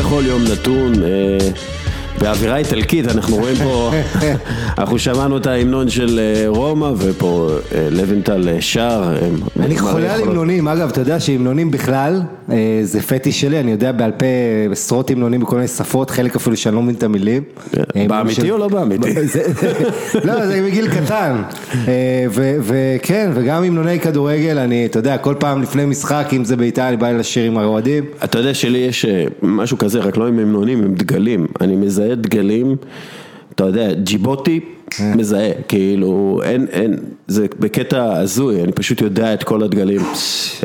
בכל יום נתון. באווירה איטלקית, אנחנו רואים פה, אנחנו שמענו את ההמנון של אה, רומא ופה אה, לוינטל אה, שר. אני חולה על המנונים, אגב, אתה יודע שהמנונים בכלל, זה פטיש שלי, אני יודע בעל פה עשרות המנונים בכל מיני שפות, חלק אפילו שאני לא מבין את המילים. באמיתי או לא באמיתי? לא, זה מגיל קטן. וכן, וגם המנוני כדורגל, אני, אתה יודע, כל פעם לפני משחק, אם זה בעיטה, אני בא לשיר עם האוהדים. אתה יודע שלי יש משהו כזה, רק לא עם המנונים, עם דגלים. אני מזהה מזהה דגלים, אתה יודע, ג'יבוטי כן. מזהה, כאילו אין, אין, זה בקטע הזוי, אני פשוט יודע את כל הדגלים.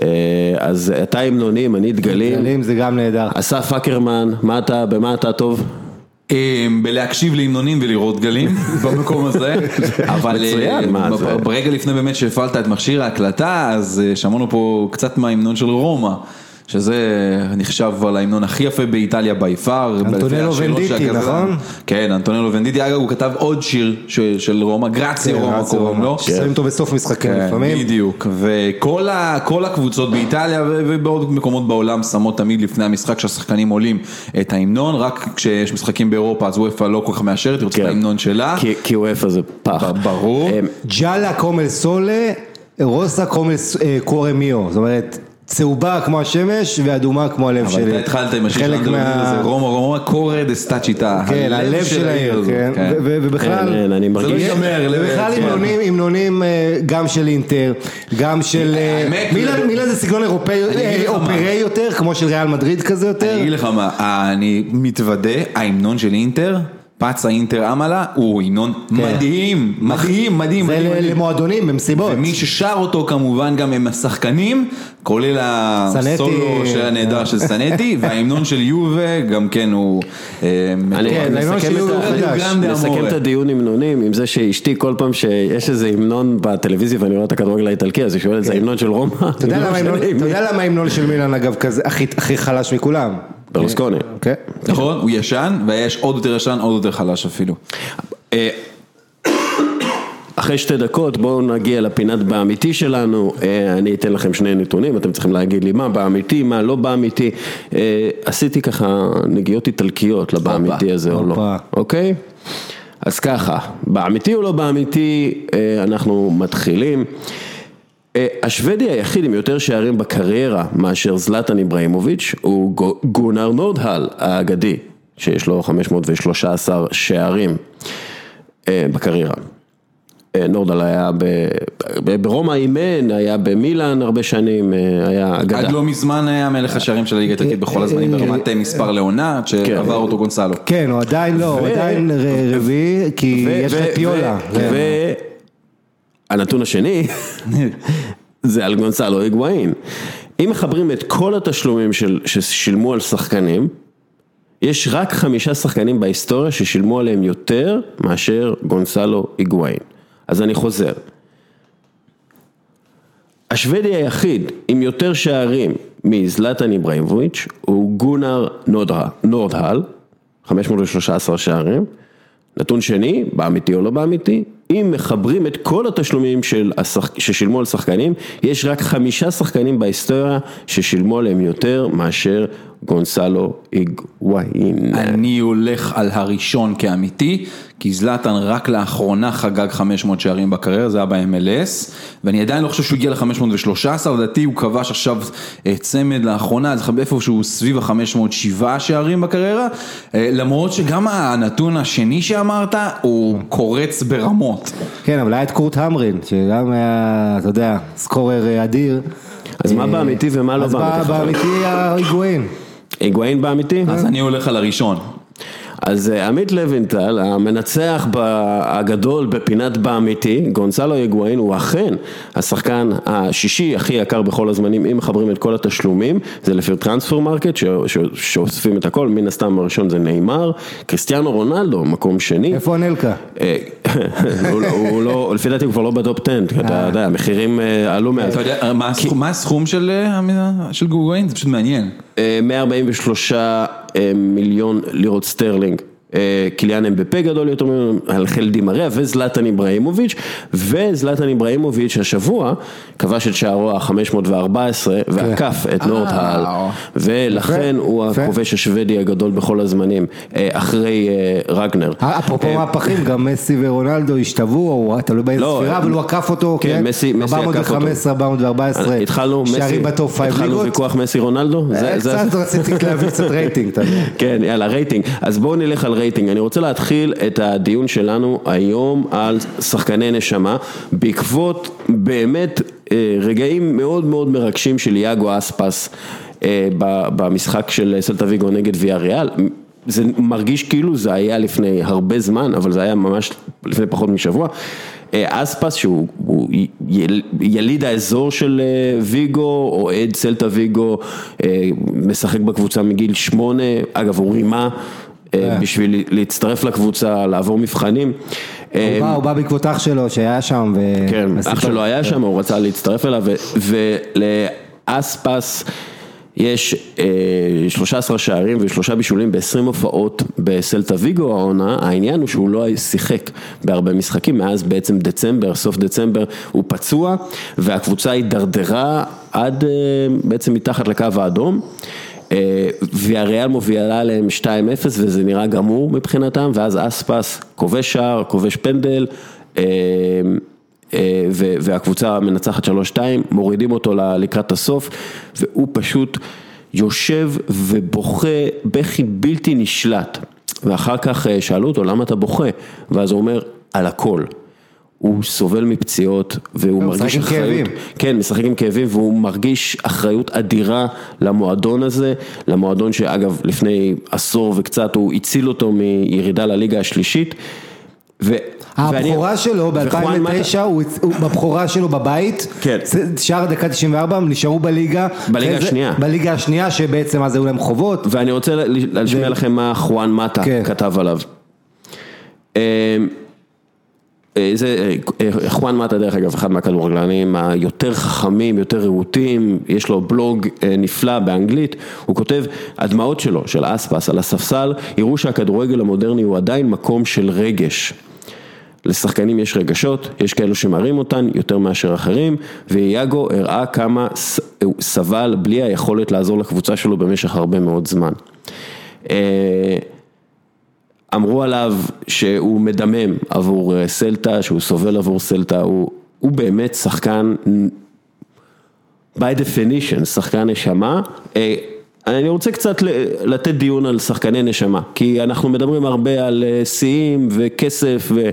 אה, אז אתה המנונים, אני דגלים. דגלים זה גם נהדר. אסף אקרמן, מה אתה, במה אתה טוב? אה, בלהקשיב להמנונים ולראות דגלים במקום הזה, אבל אה, ברגע לפני באמת שהפעלת את מכשיר ההקלטה, אז שמענו פה קצת מההמנון של רומא. שזה נחשב על ההמנון הכי יפה באיטליה בי פאר. אנטונלו ונדיטי, נכון? כן, אנטונלו ונדיטי, אגב הוא כתב עוד שיר של רומא, גרציה כן, רומא קוראים לו. שמים אותו בסוף משחקים כן, לפעמים. בדיוק, וכל הקבוצות באיטליה ובעוד מקומות בעולם שמות תמיד לפני המשחק שהשחקנים עולים את ההמנון, רק כשיש משחקים באירופה אז וופא לא כל כך מאשרת, היא רוצה את כן. ההמנון שלה. כי וופא זה פח. ברור. ג'אלה קומל סולה, rossa come er אה, core mio, זאת אומרת... צהובה כמו השמש ואדומה כמו הלב שלי. אבל אתה התחלת עם השיר שלנו, זה רומא Roma core de 'sta città, כן, הלב של העיר, כן, כן. ובכלל, כן, אני מרגיש, זה לא ייגמר, ובכלל המנונים אה, גם של אינטר, גם של, אה, מילן זה סגנון אופראי יותר, כמו של ריאל מדריד כזה יותר. אני אגיד לך מה, אני מתוודה, ההמנון של אינטר, Pazza Inter amala הוא המנון כן. מדהים, מדהים, מדהים. זה מדהים. למועדונים, במסיבות. ומי ששר אותו כמובן גם הם השחקנים, כולל הסולו של הנהדר של סנטי, וההמנון של יובה גם כן הוא... אה, כן, נסכם את הדיון המנונים עם זה שאשתי כל פעם שיש איזה המנון בטלוויזיה ואני רואה את הכדורגל האיטלקי, אז היא שואלת, זה המנון של רומא? אתה יודע למה ההמנון של מילן אגב הכי חלש מכולם? ברלוסקוני. כן. נכון, הוא ישן, ויש עוד יותר ישן, עוד יותר חלש אפילו. אה, אחרי שתי דקות בואו נגיע לפינת באמיתי שלנו, אה, אני אתן לכם שני נתונים, אתם צריכים להגיד לי מה באמיתי, מה לא באמיתי, אה, עשיתי ככה נגיעות איטלקיות לבאמיתי הזה או לא, אוקיי? אז ככה, באמיתי או לא באמיתי, אנחנו מתחילים. אה, השוודי היחיד עם יותר שערים בקריירה מאשר זלטן איברהימוביץ' הוא גונר נורדהל האגדי, שיש לו 513 שערים אה, בקריירה. אה, נורדל היה ברומא אימן, היה במילאן הרבה שנים, היה אגדה. עד לא מזמן היה מלך השערים של הליגה האיטלקית בכל הזמנים ברמת מספר לעונה, כן. שעבר אותו גונסלו. כן, הוא עדיין לא, הוא עדיין רביעי, כי יש לך פיולה. הנתון השני זה על גונסלו היגואין. אם מחברים את כל התשלומים של, ששילמו על שחקנים, יש רק חמישה שחקנים בהיסטוריה ששילמו עליהם יותר מאשר גונסלו היגואין. אז אני חוזר. השוודי היחיד עם יותר שערים מזלטן איברהימוביץ' הוא גונר נורדהל, 513 שערים. נתון שני, באמיתי או לא באמיתי, אם מחברים את כל התשלומים של השח... ששילמו על שחקנים, יש רק חמישה שחקנים בהיסטוריה ששילמו עליהם יותר מאשר גונסלו איגווהין. אני הולך על הראשון כאמיתי, כי זלאטן רק לאחרונה חגג 500 שערים בקריירה, זה היה ב-MLS, ואני עדיין לא חושב שהוא הגיע ל-513, לדעתי הוא כבש עכשיו אה, צמד לאחרונה, אז איפה שהוא סביב ה-507 שערים בקריירה, אה, למרות שגם הנתון השני שאמרת, הוא קורץ ברמות. כן, אבל היה את קורט המרין, שגם היה, אתה יודע, scorer אה, אדיר. אז מה באמיתי ומה לא באמיתי? אז באמיתי ההיגואין. היגואין באמיתי? אז אני הולך על הראשון. אז אה, עמית לוינטל, המנצח הגדול בפינת באמיתי, גונסלו יגואין, הוא אכן השחקן השישי הכי יקר בכל הזמנים, אם מחברים את כל התשלומים, זה לפי Transfermarkt, שאוספים את הכל, מן הסתם הראשון זה ניימאר, קריסטיאנו רונלדו, מקום שני. איפה אנלקה? אה, לא, הוא לא, לפי דעתי הוא כבר לא ב top 10, אתה אה. יודע, המחירים עלו מאז. אתה יודע, מה הסכום של היגואין? זה פשוט מעניין. 143 מיליון לירות סטרלינג. קיליאן אמבפה גדול יותר ממנו, אנחל די מריה וזלטן איבראימוביץ', וזלטן איבראימוביץ' השבוע כבש את שערו ה-514 ועקף את נורדהל, ולכן הוא הכובש השוודי הגדול בכל הזמנים, אחרי רגנר. אפרופו מהפכים, גם מסי ורונלדו השתוו, תלוי באיזה ספירה, אבל הוא עקף אותו, כן, מסי עקף אותו. 415, 414, התחלנו, שערים ב top 5 התחלנו ליגות. ויכוח מסי רונלדו? קצת רציתי להביא קצת רייטינג. כן, יאללה, רייטינג. אז בואו נלך על רייטינג. אני רוצה להתחיל את הדיון שלנו היום על שחקני נשמה, בעקבות באמת אה, רגעים מאוד מאוד מרגשים של יאגו אספאס אה, במשחק של סלטה ויגו נגד ויה ריאל. זה מרגיש כאילו זה היה לפני הרבה זמן, אבל זה היה ממש לפני פחות משבוע. אה, אספס שהוא הוא יל- יליד האזור של ויגו, אוהד סלטה ויגו, משחק בקבוצה מגיל שמונה, אגב הוא רימה בשביל להצטרף לקבוצה, לעבור מבחנים. אה, הוא בא, בעקבות אח שלו שהיה שם. ו- כן, אח שלו היה שם, הוא רצה להצטרף אליו, ולאספס יש אה, 13 שערים ושלושה בישולים ב-20 הופעות בסלטה ויגו העונה, העניין הוא שהוא לא שיחק בהרבה משחקים, מאז בעצם דצמבר, סוף דצמבר, הוא פצוע, והקבוצה הידרדרה עד אה, בעצם מתחת לקו האדום. אה, והריאל מובילה להם 2-0 וזה נראה גמור מבחינתם, ואז אספס כובש שער, כובש פנדל, אה, אה, והקבוצה מנצחת 3-2, מורידים אותו לקראת הסוף, והוא פשוט יושב ובוכה בכי בלתי נשלט. ואחר כך שאלו אותו למה אתה בוכה, ואז הוא אומר על הכל. הוא סובל מפציעות והוא הוא מרגיש משחק עם אחריות, כאבים. כן, משחק עם כאבים והוא מרגיש אחריות אדירה למועדון הזה, למועדון שאגב לפני עשור וקצת הוא הציל אותו מירידה לליגה השלישית. ו... ואני- הבכורה שלו וחואן ב-2009, הוא הוא- בבכורה שלו בבית, כן. שער הדקה 94, הם נשארו בליגה, בליגה השנייה. בליגה השנייה, שבעצם אז היו להם חובות, ואני רוצה להשמיע לכם מה חואן מטה כן. כתב עליו. אה, זה, אה, אה, חואן מטה דרך אגב, אחד מהכדורגלנים היותר חכמים, יותר רהוטים, יש לו בלוג נפלא באנגלית, הוא כותב, הדמעות שלו, של אספס, על הספסל, יראו שהכדורגל המודרני הוא עדיין מקום של רגש. לשחקנים יש רגשות, יש כאלו שמראים אותן יותר מאשר אחרים, ויאגו הראה כמה הוא סבל בלי היכולת לעזור לקבוצה שלו במשך הרבה מאוד זמן. אמרו עליו שהוא מדמם עבור אה, סלטה, שהוא סובל עבור סלטה, הוא, הוא באמת שחקן, by definition, שחקן נשמה. אה, אני רוצה קצת לתת דיון על שחקני נשמה, כי אנחנו מדברים הרבה על אה, שיאים וכסף ו,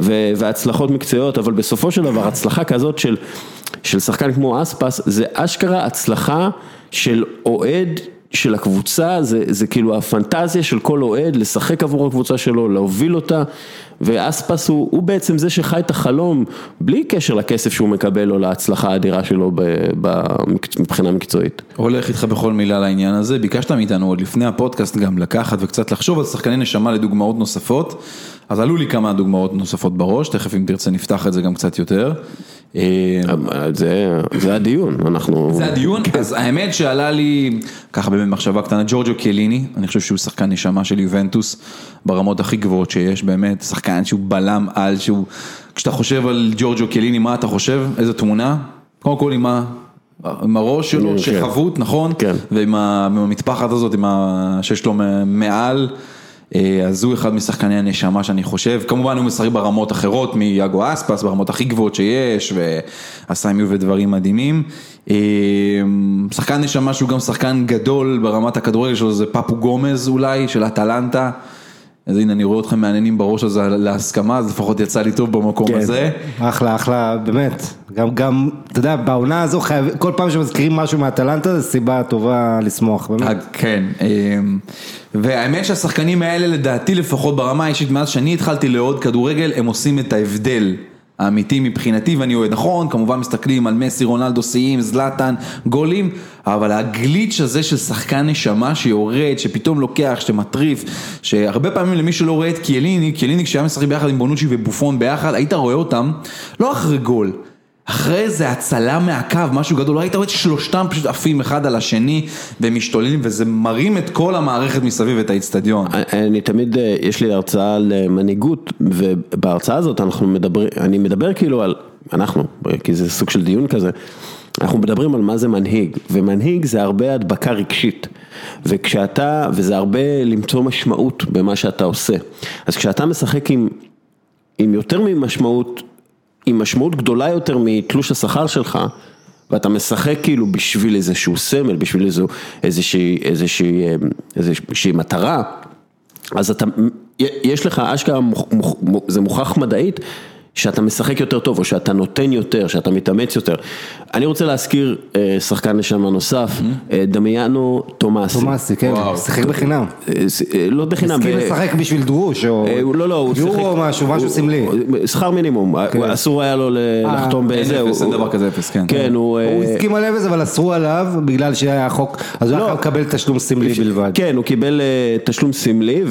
ו, והצלחות מקצועיות, אבל בסופו של דבר הצלחה כזאת של, של שחקן כמו אספס, זה אשכרה הצלחה של אוהד של הקבוצה, זה, זה כאילו הפנטזיה של כל אוהד לשחק עבור הקבוצה שלו, להוביל אותה, ואספס הוא, הוא בעצם זה שחי את החלום, בלי קשר לכסף שהוא מקבל או להצלחה האדירה שלו ב, ב, מבחינה מקצועית. הולך איתך בכל מילה לעניין הזה, ביקשת מאיתנו עוד לפני הפודקאסט גם לקחת וקצת לחשוב על שחקני נשמה לדוגמאות נוספות, אז עלו לי כמה דוגמאות נוספות בראש, תכף אם תרצה נפתח את זה גם קצת יותר. אה, זה, זה הדיון, אנחנו... זה הדיון, אז האמת שעלה לי ככה באמת מחשבה קטנה, ג'ורג'ו קליני, אני חושב שהוא שחקן נשמה של יובנטוס ברמות הכי גבוהות שיש, באמת, שחקן שהוא בלם על, שהוא, כשאתה חושב על ג'ורג'ו קליני, מה אתה חושב? איזה תמונה? קודם כל עם ה... עם הראש שלו, כן. שחבוט, נכון? כן. ועם המטפחת הזאת, עם ה... שיש לו מעל. אה, אז הוא אחד משחקני הנשמה שאני חושב, כמובן הוא משחק ברמות אחרות מיאגו אספס, ברמות הכי גבוהות שיש, ועשה עם יובל דברים מדהימים. אה, שחקן נשמה שהוא גם שחקן גדול ברמת הכדורגל שלו זה פפו גומז אולי, של אטלנטה. אז הנה אני רואה אתכם מעניינים בראש הזה להסכמה, אז לפחות יצא לי טוב במקום כן, הזה. אחלה, אחלה, באמת, גם, גם, אתה יודע, בעונה הזו חייב, כל פעם שמזכירים משהו מהטלנטה, זו סיבה טובה לשמוח, באמת. אה, כן, אמ, והאמת שהשחקנים האלה לדעתי לפחות ברמה האישית מאז שאני התחלתי לאהוד כדורגל הם עושים את ההבדל האמיתי מבחינתי ואני אוהד נכון, כמובן מסתכלים על מסי, רונלדו, שיאים, זלאטן, גולים, אבל הגליץ' הזה של שחקן נשמה שיורד, שפתאום לוקח, שמטריף, שהרבה פעמים למי שלא רואה את קיאליני, קיאליני כשהיה משחק ביחד עם בונוצ'י ובופון ביחד, היית רואה אותם לא אחרי גול. אחרי איזה הצלה מהקו, משהו גדול, ראית את שלושתם פשוט עפים אחד על השני ומשתוללים וזה מרים את כל המערכת מסביב את האיצטדיון. אני תמיד, אה, יש לי הרצאה על אה, מנהיגות ובהרצאה הזאת אנחנו מדברים, אני מדבר כאילו על, אנחנו, כי זה סוג של דיון כזה, אנחנו מדברים על מה זה מנהיג, ומנהיג זה הרבה הדבקה רגשית, וכשאתה, וזה הרבה למצוא משמעות במה שאתה עושה, אז כשאתה משחק עם, עם יותר ממשמעות, עם משמעות גדולה יותר מתלוש השכר שלך, ואתה משחק כאילו בשביל איזשהו סמל, בשביל איזו, איזושהי, איזושהי, אה, איזושהי מטרה, אז אתה, יש לך אשכרה, זה מוכח מדעית, שאתה משחק יותר טוב או שאתה נותן יותר, שאתה מתאמץ יותר. אני רוצה להזכיר אה, שחקן נשמה נוסף. אה, דמיאנו תומאסי. תומאסי, כן, שיחק בחינם. אה, לא בחינם. הסכים לשחק בשביל דרוש או לא, לא, הוא יורו או משהו, משהו סמלי. שכר מינימום, כן. אסור היה לו לחתום באיזה. אין אפס, אין דבר כזה אפס, כן. כן, הוא... הוא הסכים על אפס אבל אסרו עליו בגלל שהיה חוק, אז הוא לא. היה לקבל תשלום סמלי בלבד. כן, הוא קיבל תשלום סמלי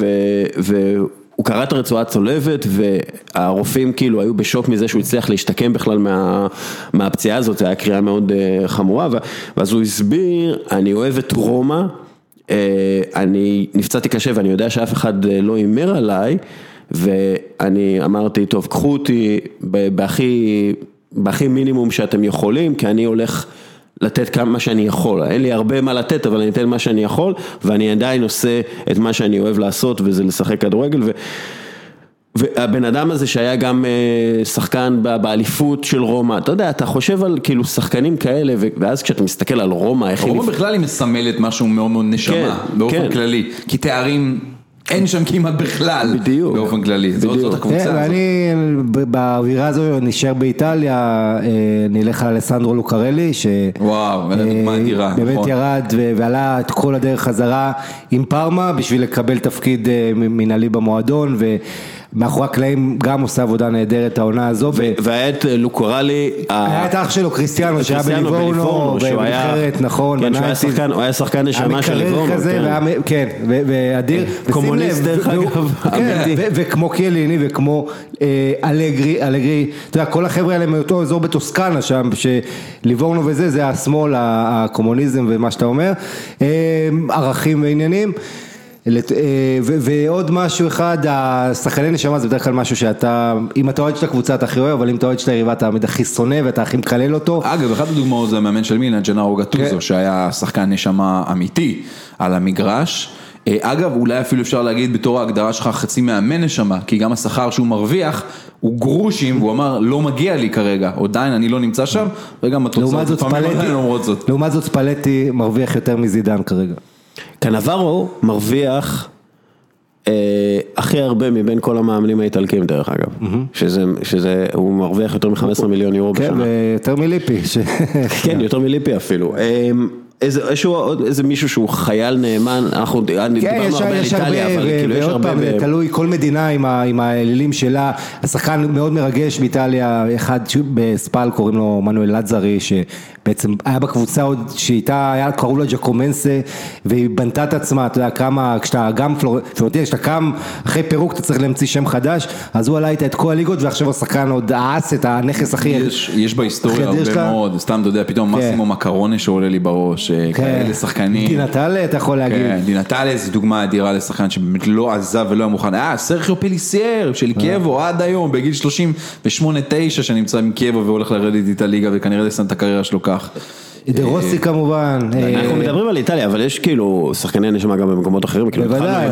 והוא... הוא קרא את הרצועה הצולבת והרופאים כאילו היו בשוק מזה שהוא הצליח להשתקם בכלל מה, מהפציעה הזאת, זו הייתה קריאה מאוד uh, חמורה, ואז הוא הסביר, אני אוהב את רומא, uh, אני נפצעתי קשה ואני יודע שאף אחד uh, לא הימר עליי, ואני אמרתי, טוב, קחו אותי בהכי, בהכי מינימום שאתם יכולים, כי אני הולך... לתת כמה שאני יכול, אין לי הרבה מה לתת אבל אני אתן מה שאני יכול ואני עדיין עושה את מה שאני אוהב לעשות וזה לשחק כדורגל ו... והבן אדם הזה שהיה גם אה, שחקן באליפות של רומא, אתה יודע, אתה חושב על כאילו שחקנים כאלה, ואז כשאתה מסתכל על רומא, איך היא... רומא בכלל היא מסמלת משהו מאוד מאוד נשמה, כן, באופן כן. כללי, כי תארים אין שם כמעט בכלל, בדיוק, באופן כללי, זאת, זאת הקבוצה הזאת. ואני באווירה הזו נשאר באיטליה, אה, נלך על אלסנדרו לוקרלי, שוואו, דוגמה אדירה, באמת נכון. ירד ועלה את כל הדרך חזרה עם פארמה בשביל לקבל תפקיד אה, מנהלי במועדון. מאחורי הקלעים גם עושה עבודה נהדרת העונה הזו. והיה את לוקורלי. היה את אח שלו קריסטיאנו שהיה בליבורנו, בנבחרת, נכון, כן, הוא היה שחקן נשמה של ליבורנו. כן, ואדיר. קומוניסט דרך אגב. כן, וכמו קיאליני וכמו אה, אלגרי, אלגרי, אתה יודע, כל החבר'ה האלה מאותו אזור בטוסקנה שם, שליבורנו וזה, זה השמאל, הקומוניזם ומה שאתה אומר, אה, ערכים ועניינים. אה, ועוד משהו אחד, השחקני נשמה זה בדרך כלל משהו שאתה, אם אתה אוהד של הקבוצה אתה הכי אוהב, אבל אם אתה אוהד של היריבה אתה הכי שונא ואתה הכי מקלל אותו. אגב, אחת הדוגמאות זה המאמן של מילן, ג'נארו גטוזו, כן. שהיה שחקן נשמה אמיתי על המגרש. אה, אגב, אולי אפילו אפשר להגיד בתור ההגדרה שלך חצי מאמן נשמה, כי גם השכר שהוא מרוויח הוא גרושים, והוא אמר לא מגיע לי כרגע, עדיין אני לא נמצא שם, וגם התוצאות לפעמים עדיין אומרות זאת. לעומת זאת ספלטי מרוויח יותר מזידן כרגע. קנברו מרוויח אה, הכי הרבה מבין כל המאמנים האיטלקים דרך אגב, mm-hmm. שזה, שזה, הוא מרוויח יותר מ-15 מיליון יורו כן, בשנה. כן, ויותר מליפי. ש... כן, יותר מליפי אפילו. אה, איזה, עוד איזה מישהו שהוא חייל נאמן, אנחנו כן, דיברנו הרבה על איטליה, אבל כאילו יש הרבה... ועוד פעם, תלוי, כל מדינה עם, ה, עם האלילים שלה, השחקן מאוד מרגש באיטליה, אחד בספל קוראים לו מנואל לזרי, בעצם היה בקבוצה עוד שאיתה, היה קראו לה ג'קומנסה והיא בנתה את עצמה, אתה יודע כמה, כשאתה גם פלורנטין, כשאתה קם אחרי פירוק אתה צריך להמציא שם חדש, אז הוא עלה איתה את כל הליגות ועכשיו השחקן עוד אס את הנכס הכי... יש, יש בהיסטוריה הרבה מאוד, סתם אתה יודע, פתאום כן. מסימו מקרונה שעולה לי בראש, אה, כן. כאלה שחקנים. די נטאלה אתה יכול להגיד. כן, די נטאלה זה דוגמה אדירה לשחקן שבאמת לא עזב ולא היה מוכן, אה, סרג'יו פליסייר של קייבו עד היום, בגיל 38-9 שנמצא עם קייבו והולך לרדת איתה ליגה וכנראה לסיים את הקריירה שלו כך. דה רוסי כמובן. אנחנו מדברים על איטליה, אבל יש כאילו שחקני נשמה גם במקומות אחרים. כאילו, בוודאי,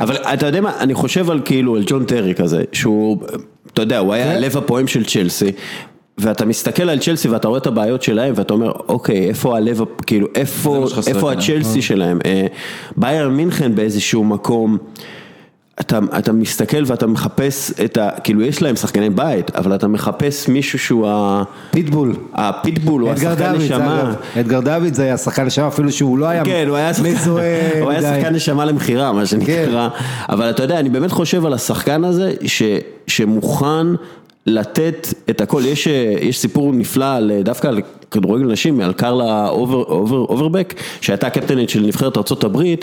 אבל אתה יודע מה, אני חושב על כאילו, על ג'ון טרי כזה, שהוא, אתה יודע, הוא היה כן. הלב הפועם של צ'לסי. ואתה מסתכל על צ'לסי ואתה רואה את הבעיות שלהם ואתה אומר אוקיי איפה הלב כאילו איפה איפה הצ'לסי שלהם אה, ביירן מינכן באיזשהו מקום אתה, אתה מסתכל ואתה מחפש את ה... כאילו יש להם שחקני בית, אבל אתה מחפש מישהו שהוא ה... פיטבול. הפיטבול, הוא השחקן נשמה. אדגר דוידס זה היה שחקן נשמה, אפילו שהוא לא היה כן, הוא היה מזוהה. הוא היה שחקן נשמה למכירה, מה שנקרא. כן. אבל אתה יודע, אני באמת חושב על השחקן הזה, ש, שמוכן לתת את הכל, יש, יש סיפור נפלא על, דווקא על כדורגל נשים, על קרלה אובר, אובר, אוברבק, שהייתה קפטנית של נבחרת ארה"ב,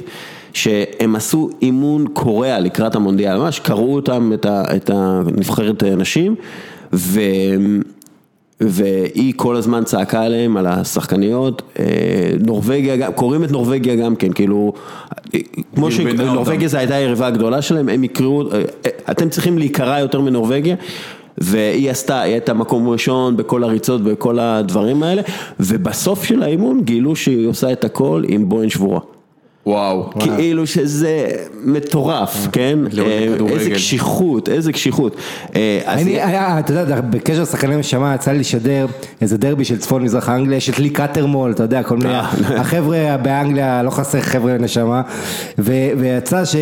שהם עשו אימון קורע לקראת המונדיאל, ממש קראו אותם, את, ה, את הנבחרת נשים, ו... והיא כל הזמן צעקה עליהם, על השחקניות, אה, נורבגיה, גם- קוראים את נורבגיה גם כן, כאילו, אה, כמו. שנורבגיה זו הייתה היריבה הגדולה שלהם, הם יקראו, אה, אה, אתם צריכים להיקרא יותר מנורבגיה. והיא עשתה, היא הייתה מקום ראשון בכל הריצות, בכל הדברים האלה, ובסוף של האימון גילו שהיא עושה את הכל עם בוין שבורה. וואו. כאילו שזה מטורף, כן? לראות אה. איזה קשיחות, איזה קשיחות. אה, אני, אתה יודע, בקשר לשחקני נשמה יצא לי לשדר איזה דרבי של צפון מזרח אנגליה, יש את לי קטרמול, אתה יודע, כל מיני, אה. החבר'ה באנגליה, לא חסר חבר'ה נשמה, ויצא ש...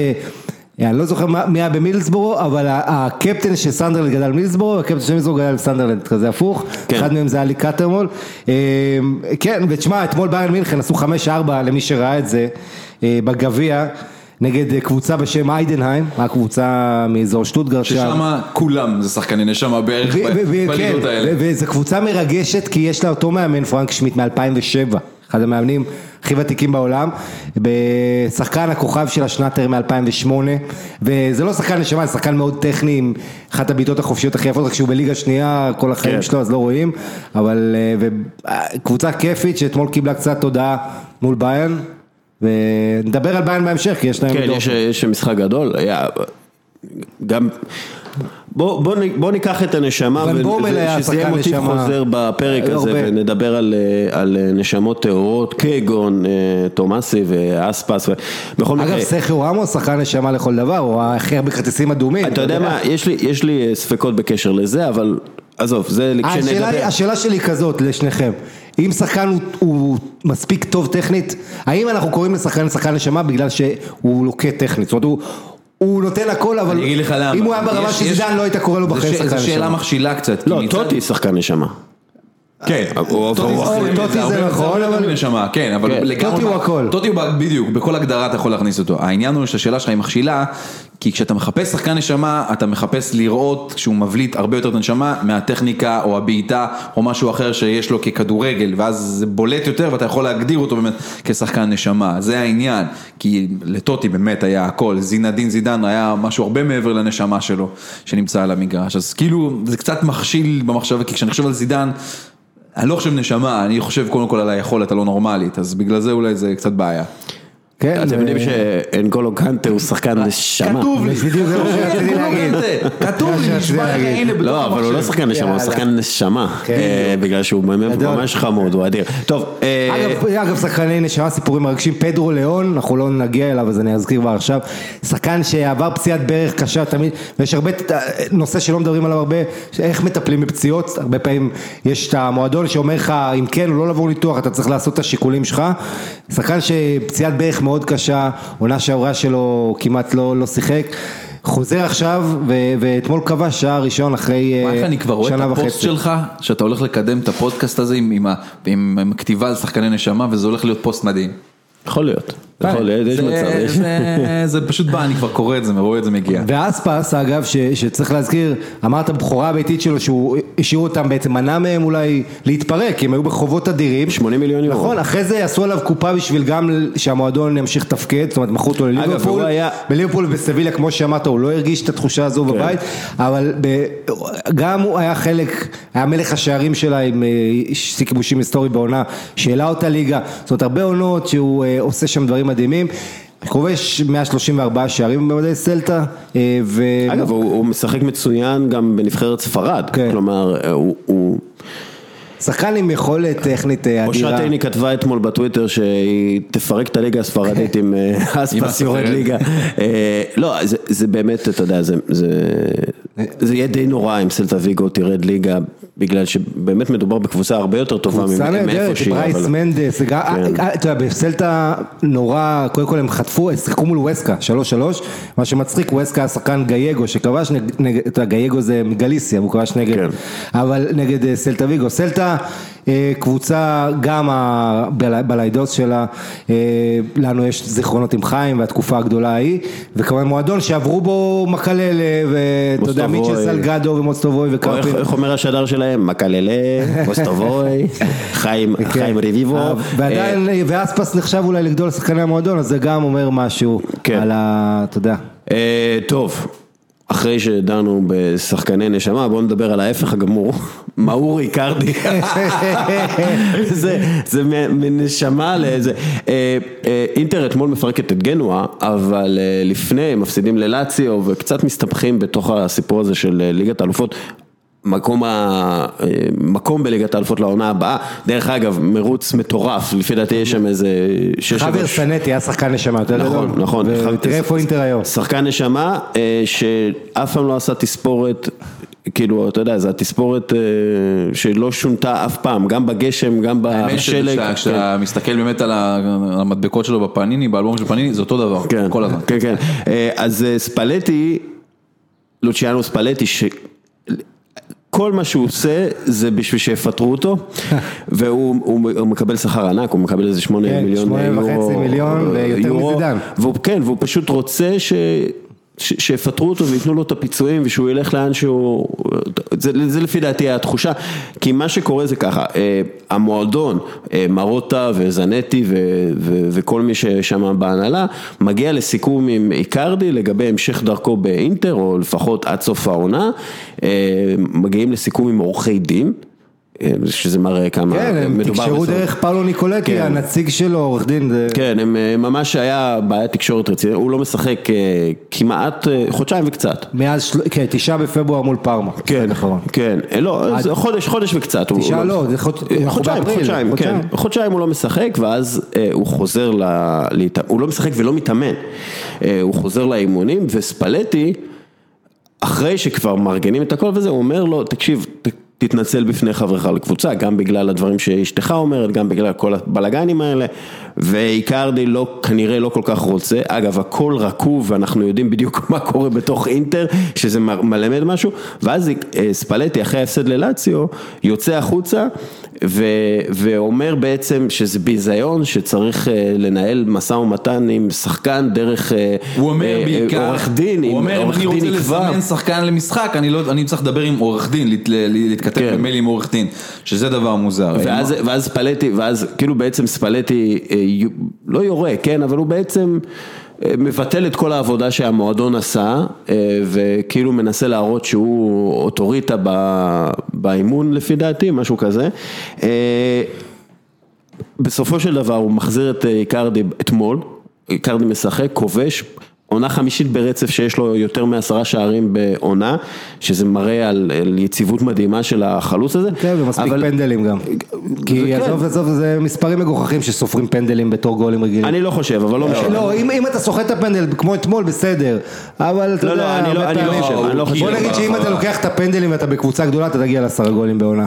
אני לא זוכר מי היה במידלסברו, אבל הקפטן של סנדרלנד גדל במידלסברו, הקפטן של מידלסברו גדל בסנדרלנד, כזה הפוך, כן. אחד מהם זה היה לי קטרמול. אה, כן, ותשמע, אתמול ביירן מינכן עשו 5-4 למי שראה את זה אה, בגביע. נגד אה, קבוצה בשם איידנהיים, הקבוצה מאזור שטוטגרט שם. ששם כולם זה שחקני נשמה בערך בליגות כן, האלה. וזו קבוצה מרגשת כי יש לה אותו מאמן פרנק שמיט מ-2007, אחד המאמנים הכי ותיקים בעולם, בשחקן הכוכב של השנאטר מ-2008, וזה לא שחקן נשמה, זה שחקן מאוד טכני עם אחת הבעיטות החופשיות הכי יפות, רק שהוא בליגה שנייה כל החיים כן. שלו אז לא רואים, אבל אה, אה, קבוצה כיפית שאתמול קיבלה קצת תודעה מול ביין, ונדבר על ביין בהמשך כי יש להם... כן. יש, יש משחק גדול, היה, גם, בוא, בוא, בוא ניקח את הנשמה, שזה יהיה מוטיב נשמה. חוזר בפרק הרבה. הזה, ונדבר על, אה, על אה, נשמות טהורות, כגון אה, תומאסי ואספס, בכל אגב, מקרה, סכר רמוס שחקן נשמה לכל דבר, הוא הכי הרבה כרטיסים אדומים. אתה יודע מה, יש לי, יש לי אה, ספקות בקשר לזה, אבל עזוב, זה השאלה, כשנדבר. השאלה שלי היא כזאת לשניכם, אם שחקן הוא, הוא מספיק טוב טכנית, האם אנחנו קוראים לשחקן שחקן נשמה בגלל שהוא לוקה טכנית, זאת אומרת הוא, הוא נותן הכל אבל אני אגיד לך למה. אם הוא היה ברמה של זידן לא היית קורא לו בחיים שחקן זו שאלה נשמה. מכשילה קצת. לא, טוטי שחקן נשמה. כן, הוא- טוטי הוא- זה- הוא- טוטי זה נכון, אבל- מנשמה, כן, אבל כן. לגמרי, טוטי הוא הכל. טוטי הוא בדיוק, בכל הגדרה אתה יכול להכניס אותו, העניין הוא שהשאלה שלך היא מכשילה, כי כשאתה מחפש שחקן נשמה, אתה מחפש לראות שהוא מבליט הרבה יותר את הנשמה מהטכניקה או הבעיטה או משהו אחר שיש לו ככדורגל, ואז זה בולט יותר ואתה יכול להגדיר אותו באמת כשחקן נשמה, זה העניין, כי לטוטי באמת היה הכל, זינדין זידן היה משהו הרבה מעבר לנשמה שלו שנמצא על המגרש, אז כאילו זה קצת מכשיל במחשבה, כי כשאני חושב על זידן, אני לא חושב נשמה, אני חושב קודם כל על היכולת הלא נורמלית, אז בגלל זה אולי זה קצת בעיה. כן, אתם ו- יודעים שאנגולו קנטה הוא שחקן נשמה. כתוב לי, בדיוק זה מה שרציתי להגיד. כתוב לי, נשמע. הנה בתוך לא, אבל הוא לא. שחקן נשמה, הוא. שחקן נשמה, כן. אה, בגלל שהוא. ממש חמוד, הוא אדיר. טוב, אה, אגב, אגב, שחקני נשמה, סיפורים מרגשים, פדרו ליאון, אנחנו לא נגיע אליו אז אני אזכיר כבר עכשיו, שחקן שעבר פציעת ברך קשה תמיד, ויש הרבה, נושא שלא מדברים עליו הרבה, איך מטפלים בפציעות, הרבה פעמים יש את המועדון שאומר לך אם כן או לא לעבור ניתוח, אתה צריך לעשות את השיקולים שלך, שחקן שפציעת ברך מאוד קשה, עונה שעברה שלו כמעט לא, לא שיחק. חוזר עכשיו, ו- ואתמול כבש שער ראשון אחרי אה, איך אני כבר רואה את שנה הפוסט וחצי. שלך, שאתה הולך לקדם את הפודקאסט הזה עם- עם ה- עם עם כתיבה על שחקני נשמה, וזה הולך להיות פוסט מדהים. יכול להיות, יכול להיות, יש זה- מצב. זה- פשוט בא, אני כבר קורא את זה, ורואה את זה מגיע. ואספס אגב, ש, שצריך להזכיר, אמרת בכורה הביתית שלו שהוא השאיר אותם בעצם, מנע מהם אולי להתפרק, כי הם היו בחובות אדירים. 80 מיליון יורו. נכון, אחרי זה עשו עליו קופה בשביל גם שהמועדון ימשיך לתפקד, זאת אומרת מכרו אותו לליברפול, היה- בליברפול ובסביליה כמו שאמרת, הוא לא הרגיש את התחושה הזו כן. בבית, אבל גם הוא היה חלק, היה מלך השערים שלה עם אה, שיא כיבושים היסטורי בעונה, שהעלה אותה ליגה, זאת אומרת הרבה עונות שהוא אה, עושה שם דברים מדהימים. כובש 134 שערים במדי סלטה, אה, ו... אגב, הוא הוא משחק מצוין גם בנבחרת ספרד, כן. כלומר, אה, הוא- הוא... שחקן עם יכולת טכנית אה, אושרת אדירה. עיני כתבה אתמול בטוויטר שהיא תפרק את הליגה הספרדית עם אספס יורד. ליגה. לא, זה- זה באמת, אתה יודע, זה- זה יהיה די נורא אם סלטה ויגו תרד ליגה, בגלל שבאמת מדובר בקבוצה הרבה יותר טובה קבוצה ממ- מאיפה נהדרת, שהיא. ברייס מנדס, כן. אה, אתה יודע, בסלטה נורא, קודם כל הם חטפו, הם שיחקו מול ווסקה, 3-3, מה שמצחיק, ווסקה השחקן גייגו שכבש נגד, אתה יודע, גייגו זה מגליסיה, והוא כבש נגד, כן. אבל נגד אה, סלטה ויגו, סלטה אה, קבוצה, גם ה- בל- בליידוס שלה, אה, לנו יש זיכרונות עם חיים והתקופה הגדולה ההיא, וכמובן מועדון שעברו בו מקללה, ואתה יודע, מוסטובוי. מיטשל סלגדו ומוסטובוי וקרפין. איך אומר השדר שלהם? מקללה, פוסטובוי, חיים כן. חיים רביבו. אה, ועדיין, אה, ואספס נחשב אולי לגדול שחקני המועדון, אז זה גם אומר משהו כן. על ה... אתה יודע. אה, טוב, אחרי שדנו בשחקני נשמה, בואו נדבר על ההפך הגמור, מאור איקרדי, זה, זה מנשמה לאיזה, אה, אה, אינטר אתמול מפרקת את גנואה, אבל אה, לפני הם מפסידים ללאציו וקצת מסתבכים בתוך הסיפור הזה של ליגת האלופות. מקום, ה... מקום בליגת האלופות לעונה הבאה, דרך אגב מרוץ מטורף, לפי דעתי יש שם איזה שש... חבר סנטי היה שחקן נשמה, אתה יודע, נכון, נכון, ותראה איפה אינטר היום, שחקן נשמה שאף פעם לא עשה תספורת, כאילו אתה יודע, זו התספורת שלא שונתה אף פעם, גם בגשם, גם בשלג, האמת כשאתה מסתכל באמת על המדבקות שלו בפניני, באלבום של פניני, זה אותו דבר, כן, כל הזמן, כן, כן, אז ספלטי, לוציאנו ספלטי, כל מה שהוא עושה זה בשביל שיפטרו אותו והוא מקבל שכר ענק, הוא מקבל איזה שמונה מיליון יורו, שמונה וחצי מיליון ויותר מזידן, כן והוא פשוט רוצה ש... שיפטרו אותו וייתנו לו את הפיצויים ושהוא ילך לאן שהוא, זה, זה לפי דעתי התחושה, כי מה שקורה זה ככה, המועדון, מרוטה וזנטי ו, ו, וכל מי ששם בהנהלה, מגיע לסיכום עם איקרדי לגבי המשך דרכו באינטר, או לפחות עד סוף העונה, מגיעים לסיכום עם עורכי דין. שזה מראה כמה מדובר בסוף. כן, הם תקשרו דרך פאולו ניקולטי, הנציג שלו, עורך דין. כן, הם ממש היה בעיית תקשורת רצינית, הוא לא משחק כמעט חודשיים וקצת. מאז, כן, תשעה בפברואר מול פארמה. כן, כן, לא, חודש, חודש וקצת. תשעה לא, זה חודשיים, חודשיים, כן, חודשיים הוא לא משחק ואז הוא חוזר, הוא לא משחק ולא מתאמן, הוא חוזר לאימונים וספלטי, אחרי שכבר מארגנים את הכל וזה, הוא אומר לו, תקשיב, תתנצל בפני חברך לקבוצה, גם בגלל הדברים שאשתך אומרת, גם בגלל כל הבלאגנים האלה, ואיקרדי לא, כנראה לא כל כך רוצה, אגב הכל רקוב ואנחנו יודעים בדיוק מה קורה בתוך אינטר, שזה מלמד משהו, ואז ספלטי אחרי ההפסד ללאציו, יוצא החוצה ו, ואומר בעצם שזה ביזיון, שצריך לנהל משא ומתן עם שחקן דרך הוא אומר בעיקר, עורך דין, הוא אומר אם אני רוצה לזמן שחקן למשחק, אני, לא, אני צריך לדבר עם עורך דין, להתכתב כן. במייל עם עורך דין, שזה דבר מוזר. ואז, ואז ספלטי, ואז כאילו בעצם ספלטי לא יורה, כן, אבל הוא בעצם מבטל את כל העבודה שהמועדון עשה וכאילו מנסה להראות שהוא אוטוריטה באימון לפי דעתי, משהו כזה. בסופו של דבר הוא מחזיר את איקרדי אתמול, איקרדי משחק, כובש. עונה חמישית ברצף שיש לו יותר מעשרה שערים בעונה, שזה מראה על, על יציבות מדהימה של החלוץ הזה. כן, ומספיק אבל... פנדלים גם. כי עזוב עזוב, זה מספרים מגוחכים שסופרים פנדלים בתור גולים רגילים. אני לא חושב, אבל לא משנה. לא, אם, אם אתה סוחט את הפנדל כמו אתמול, בסדר. אבל אתה לא, יודע, לא, אני לא, אני לא חושב, אני לא חושב. בוא נגיד שאם אתה לוקח את הפנדלים ואתה בקבוצה גדולה, אתה תגיע לעשרה גולים בעונה.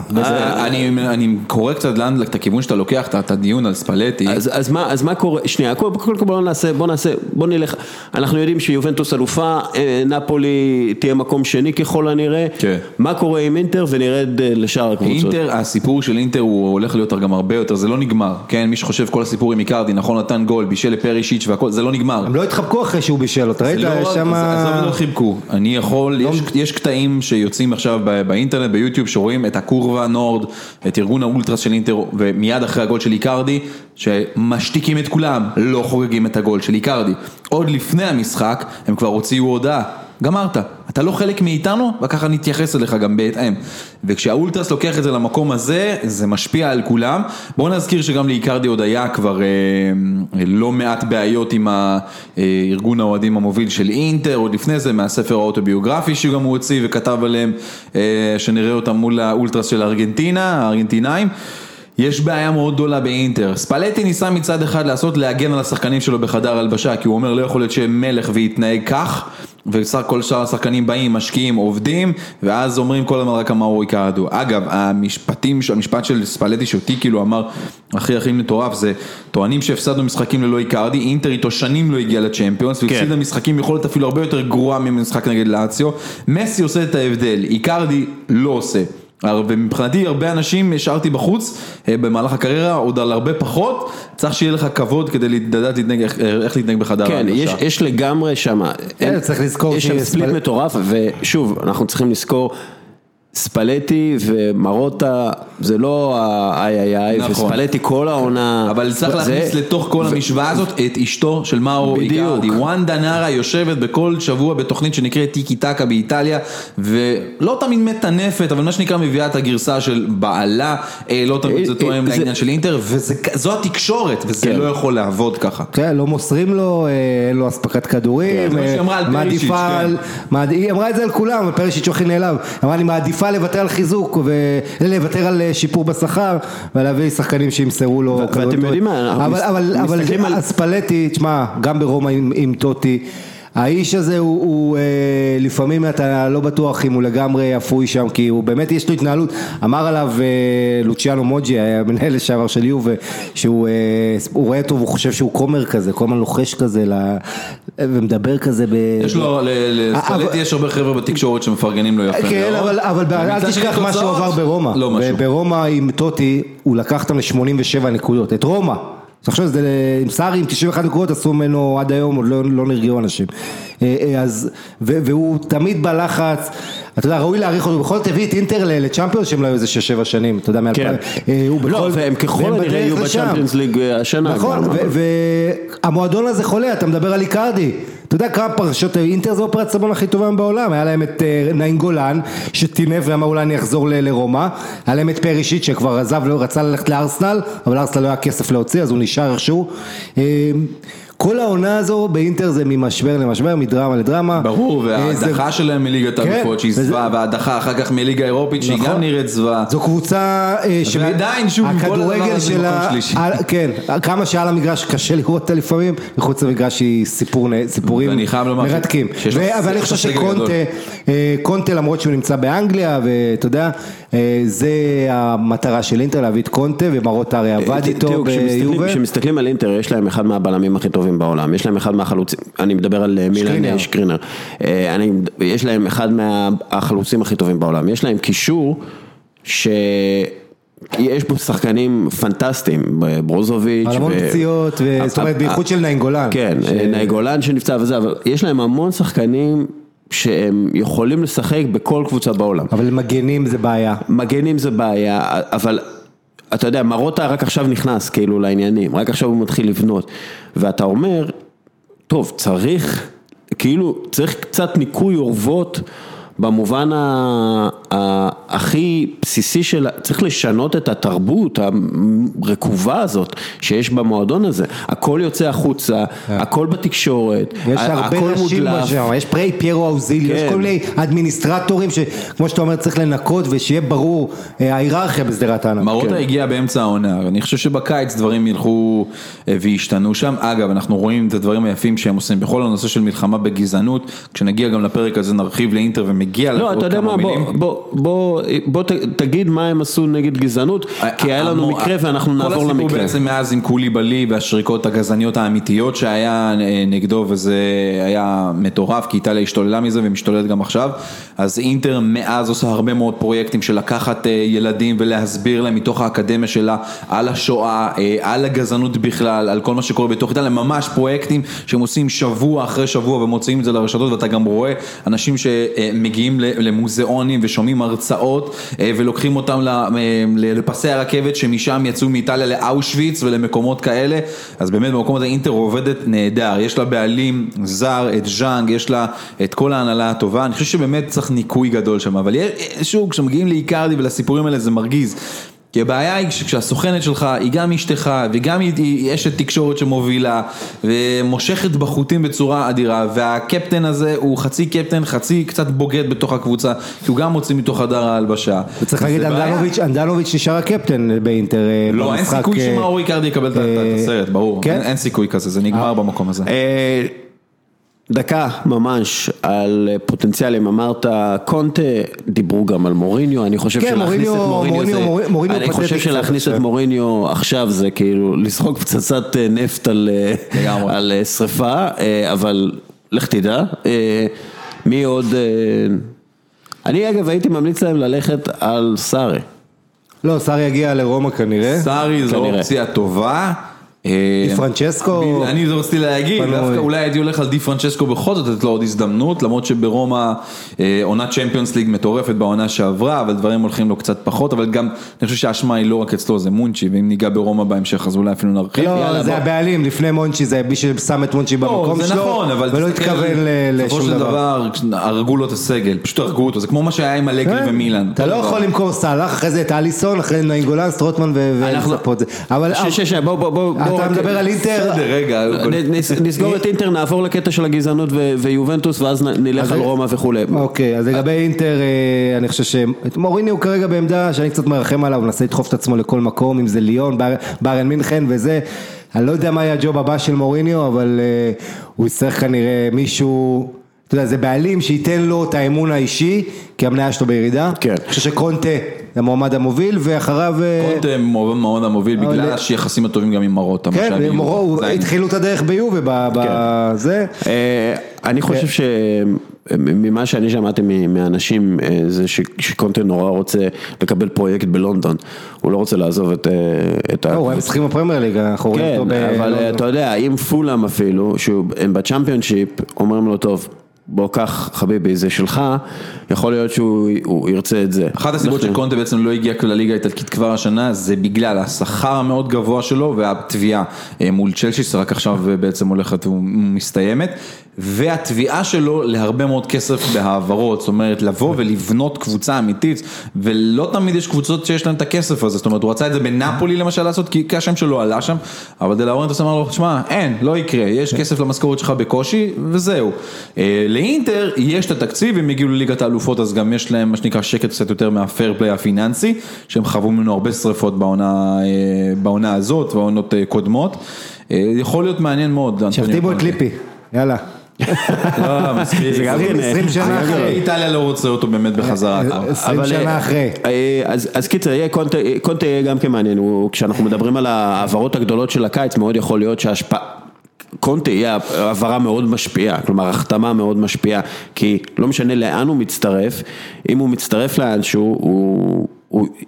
אני קורא קצת לאן, את הכיוון שאתה לוקח, את הדיון על ספלטי. אז מה קורה, שנייה, קודם כל בוא נעשה, בוא נעשה, בוא נלך, אנחנו יודעים שיובנטוס אלופה, נפולי תהיה מקום שני ככל הנראה, כן. מה קורה עם אינטר ונרד לשאר הקבוצות. אינטר, הסיפור של אינטר הוא הולך להיות גם הרבה יותר, זה לא נגמר, כן, מי שחושב כל הסיפור עם איקרדי, נכון נתן גול, בישל לפרישיץ' והכל, זה לא נגמר. הם לא התחבקו אחרי שהוא בישל, אתה ראית שם... עזוב לא חיבקו, אני יכול, יש, יש קטעים שיוצאים עכשיו באינטרנט, ביוטיוב, שרואים את הקורבה נורד, את ארגון האולטרס של אינטר, ומיד אחרי הגול של איקרדי, שמשתיקים את כולם, לא חוגגים את הגול של איקרדי. עוד לפני המשחק, הם כבר הוציאו הודעה, גמרת, אתה לא חלק מאיתנו, וככה נתייחס אליך גם בהתאם. וכשהאולטרס לוקח את זה למקום הזה, זה משפיע על כולם. בואו נזכיר שגם לאיקרדי עוד היה כבר אה, לא מעט בעיות עם הארגון האוהדים המוביל של אינטר, עוד לפני זה מהספר האוטוביוגרפי שגם הוא הוציא וכתב עליהם, אה, שנראה אותם מול האולטרס של ארגנטינה, הארגנטינאים. יש בעיה מאוד גדולה באינטר, ספלטי ניסה מצד אחד לעשות להגן על השחקנים שלו בחדר הלבשה כי הוא אומר לא יכול להיות שיהיה מלך ויתנהג כך וסך כל שאר השחקנים באים, משקיעים, עובדים ואז אומרים כל הזמן רק אמרו איקרדו. אגב, המשפטים, המשפט של ספלטי שאותי כאילו אמר הכי הכי מטורף זה טוענים שהפסדנו משחקים ללא איקרדי, אינטר איתו שנים לא הגיע לצ'מפיונס כן. והפסידה משחקים יכולת אפילו הרבה יותר גרועה ממשחק נגד לאציו, מסי עושה את ההבדל, איקרדי לא עושה. ומבחינתי הרבה אנשים השארתי בחוץ במהלך הקריירה עוד על הרבה פחות, צריך שיהיה לך כבוד כדי לדעת איך להתנהג בחדר כן, יש, יש לגמרי שם, כן, צריך לזכור יש שם ספליט מטורף ושוב אנחנו צריכים לזכור ספלטי ומרוטה זה לא האיי איי איי, נכון. וספלטי כל העונה. אבל צריך זה- להכניס לתוך כל המשוואה הזאת את אשתו של מאורו בדיוק. איקרדי. וונדה נארה יושבת בכל שבוע בתוכנית שנקראת טיקי טקה באיטליה, ולא תמיד מטנפת, אבל מה שנקרא מביאה את הגרסה של בעלה, אה, לא תמיד זה אה, תואם זה- לעניין של אינטר, וזו התקשורת, וזה כן. לא יכול לעבוד ככה. כן, לא מוסרים לו, אה, אין לו אספקת כדורים, זה אה, על מעדיפה מעד- היא אמרה את זה על כולם, פרישיץ' הכי נעלב, אמרה אני מעדיפה לוותר על חיזוק, ולוותר על אה, שיפור בשכר, ולהביא שחקנים שימסרו לו ואתם יודעים. מה, אנחנו אבל- אבל אבל מסתכלים על- אספלטי, תשמע, גם ברומא עם טוטי, האיש הזה הוא, הוא אה, לפעמים אתה לא בטוח אם הוא לגמרי אפוי שם, כי הוא באמת יש לו התנהלות, אמר עליו אה, לוציאנו מוג'י, המנהל לשעבר של יובה, שהוא אה, הוא רואה אותו והוא חושב שהוא כומר כזה, כל הזמן לוחש כזה, ל- ומדבר כזה ב... יש לו, ל- לספלטי אבל- יש הרבה חבר'ה בתקשורת שמפרגנים לו יפה. כן, אבל, אבל אל תשכח מה שהוא עבר ברומא. לא משהו. ברומא עם טוטי, הוא לקח אותם ל-87 נקודות, את רומא. עכשיו זה עם סארי עם 91 נקודות עשו ממנו עד היום, עוד לא, לא נרגעו אנשים. אה, אה, אז, ו, והוא תמיד בלחץ, אתה יודע, ראוי להעריך אותו, בכל זאת הביא את אינטר לצ'מפיונס שהם לא היו איזה 6-7 שנים, אתה יודע, כן. מאלפיים. אה, הוא לא, בכל- והם ככל הנראה יהיו. בצ'מפיונס ליג השנה. נכון, והמועדון הזה חולה, אתה מדבר על איקרדי. אתה יודע כמה פרשות, אינטר זה אופרת סבון הכי טובה בעולם, היה להם את אה, נעים גולן, שטינף ואמר אולי אני אחזור לרומא, היה להם את פרישיט שכבר עזב, לא רצה ללכת לארסנל, אבל לארסנל לא היה כסף להוציא, אז הוא נשאר איכשהו. כל העונה הזו באינטר זה ממשבר למשבר, מדרמה לדרמה. ברור, אה, וההדחה שלהם מליגת כן, האלופות שהיא זוועה, וההדחה אחר כך מליגה אירופית שהיא נכון. גם נראית זוועה. זו קבוצה אה, שמ- ועדיין, שוב, כל הדבר הזה מקום שלישי. כן, כמה שעל המגרש קשה לראות אותה לפעמים, מחוץ למגרש היא סיפור, סיפורים ואני ש- מרתקים. שיש לו ו- אבל אני חושב שקונטה. אה, למרות שהוא נמצא באנגליה, ואתה יודע, זה המטרה של אינטר להביא את קונטה, ומרוטה הרי עבד ת- איתו תראו, כשמסתכלים- על אינטר, יש להם אחד מהבלמים הכי טובים בעולם, יש להם אחד מהחלוצים, אני מדבר על אה, מילן שקרינר. אה, אה, יש להם אחד מהחלוצים הכי טובים בעולם, יש להם קישור שיש בו שחקנים פנטסטיים, ברוזוביץ', על המון פציעות, זאת אומרת בייחוד של נאינגולן. כן, ש- נאי שנפצע וזה, אבל יש להם המון שחקנים שהם יכולים לשחק בכל קבוצה בעולם. אבל מגנים זה בעיה. מגנים זה בעיה, אבל אתה יודע, מרוטה רק עכשיו נכנס כאילו לעניינים, רק עכשיו הוא מתחיל לבנות, ואתה אומר, טוב, צריך, כאילו, צריך קצת ניקוי אורוות במובן הכי בסיסי של, צריך לשנות את התרבות הרקובה הזאת שיש במועדון הזה, הכל יוצא החוצה, הכל בתקשורת, יש ה- הרבה הכל נשים מודלף. שם, יש פרי פיירו אוזיליו, יש כן. כל מיני אדמיניסטרטורים שכמו שאתה אומר צריך לנקות ושיהיה ברור אה, ההיררכיה בשדרת הענק. מרוטה כן. הגיע באמצע העונה, אני חושב שבקיץ דברים ילכו אה, וישתנו שם. אגב, אנחנו רואים את הדברים היפים שהם עושים בכל הנושא של מלחמה בגזענות. כשנגיע גם לפרק הזה נרחיב לאינטר ומגיע לא, לעוד אתה יודע מה, בוא, מילים. בוא, בוא, בוא ת- תגיד מה הם עשו נגד גזענות, כי היה לנו המו- מקרה ואנחנו נעבור כל הסיפור למקרה. בעצם מאז עם קוליבאלי והשריקות הגזעניות האמיתיות שהיה אה, נגדו וזה היה מטורף כי איטליה השתוללה מזה ומשתוללת גם עכשיו אז אינטר מאז עושה הרבה מאוד פרויקטים של לקחת אה, ילדים ולהסביר להם מתוך האקדמיה שלה על השואה, אה, על הגזענות בכלל, על כל מה שקורה בתוך איטליה, ממש פרויקטים שהם עושים שבוע אחרי שבוע ומוציאים את זה לרשתות ואתה גם רואה אנשים שמגיעים ל- למוזיאונים ושומעים הרצאות אה, ולוקחים אותם אה, לפסי הרכבת שמשם יצאו מאיטליה לאושוויץ ולמקומות כאלה, אז באמת במקום הזה אינטר עובדת נהדר, יש לה בעלים זר, את ז'אנג, יש לה את כל ההנהלה הטובה, אני חושב שבאמת צריך ניקוי גדול שם, אבל שוב, כשמגיעים לאיקרדי ולסיפורים האלה זה מרגיז. כי הבעיה היא שכשהסוכנת שלך היא גם אשתך וגם היא- אשת תקשורת שמובילה ומושכת בחוטים בצורה אדירה והקפטן הזה הוא חצי קפטן, חצי קצת בוגד בתוך הקבוצה כי הוא גם מוציא מתוך חדר ההלבשה. וצריך להגיד. אנדנוביץ', אנדנוביץ' נשאר הקפטן באינטר אה, לא, אין סיכוי אה, שמאורי קרדי יקבל את אה, הסרט, ברור, כן? אין סיכוי כזה, זה נגמר במקום הזה. דקה ממש על פוטנציאלים, אמרת קונטה, דיברו גם על מוריניו, אני חושב כן, שלהכניס את מוריניו- מוריניו זה, מוריניו- מוריניו אני חושב שלהכניס את. מוריניו עכשיו זה כאילו לזרוק פצצת אה, נפט על אה. על, אה, שריפה, אבל לך תדע, מי עוד, אני אגב הייתי ממליץ להם ללכת על סארי. לא, סארי יגיע לרומא כנראה. אה? סארי זו. אופציה טובה, די פרנצ'סקו? אני רציתי להגיד, דווקא אולי הייתי הולך על די פרנצ'סקו בכל זאת, לתת לו עוד הזדמנות, למרות שברומא עונת צ'מפיונס ליג מטורפת בעונה שעברה, אבל דברים הולכים לו קצת פחות, אבל גם, אני חושב שהאשמה היא לא רק אצלו, זה מונצ'י, ואם ניגע ברומא בהמשך אז אולי אפילו נרחיב. לא, זה הבעלים, לפני מונצ'י, זה מי ששם את מונצ'י במקום שלו, נכון, ולא התכוון לשום דבר. בסופו של דבר, הרגו לו את הסגל, פשוט הרגו אותו, זה כמו מה שהיה עם אלגרי כן. ומילאן. אתה לא יכול למכור סאלח, אחרי זה את אליסון, אחרי זה נעים גולן, סטרוטמן ולצפות. אתה מדבר על אינטר, בסדר, רגע. נסגור את אינטר, נעבור לקטע של הגזענות ויובנטוס, ואז נלך על רומא וכולי. אוקיי, אז לגבי אינטר, אה, אני חושב שמוריני הוא כרגע בעמדה שאני קצת מרחם עליו, מנסה לדחוף את עצמו לכל מקום, אם זה ליון, בארן מינכן וזה. אני לא יודע מה יהיה הג'וב הבא של מוריניו, אבל uh, הוא יצטרך כנראה מישהו, אתה יודע, זה בעלים שייתן לו את האמון האישי, כי המניה שלו בירידה. כן. אני חושב שקונטה המועמד המוביל, ואחריו... קונטה המועמד המוביל, בגלל היחסים הטובים גם עם מרות. כן, התחילו את הדרך ביובה בזה. אני חושב ש... ממה שאני שמעתי מאנשים זה שקונטה נורא רוצה לקבל פרויקט בלונדון, הוא לא רוצה לעזוב את ה... הוא היה משחקים בפרמייר ליג, אנחנו רואים אותו בלונדון. כן, אבל אתה יודע, אם פולאם אפילו, שהם בצ'מפיונשיפ, אומרים לו טוב. בוא קח חביבי זה שלך, יכול להיות שהוא ירצה את זה. אחת הסיבות שקונטה בעצם לא הגיע לליגה האיטלקית כבר השנה זה בגלל השכר המאוד גבוה שלו והתביעה מול צ'לשיס רק עכשיו בעצם הולכת ומסתיימת והתביעה שלו להרבה מאוד כסף בהעברות, זאת אומרת לבוא ולבנות קבוצה אמיתית ולא תמיד יש קבוצות שיש להן את הכסף הזה, זאת אומרת הוא רצה את זה בנפולי למשל לעשות כי השם שלו עלה שם, אבל דה לאורנטוס אמר לו, שמע אין, לא יקרה, יש כסף למשכורת שלך בקושי וזהו. לאינטר יש את התקציב, הם הגיעו לליגת האלופות אז גם יש להם מה שנקרא שקט קצת יותר מהפייר פליי הפיננסי, שהם חוו ממנו הרבה שריפות בעונה, בעונה הזאת ועונות קודמות, יכול להיות מעניין מאוד. שיחתימו את ליפי, יאללה. לא, מספיק. זה גם 20 שנה אחרי. איטליה לא רוצה אותו באמת בחזרה. 20 שנה אחרי. אז קיצר, קונטה יהיה גם כמעניין, כשאנחנו מדברים על ההעברות הגדולות של הקיץ, מאוד יכול להיות שההשפעה... קונטה יהיה העברה מאוד משפיעה, כלומר החתמה מאוד משפיעה, כי לא משנה לאן הוא מצטרף, אם הוא מצטרף לאנשהו, הוא...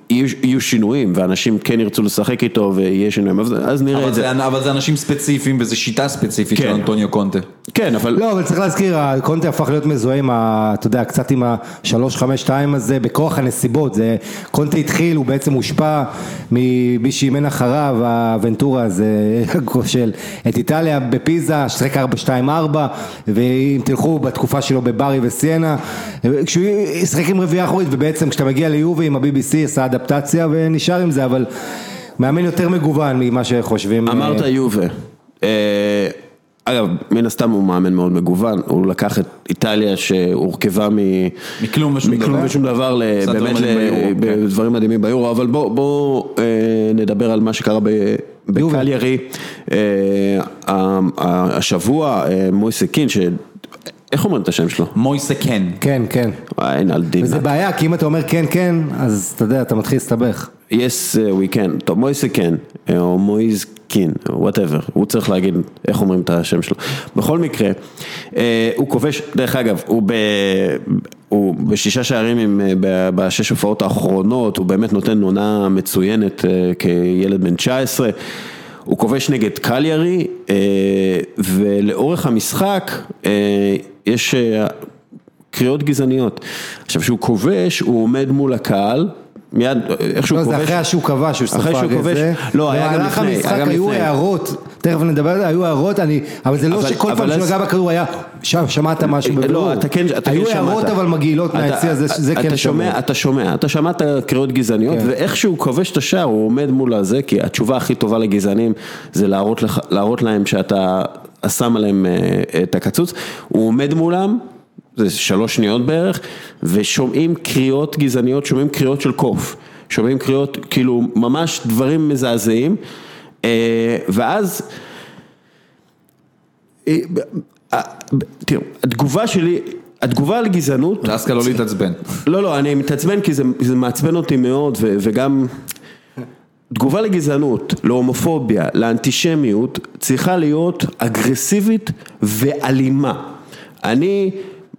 יהיו שינויים ואנשים כן ירצו לשחק איתו ויהיה שינויים, אז נראה את זה. אבל זה אנשים ספציפיים וזו שיטה ספציפית של אנטוניו קונטה. כן, אבל... לא, אבל צריך להזכיר, קונטה הפך להיות מזוהה עם ה... אתה יודע, קצת עם ה-352 הזה, בכוח הנסיבות. זה... קונטה התחיל, הוא בעצם הושפע ממי שאימן אחריו, הוונטורה הזה, של את איטליה בפיזה, ששחק 4-2-4, ואם תלכו בתקופה שלו בברי וסיינה, כשהוא ישחק עם רביעי אחורית, ובעצם כשאתה מגיע ליובי עם ה-BBC, עשה אדפטציה ונשאר עם זה, אבל מאמן יותר מגוון ממה שחושבים. אמרת יובה. אגב, מן הסתם הוא מאמן מאוד מגוון, הוא לקח את איטליה שהורכבה מכלום ושום דבר, באמת לדברים מדהימים ביורו, אבל בואו נדבר על מה שקרה בקליירי, השבוע מויסה קין, איך אומרים את השם שלו? מויסה קן. כן, כן. אין על דין. וזה בעיה, כי אם אתה אומר כן, כן, אז אתה יודע, אתה מתחיל להסתבך. Yes, we can. טוב, מויסה קן, או מויז קין, whatever, הוא צריך להגיד איך אומרים את השם שלו. בכל מקרה, הוא כובש, דרך אגב, הוא ב... הוא בשישה שערים עם, בשש הופעות האחרונות, הוא באמת נותן עונה מצוינת כילד בן 19. הוא כובש נגד קליירי, ולאורך המשחק יש קריאות גזעניות. עכשיו, כשהוא כובש, הוא עומד מול הקהל. מיד, איך שהוא לא, כובש, זה אחרי שהוא כבש, שהוא ספג את זה, לא, היה גם לפני, המשחק היה גם היו. הערות, תכף נדבר על זה, היו הערות, אני, אבל זה לא שכל פעם שהוא נגע בכדור היה, שם שמעת משהו לא, בבירור, אתה כן, אתה כן היו שמעת. הערות אבל מגעילות מהיציע, זה כן אתה שומע, אתה שומע, אתה שמעת קריאות גזעניות, כן. ואיך שהוא כובש את השער, הוא עומד מול הזה, כי התשובה הכי טובה לגזענים זה להראות להם שאתה שם עליהם אה, את הקצוץ, הוא עומד מולם, זה שלוש שניות בערך, ושומעים קריאות גזעניות, שומעים קריאות של קוף, שומעים קריאות, כאילו, ממש דברים מזעזעים, אה, ואז... אה, תראו, התגובה שלי, התגובה לגזענות, דסקה לא להתעצבן. לא, לא, אני מתעצבן כי זה, זה מעצבן אותי מאוד ו, וגם תגובה לגזענות, להומופוביה, לאנטישמיות, צריכה להיות אגרסיבית ואלימה. אני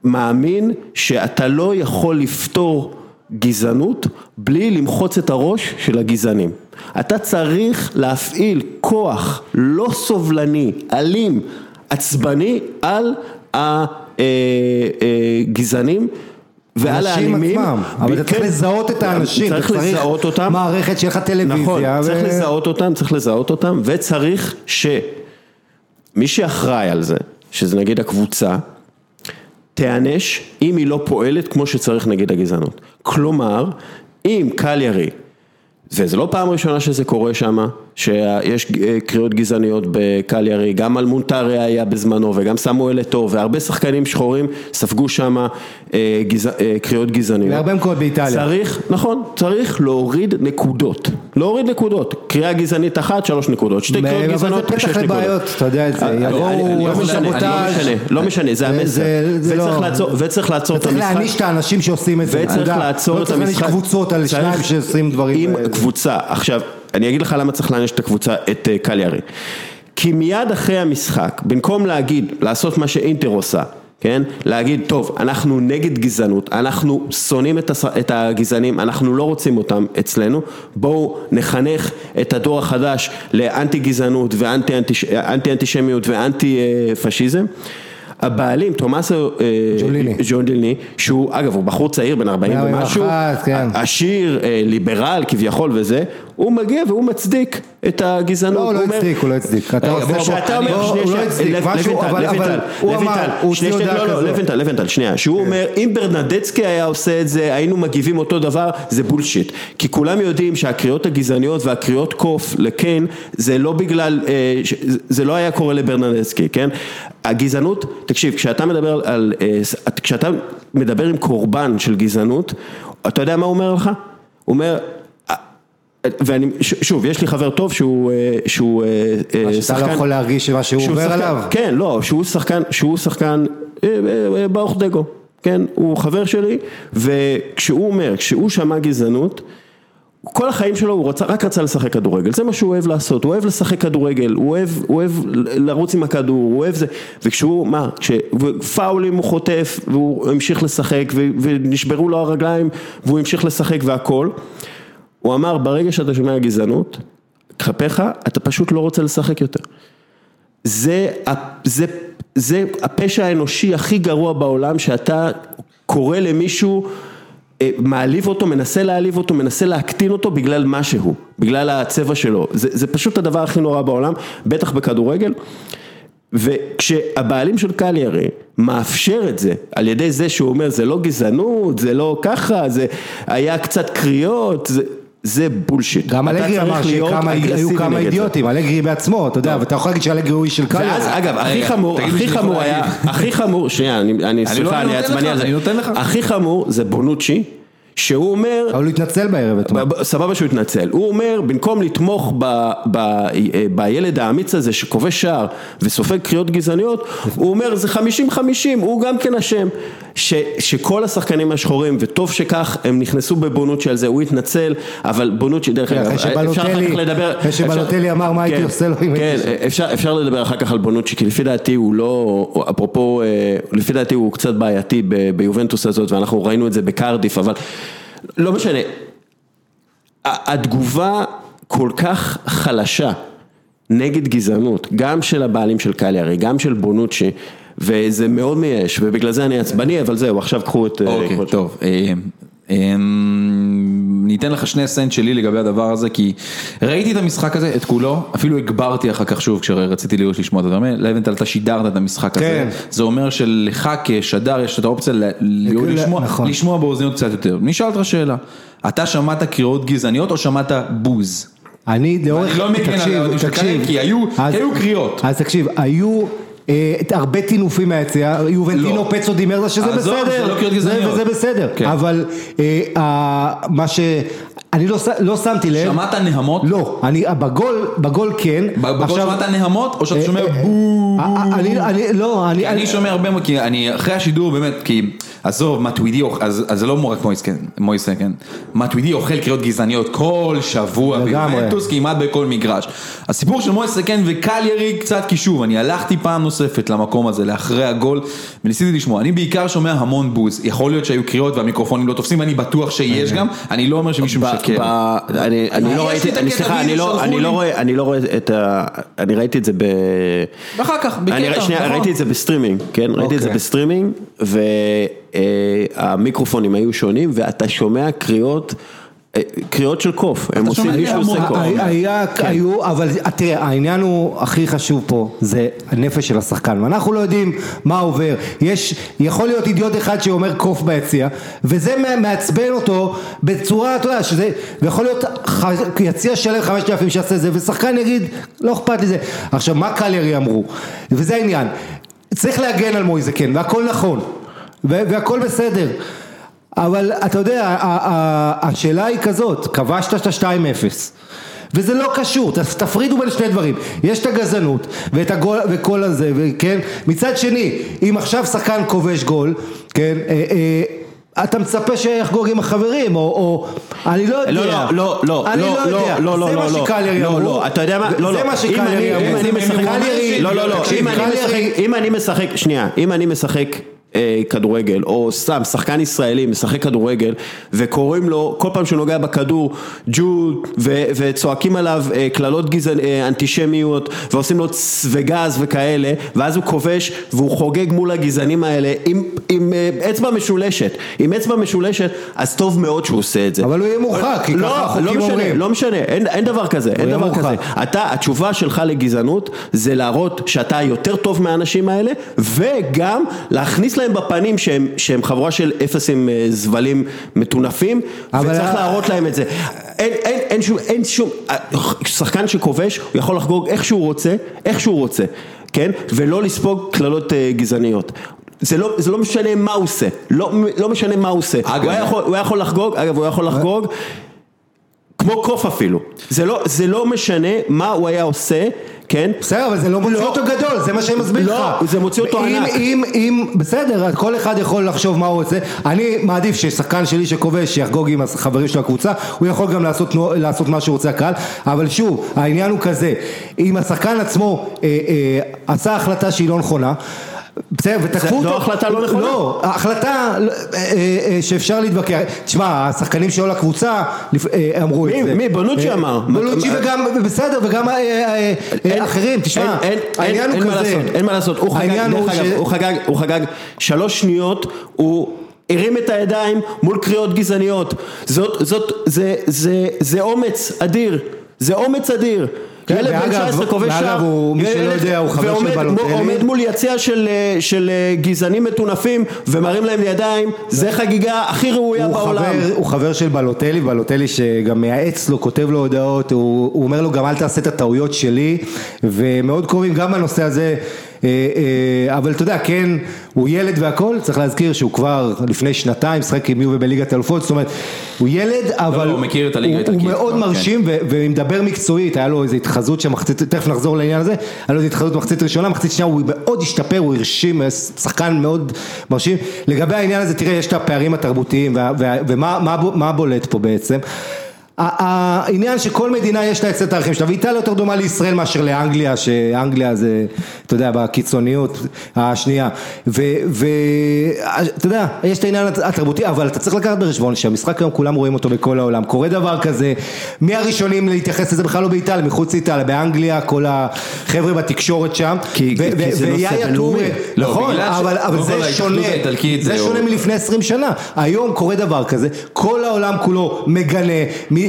מאמין שאתה לא יכול לפתור גזענות בלי למחוץ את הראש של הגזענים. אתה צריך להפעיל כוח לא סובלני, אלים, עצבני, על הגזענים. ועל האלימים, אבל אתה צריך לזהות את האנשים, צריך לזהות אותם, מערכת שיהיה לך טלוויזיה, נכון, צריך לזהות אותם, צריך לזהות אותם, וצריך שמי שאחראי על זה, שזה נגיד הקבוצה, תיענש אם היא לא פועלת כמו שצריך נגד הגזענות. כלומר, אם קליירי, וזה לא פעם ראשונה שזה קורה שם, שיש קריאות גזעניות בקליירי, גם על מונטריה היה בזמנו וגם סמואל אתו והרבה שחקנים שחורים ספגו שם גז... קריאות גזעניות. והרבה מקומות באיטליה. צריך, נכון, צריך להוריד נקודות, להוריד נקודות, קריאה גזענית אחת, שלוש נקודות, שתי קריאות גזעניות, שש נקודות. אבל זה פתח לבעיות, אתה יודע את זה, יבואו סבוטאז', לא משנה, זה המסר, וצריך לעצור את המשחק, וצריך להעניש את האנשים שעושים את זה, וצריך לעצור את המשחק, לא צריך להעניש קבוצות על שניים שעושים דברים, אם קבוצה, עכשיו אני אגיד לך למה צריך להעניש את הקבוצה, את קליארי. כי מיד אחרי המשחק, במקום להגיד, לעשות מה שאינטר עושה, כן? להגיד, טוב, אנחנו נגד גזענות, אנחנו שונאים את הגזענים, אנחנו לא רוצים אותם אצלנו, בואו נחנך את הדור החדש לאנטי גזענות ואנטי אנטישמיות ואנטי פשיזם. הבעלים, תומאסו ג'ונדיני, שהוא אגב הוא בחור צעיר בן 40 ומשהו, עשיר, ליברל כביכול וזה, הוא מגיע והוא מצדיק את הגזענות. לא, הוא לא הצדיק, הוא לא הצדיק. כשאתה אומר, הוא לא הצדיק משהו, אבל הוא אמר, הוא הוציא הודעה כזאת. לבנטל, לבנטל, שנייה, שהוא אומר, אם ברנדצקי היה עושה את זה, היינו מגיבים אותו דבר, זה בולשיט. כי כולם יודעים שהקריאות הגזעניות והקריאות קוף לקיין, זה לא בגלל, זה לא היה קורה לברנדצקי, כן? הגזענות, תקשיב, כשאתה מדבר על, כשאתה מדבר עם קורבן של גזענות, אתה יודע מה הוא אומר לך? הוא אומר, ואני, שוב, יש לי חבר טוב שהוא, שהוא שחקן, שאתה לא יכול להרגיש שמה שהוא עובר עליו? כן, לא, שהוא שחקן, שהוא שחקן ברוך דגו, כן, הוא חבר שלי, וכשהוא אומר, כשהוא שמע גזענות, כל החיים שלו הוא רצה, רק רצה לשחק כדורגל, זה מה שהוא אוהב לעשות, הוא אוהב לשחק כדורגל, הוא אוהב, הוא אוהב לרוץ עם הכדור, הוא אוהב זה, וכשהוא, מה, כשפאולים הוא חוטף והוא המשיך לשחק ונשברו לו הרגליים והוא המשיך לשחק והכל, הוא אמר ברגע שאתה שומע גזענות, כלפיך, אתה פשוט לא רוצה לשחק יותר. זה, זה, זה הפשע האנושי הכי גרוע בעולם שאתה קורא למישהו מעליב אותו, מנסה להעליב אותו, מנסה להקטין אותו בגלל מה שהוא, בגלל הצבע שלו, זה, זה פשוט הדבר הכי נורא בעולם, בטח בכדורגל, וכשהבעלים של קליירי מאפשר את זה, על ידי זה שהוא אומר זה לא גזענות, זה לא ככה, זה היה קצת קריאות, זה... זה בולשיט. גם אלגרי אמר שהיו כמה אידיוטים, אלגרי בעצמו, אתה יודע, ואתה יכול להגיד שאלגרי הוא איש של קליירי. ואז אגב, הכי חמור, הכי חמור היה, הכי חמור, שנייה, אני, סליחה, אני עצבני על זה, הכי חמור זה בונוצ'י. שהוא אומר, אבל הוא התנצל בערב אתמול, סבבה שהוא התנצל, הוא אומר במקום לתמוך ב, ב, בילד האמיץ הזה שכובש שער וסופג קריאות גזעניות, הוא אומר זה חמישים חמישים, הוא גם כן אשם, שכל השחקנים השחורים וטוב שכך הם נכנסו בבונוצ'י על זה, הוא התנצל, אבל בונוצ'י דרך אגב, אפשר אחר כך לדבר, אחרי שבלוטלי אמר מה הייתי עושה לו, כן, אפשר לדבר אחר כך על בונוצ'י, כי לפי דעתי הוא לא, אפרופו, לפי דעתי הוא קצת בעייתי ביובנטוס הזאת ואנחנו ראינו את זה בקרדיף, אבל לא משנה, התגובה כל כך חלשה נגד גזענות, גם של הבעלים של קליארי, גם של בונוצ'י, וזה מאוד מייאש, ובגלל זה אני עצבני, אבל זהו, עכשיו קחו את... אוקיי, טוב. אני אתן לך שני סנט שלי לגבי הדבר הזה, כי ראיתי את המשחק הזה, את כולו, אפילו הגברתי אחר כך שוב כשרציתי לראות לשמוע את הדברים האלה, לבנטל אתה שידרת את המשחק הזה, זה אומר שלך כשדר יש את האופציה לשמוע באוזניות קצת יותר. אני אשאל אותך שאלה, אתה שמעת קריאות גזעניות או שמעת בוז? אני לאורך, תקשיב, כי היו קריאות. אז תקשיב, היו... הרבה טינופים מהיציאה, יובנטינו פצו דימרזה שזה בסדר, וזה בסדר, אבל מה ש... אני לא שמתי לב. שמעת נהמות? לא, בגול, בגול כן. בגול שמעת נהמות או שאתה שומע בואו? אני, לא, אני... אני שומע הרבה, כי אני אחרי השידור באמת, כי עזוב, מטווידי, אז זה לא רק מויסה, כן, מטווידי אוכל קריאות גזעניות כל שבוע, ביובנטוס כמעט בכל מגרש. הסיפור של מויסה כן וקליירי קצת קישור, אני הלכתי פעם נוספת למקום הזה, לאחרי הגול, וניסיתי לשמוע, אני בעיקר שומע המון בוז, יכול להיות שהיו קריאות והמיקרופונים לא תופסים, אני בטוח שיש גם, אני לא אומר שמישהו משקר. אני לא ראיתי, סליחה, אני לא רואה את ה... אני ראיתי את זה ב... ואחר כך, בקטע, נכון. ראיתי את זה בסטרימינג, כן? ראיתי את זה אוקיי. בסטרימינג, והמיקרופונים היו שונים, ואתה שומע קריאות, אה, קריאות של קוף, הם עושים, מישהו עושה. קוף. היה, כן. היו, אבל תראה, העניין הוא הכי חשוב פה, זה הנפש של השחקן, ואנחנו לא יודעים מה עובר, יש, יכול להיות אידיוט אחד שאומר קוף ביציע, וזה מעצבן אותו בצורה, אתה יודע, שזה, ויכול להיות יציע שלם חמשת אלפים שיעשה את זה, ושחקן יגיד, לא אכפת לי זה. עכשיו, מה קליירי אמרו? וזה העניין, צריך להגן על מויזה, כן, והכל נכון, והכל בסדר. אבל אתה יודע, השאלה היא כזאת, כבשת את ה-2-0 וזה לא קשור, תפרידו בין שני דברים, יש את הגזענות ואת הגול וכל הזה, כן, מצד שני, אם עכשיו שחקן כובש גול, כן, אה, אה, אתה מצפה שיחגוג עם החברים, או, או אני לא יודע, לא, לא, לא, לא, אני לא, לא יודע, לא, לא, זה לא, מה לא, שקליירי לא, אמרו, לא, אתה יודע מה, לא, זה לא, מה שקליירי אם אמרו, אני משחק, לא, לא, לא, אם אני משחק, אם אני משחק, שנייה, אם אני משחק כדורגל, או סתם שחקן ישראלי משחק כדורגל, וקוראים לו, כל פעם שהוא נוגע בכדור, ג'ו, וצועקים עליו אה, קללות. אה, אנטישמיות, ועושים לו וגז וכאלה, ואז הוא כובש, והוא חוגג מול הגזענים האלה, עם, עם אה, אצבע משולשת, עם אצבע משולשת, אז טוב מאוד שהוא עושה את זה. אבל הוא יהיה מורחק, כי לא, ככה החוקים לא משנה, אומרים. לא משנה, אין, אין דבר כזה, אין דבר מורחק. כזה. אתה, התשובה שלך לגזענות זה להראות שאתה יותר טוב מהאנשים האלה, וגם להכניס להם בפנים שהם, שהם חבורה של אפסים אה, זבלים מטונפים, וצריך להראות להם את זה. אין, אין, אין שום, אין שום, אה, שחקן שכובש, הוא יכול לחגוג איך שהוא רוצה, איך שהוא רוצה, כן? ולא לספוג קללות אה, גזעניות. זה לא, זה לא משנה מה הוא עושה, לא, לא משנה מה הוא עושה. אגב- הוא היה יכול, הוא היה יכול לחגוג, אגב, הוא היה יכול לחגוג כמו קוף אפילו, זה לא, זה לא משנה מה הוא היה עושה, כן? בסדר, אבל זה לא מוציא אותו גדול, זה מה שאני מסביר לך. לא, זה מוציא אותו אם- ענק. אם, אם, בסדר, כל אחד יכול לחשוב מה הוא רוצה. אני מעדיף ששחקן שלי שכובש שיחגוג עם החברים של הקבוצה, הוא יכול גם לעשות, לעשות מה שהוא רוצה הקהל, אבל שוב, העניין הוא כזה, אם השחקן עצמו אה, אה, עשה החלטה שהיא לא נכונה, בסדר, ותקפו זו אותו. החלטה לא נכונה? לא, החלטה אה, אה, שאפשר להתווכח. תשמע, השחקנים שלו לקבוצה אה, אמרו את זה. מי? בונוצ'י אה, אמר. בונוצ'י וגם, בסדר, וגם אה, אה, אה, אחרים, תשמע, העניין הוא כזה. אין מה לעשות, הוא חגג שלוש שניות, הוא הרים את הידיים מול קריאות גזעניות, זאת, זאת, זה, זה, זה אומץ אדיר, זה אומץ אדיר. ילד בן ואגב- 19 כובש ואגב, שער, הוא- מי שלא יודע, הוא חבר של ועומד- בלוטלי. עומד מול יציע של, אה, גזענים מטונפים ומרים להם ידיים, זה חגיגה הכי ראויה בעולם. הוא חבר של בלוטלי, בלוטלי שגם מייעץ לו, כותב לו הודעות, הוא, אומר לו גם אל תעשה את הטעויות שלי, ומאוד קרובים גם בנושא הזה, אבל אתה יודע, כן, הוא ילד והכל, צריך להזכיר שהוא כבר לפני שנתיים משחק עם יובה בליגת האלופות, זאת אומרת, הוא ילד, אבל לא, הוא מכיר את הליגה הוא, מאוד כבר, מרשים, ומדבר מקצועית, היה לו איזו התחזות שמחצית, תכף נחזור לעניין הזה, היה לו איזו התחזות מחצית ראשונה, מחצית שנייה הוא מאוד השתפר, הוא הרשים, שחקן מאוד מרשים. לגבי העניין הזה, תראה, יש את הפערים התרבותיים, ומה מה בו- מה בולט פה בעצם? העניין שכל מדינה יש לה את סט הערכים שלה, ואיטליה יותר דומה לישראל מאשר לאנגליה, שאנגליה זה, אתה יודע, בקיצוניות השנייה, ואתה יודע, יש את העניין התרבותי, אבל אתה צריך לקחת בחשבון שהמשחק היום כולם רואים אותו בכל העולם, קורה דבר כזה, מי הראשונים להתייחס לזה? בכלל לא באיטליה, מחוץ לאיטליה, באנגליה, כל החבר'ה בתקשורת שם, כי- זה נושא בינלאומי. לא, נכון, אבל קודם כל זה שונה, זה שונה מלפני 20 שנה, היום קורה דבר כזה, כל העולם כולו מגנה,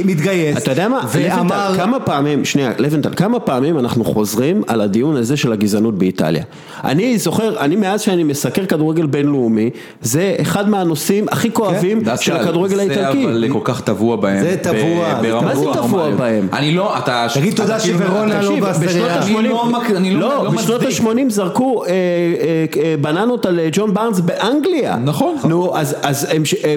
מתגייס, אתה יודע מה, ואמר, לבנטל, כמה פעמים, שנייה, לבנטל, כמה פעמים אנחנו חוזרים על הדיון הזה של הגזענות באיטליה? אני זוכר, אני מאז שאני מסקר כדורגל בינלאומי, זה אחד מהנושאים הכי כואבים דווקא של הכדורגל זה האיטלקי. אבל כל כך טבוע בהם. זה טבוע, זה מה זה טבוע. בהם? אני לא, אתה... תגיד תודה כאילו- שוורונה לא תקשיב, בסריה. בשנות אני ה-80, לא לא- לא, לא בשנות מצדיק. ה-80 זרקו אה, אה, אה, בננות על ג'ון בארנס באנגליה. נכון. נו, אז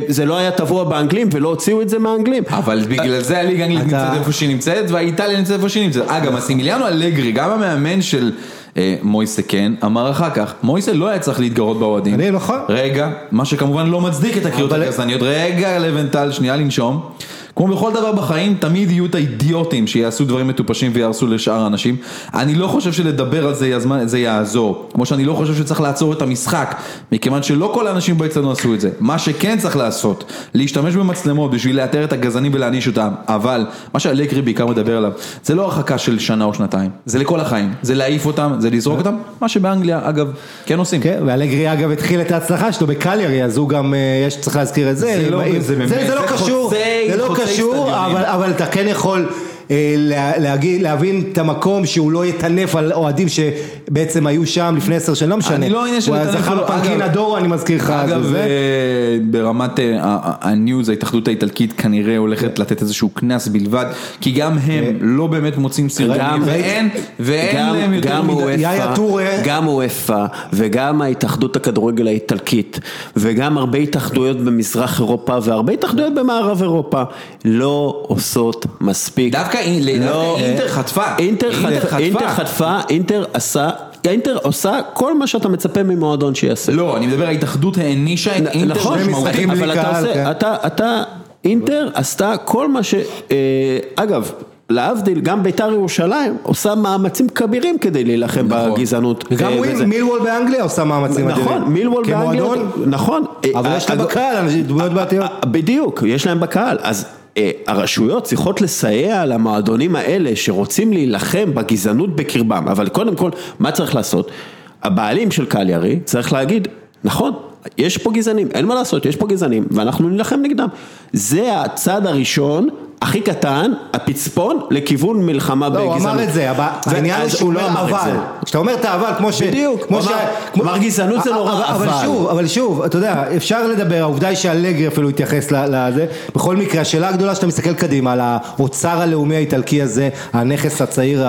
זה לא היה טבוע באנגלים ולא הוציאו את זה מהאנגלים. אבל בגלל זה הליגה האנגלית אתה- נמצאת איפה שהיא נמצאת והאיטליה נמצאת איפה שהיא נמצאת. אגב, מסימיליאנו אלגרי, גם המאמן של אה, מויסה כן, אמר אחר כך, מויסה לא היה צריך להתגרות באוהדים. אני, נכון. רגע, מה שכמובן לא מצדיק את הקריאות הגזעניות, רגע לבנטל, שנייה לנשום. כמו בכל דבר בחיים, תמיד יהיו את האידיוטים שיעשו דברים מטופשים ויהרסו לשאר האנשים. אני לא חושב שלדבר על זה יזמן, זה יעזור. כמו שאני לא חושב שצריך לעצור את המשחק, מכיוון שלא כל האנשים באצטדיון עשו את זה. מה שכן צריך לעשות, להשתמש במצלמות בשביל לאתר את הגזענים ולהעניש אותם. אבל, מה שאלגרי בעיקר מדבר עליו, זה לא הרחקה של שנה או שנתיים. זה לכל החיים. זה להעיף אותם, זה לזרוק אותם. מה שבאנגליה, אגב, כן עושים. כן, ואלגרי אגב התחיל את ההצלחה שלו בקליירי, אז הוא גם, אה, יש, צריך להזכיר את זה. זה לא- לא קשור, זה לא קשור. אבל אתה כן יכול להגיד, להבין את המקום שהוא לא יטנף על אוהדים שבעצם היו שם לפני עשר שנים, לא משנה. אני לא עניין של לטנף בפנקין אגב- הדור, אני מזכיר לך. אגב, אה, ברמת אה, הניוז, ההתאחדות האיטלקית כנראה הולכת לתת איזשהו קנס בלבד, כי גם הם לא באמת מוצאים סרטונים, גם- ואין, ואין להם יותר מדי. גם וופא וגם ההתאחדות הכדורגל האיטלקית וגם הרבה התאחדויות במזרח אירופה והרבה התאחדויות במערב אירופה לא עושות מספיק. דווקא דווקא לא, אינטר חטפה. אינטר חטפה. אינטר חטפה, אינטר עשה, אינטר עושה כל מה שאתה מצפה ממועדון שיעשה. לא, אני מדבר, ההתאחדות הענישה את אינטר נכון, אבל אתה עושה, כן. אתה, אתה, אינטר עשתה כל מה ש... אה, אגב, להבדיל, גם ביתר ירושלים עושה מאמצים כבירים כדי להילחם נכון. בגזענות. וגם אה, וזה. מילוול באנגליה עושה מאמצים אדירים. נכון, מילוול באנגליה, כמועדון, נכון. אבל אה, יש לה אגב, בקהל אנשים- דמויות בעתיות. בדיוק, יש להם בקהל, אז אה, הרשויות צריכות לסייע למועדונים האלה שרוצים להילחם בגזענות בקרבם, אבל קודם כל, מה צריך לעשות? הבעלים של קליארי צריך להגיד, נכון, יש פה גזענים, אין מה לעשות, יש פה גזענים, ואנחנו נילחם נגדם. זה הצעד הראשון. הכי קטן, הפצפון לכיוון מלחמה לא, בגזענות. הוא אמר את זה, אבל העניין הוא שהוא לא אמר את אבל, זה. כשאתה אומר את האבל, כמו ש... בדיוק, כמו הוא אמר- גזענות זה לא רע, אבל אבל. שוב, אבל שוב, אתה יודע, אפשר לדבר, העובדה היא שאלגרי אפילו התייחס לזה, בכל מקרה, השאלה הגדולה שאתה מסתכל קדימה על האוצר הלאומי האיטלקי הזה, הנכס הצעיר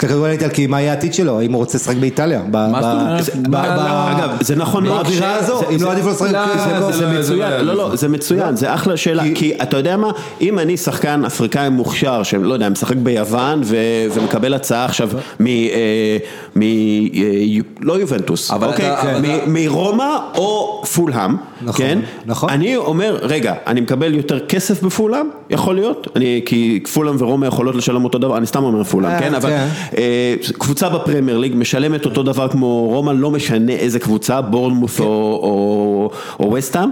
של הכדורגל האיטלקי, מה יהיה העתיד שלו, האם הוא רוצה לשחק באיטליה? לא, אגב, זה נכון מאוד. באווירה הזו, אם לא עדיף לו לשחק לא. זה לא- מצוין, לא לא, זה מצוין, זה אחלה שאלה, כי אתה יודע מה, אם אני שחקן אפריקאי מוכשר, שלא יודע, משחק ביוון ו- ומקבל הצעה עכשיו מ... אה, מ... אה, לא יובנטוס, אבל אוקיי? אתה- אבל מ- מרומא או פולהאם, נכון, כן? נכון. אני אומר, רגע, אני מקבל יותר כסף בפולהאם, יכול להיות, אני, כי פולהאם ורומא יכולות לשלם אותו דבר, אני סתם אומר פולהאם, אה, כן? אבל כן. קבוצה בפרמייר ליג משלמת אותו דבר כמו רומא, לא משנה איזה קבוצה, בורנמוס או- או או וסטהאם.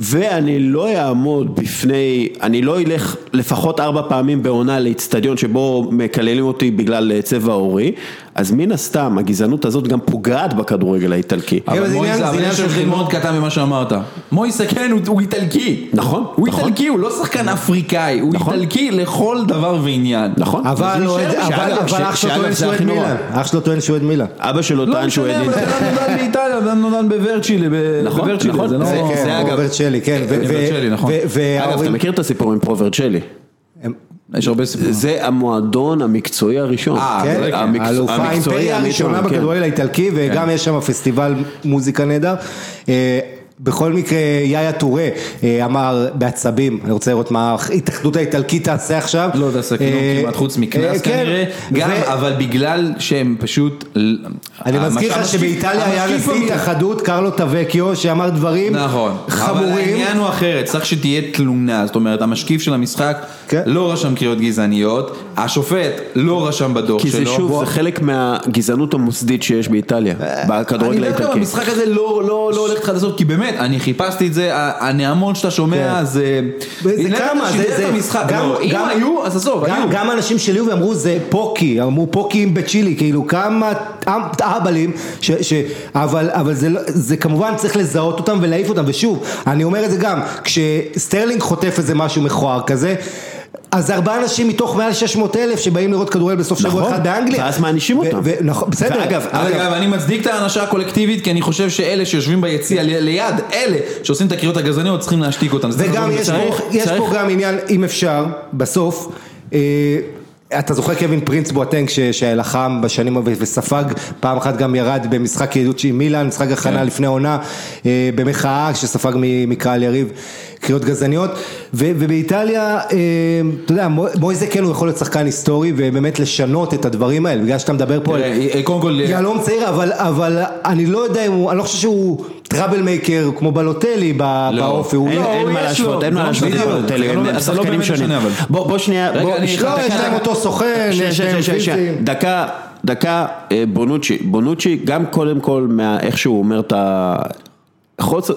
ואני לא אעמוד בפני, אני לא אלך לפחות ארבע פעמים בעונה לאיצטדיון שבו מקללים אותי בגלל אה, צבע עורי, אז מן הסתם הגזענות הזאת גם פוגעת בכדורגל האיטלקי. אבל אבל זה עניין- אבל של חינוך. מאוד קטן ממה שאמרת. מויסה כן, הוא- הוא איטלקי. נכון, הוא נכון. איטלקי, הוא לא שחקן אפריקאי, הוא נכון. איטלקי לכל דבר ועניין. נכון. אבל אוהד- אבל- אבל אח שלו טוען שהוא אוהד. מילאן, אח שלו טוען שהוא אוהד מילאן. אבא שלו לא טען שהוא משנה, עד אבל אינטר. אדם נולד באיטליה, אדם נולד בוורצ'ילה, נכון, נכון. זה לא... כן, זה אגב- רוברט שלי, כן. נכון. אגב, אתה מכיר את הסיפור עם פרוברצ'לי? הם- יש הרבה סיפורים. זה המועדון המקצועי הראשון. אה, כן, כן. האלופה, האימפריה הראשונה כן. בכדורגל האיטלקי וגם יש שם פסטיבל מוזיקה נהדר. אה, בכל מקרה, יאיה טורה אה, אמר בעצבים, אני רוצה לראות מה ההתאחדות האיטלקית תעשה עכשיו. לא תעשה כלום אה, כמעט חוץ אה, מקנס כן, כנראה, גם אבל בגלל שהם פשוט... אני מזכיר לך שבאיטליה היה נשיא התאחדות קרלו טווקיו שאמר דברים נכון, אבל חמורים. העניין הוא אחרת, צריך שתהיה תלונה, זאת אומרת המשקיף של המשחק כן. לא רשם קריאות גזעניות, השופט לא רשם בדוח כי שלו. זה שוב, זה חלק מהגזענות המוסדית שיש באיטליה, בכדורגל אני דווקא האיטלקי. במשחק הזה לא, לא, לא הולך איתך לעשות, כי באמת, אני חיפשתי את זה, הנעמון שאתה שומע כן. זה... זה כמה, זה, המשחק, גם, לא, אם היו, אז עזוב, היו. גם אנשים שלי ואמרו זה פוקי, אמרו פוקים בצ'ילי, כאילו כמה אהבלים, אבל, אבל זה, לא- זה כמובן צריך לזהות אותם ולהעיף אותם, ושוב, אני אומר את זה גם, כשסטרלינג חוטף איזה משהו מכוער כזה, אז זה ארבעה אנשים מתוך מעל 600 אלף שבאים לראות כדורגל בסוף שבוע נכון, אחד באנגליה. ואז מענישים אותם. ו- נכון, בסדר. ואגב, אגב, אני מצדיק את ההענשה הקולקטיבית, כי אני חושב שאלה שיושבים ביציע ל- ליד, אלה שעושים את הקריאות הגזעניות, צריכים להשתיק אותם. וגם לבוא יש, צריך- פה, יש צריך- פה גם עניין, אם אפשר, בסוף, אה, אתה זוכר קווין פרינס בואטנק שלחם בשנים וספג, פעם אחת גם ירד במשחק ידידות עם מילאן, משחק הכנה כן. לפני העונה, אה, במחאה שספג מקהל יריב, קריאות גזעניות, ובאיטליה, אה, אתה יודע, מויזה כן הוא יכול להיות שחקן היסטורי ובאמת לשנות את הדברים האלה, בגלל שאתה מדבר פה על יהלום צעיר, אבל אני לא יודע אם הוא, אני לא חושב שהוא... טראבל מייקר כמו בלוטלי לא. באופי, הוא לא, אין מה להשוות, אין מה להשוות לבלוטלי, הם לא שחקנים שונים. בוא שנייה, בוא, יש להם אותו סוכן, יש להם פיזים. דקה, דקה, אה, בונוצ'י, בונוצ'י גם קודם כל, איך שהוא אומר את ה...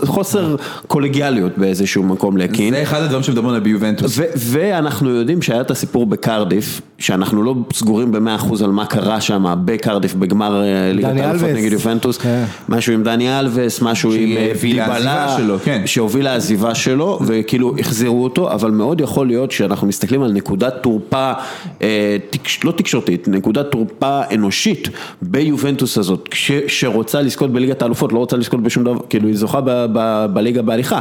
חוסר קולגיאליות באיזשהו מקום לקין. זה אחד הדברים שמדברים עליו ביובנטוס. ואנחנו יודעים שהיה את הסיפור בקרדיף, שאנחנו לא סגורים במאה אחוז על מה קרה שם בקרדיף בגמר אה, ליגת האלופות נגד יובנטוס, כן. משהו עם דני אלווס, משהו עם אה, דיבלה, כן. שהוביל לעזיבה שלו, וכאילו החזירו אותו, אבל מאוד יכול להיות שאנחנו מסתכלים על נקודת תורפה, אה, לא תקשורתית, נקודת תורפה אנושית ביובנטוס הזאת, שרוצה לזכות בליגת האלופות, לא רוצה לזכות בשום דבר, כאילו היא זוכה בליגה בהליכה.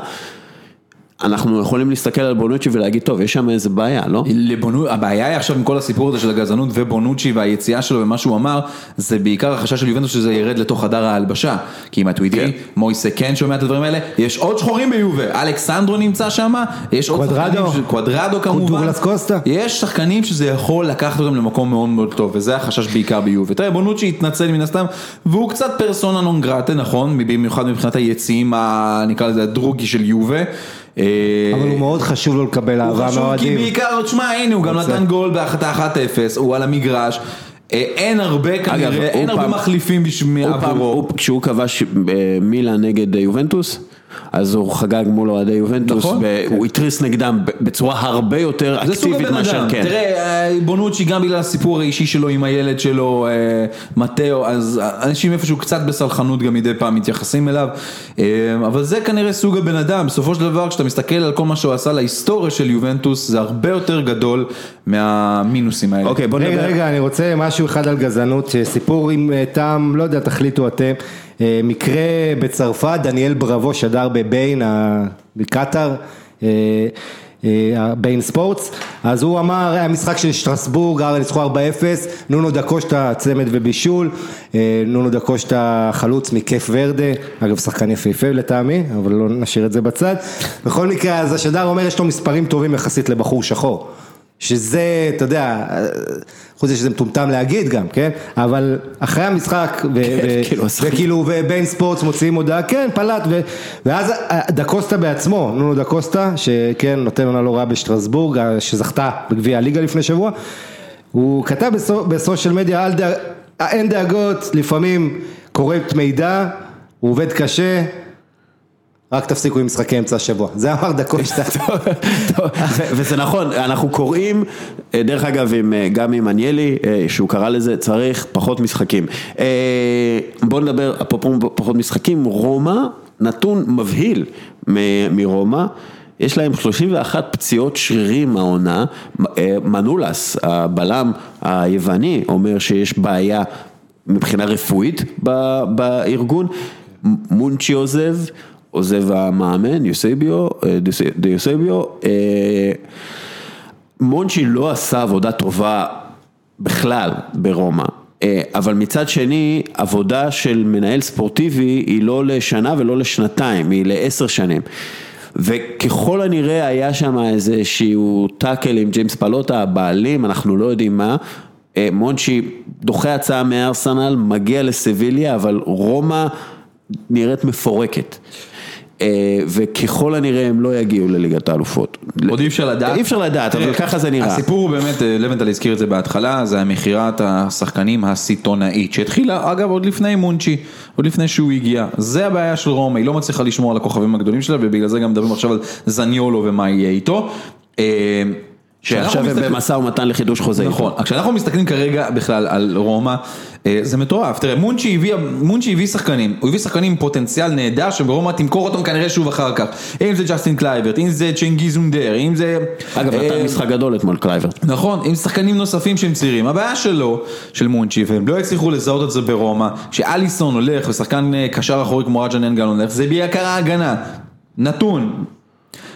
אנחנו יכולים להסתכל על בונוצ'י ולהגיד, טוב, יש שם איזה בעיה, לא? לבונו... הבעיה היא עכשיו עם כל הסיפור הזה של הגזענות ובונוצ'י והיציאה שלו ומה שהוא אמר, זה בעיקר החשש של יובנטוס שזה ירד לתוך חדר ההלבשה. כי אם את יודעים, כן. מויסה כן שומע את הדברים האלה, יש עוד שחורים ביובה, אלכסנדרו נמצא שם, יש עוד קוודרדו, שחקנים, קוודרדו כמובן, יש שחקנים שזה יכול לקחת אותם למקום מאוד מאוד טוב, וזה החשש בעיקר ביובה. תראה, בונוצ'י התנצל מן הסתם, והוא קצת פרסונה נון גרטה, נכון? במיוחד מבחינת היציעים, נקרא לזה הדרוגי של יובה. אה, אבל הוא מאוד חשוב לו לקבל אהבה מהאוהדים. הוא חשוב כי בעיקר, תשמע הנה הוא גם נתן גול בהחלטה 1-0, הוא על המגרש. אה, אין הרבה כנראה, אין הרבה מחליפים עבורו. כשהוא כבש אה, מילה נגד יובנטוס, אז הוא חגג מול אוהדי יובנטוס, נכון. והוא התריס נגדם בצורה הרבה יותר אקטיבית מאשר כן. תראה, בונוצ'י גם בגלל הסיפור האישי שלו עם הילד שלו, אה, מתאו, אז אנשים איפשהו קצת בסלחנות גם מדי פעם מתייחסים אליו, אה, אבל זה כנראה סוג הבן אדם, בסופו של דבר כשאתה מסתכל על כל מה שהוא עשה להיסטוריה של יובנטוס, זה הרבה יותר גדול מהמינוסים האלה. אוקיי, בוא נדבר. רגע, רגע, אני רוצה משהו אחד על גזענות, סיפור עם אה, טעם, לא יודע, תחליטו אתם. אה, מקרה בצרפת, דניאל בראבו שדר בביין, בקטאר. אה, אה, ביין ספורטס, אז הוא אמר, היה משחק של שטרסבורג, הרי ניצחו 4-0, נונו דקושטה צמד ובישול, נונו דקושטה חלוץ מכיף ורדה, אגב שחקן יפהפה לטעמי, אבל לא נשאיר את זה בצד, בכל מקרה אז השדר אומר יש לו מספרים טובים יחסית לבחור שחור. שזה, אתה יודע, חוץ מזה שזה מטומטם להגיד גם, כן? אבל אחרי המשחק, כן, כאילו, וכאילו, ובין ספורטס מוציאים הודעה, כן, פלט, ואז אה, דקוסטה בעצמו, נונו דקוסטה, שכן, נותן עונה לא רעה בשטרסבורג, שזכתה בגביע הליגה לפני שבוע, הוא כתב בסושיאל מדיה, אין דאגות, לפעמים קוראת מידע, הוא עובד קשה, רק תפסיקו עם משחקי אמצע השבוע, זה אמר דקות שתיים. וזה נכון, אנחנו קוראים, אה, דרך אגב אה, גם עם עניילי, אה, שהוא קרא לזה, צריך פחות משחקים. בואו נדבר, אפרופו פחות משחקים, רומא, נתון מבהיל מרומא. יש להם 31 פציעות שרירים העונה, מנולס, הבלם היווני, אומר שיש בעיה מבחינה רפואית בארגון, מונצ'י עוזב, עוזב המאמן, יוסביו, אה, דיוסביו, אה, מונצ'י לא עשה עבודה טובה בכלל ברומא, אה, אבל מצד שני, עבודה של מנהל ספורטיבי היא לא לשנה ולא לשנתיים, היא לעשר שנים. וככל הנראה היה שם איזה שהוא טאקל עם ג'יימס פלוטה, הבעלים, אנחנו לא יודעים מה. מונצ'י דוחה הצעה מארסנל, מגיע לסביליה, אבל רומא נראית מפורקת. אה, וככל הנראה הם לא יגיעו לליגת האלופות. עוד אי אפשר לדעת. אי אפשר לדעת, אבל ככה זה נראה. הסיפור הוא באמת, אה, לבנטל הזכיר את זה בהתחלה, זה המכירת השחקנים הסיטונאית, שהתחילה אגב עוד לפני מונצ'י, עוד לפני שהוא הגיע. זה הבעיה של רומא, היא לא מצליחה לשמור על הכוכבים הגדולים שלה, ובגלל זה גם מדברים עכשיו על זניולו ומה יהיה איתו. שעכשיו הם במשא ומתן לחידוש חוזה. נכון, כשאנחנו מסתכלים כרגע בכלל על רומא, אה, זה מטורף, תראה מונצ'י הביא, מונצ'י הביא שחקנים, הוא הביא שחקנים עם פוטנציאל נהדר שברומא תמכור אותם כנראה שוב אחר כך, אם זה ג'סטין קלויברט, אם זה צ'נגיז אונדר, אם זה... אגב, נתן אה, משחק גדול אתמול קלויברט. נכון, עם שחקנים נוספים שהם צעירים, הבעיה שלו, של מונצ'י, והם לא הצליחו לזהות את זה ברומא, שאליסון הולך ושחקן אה, קשר אחורי כמו רג'ה נאינגולאן הולך, זה בעיקר ההגנה, נתון.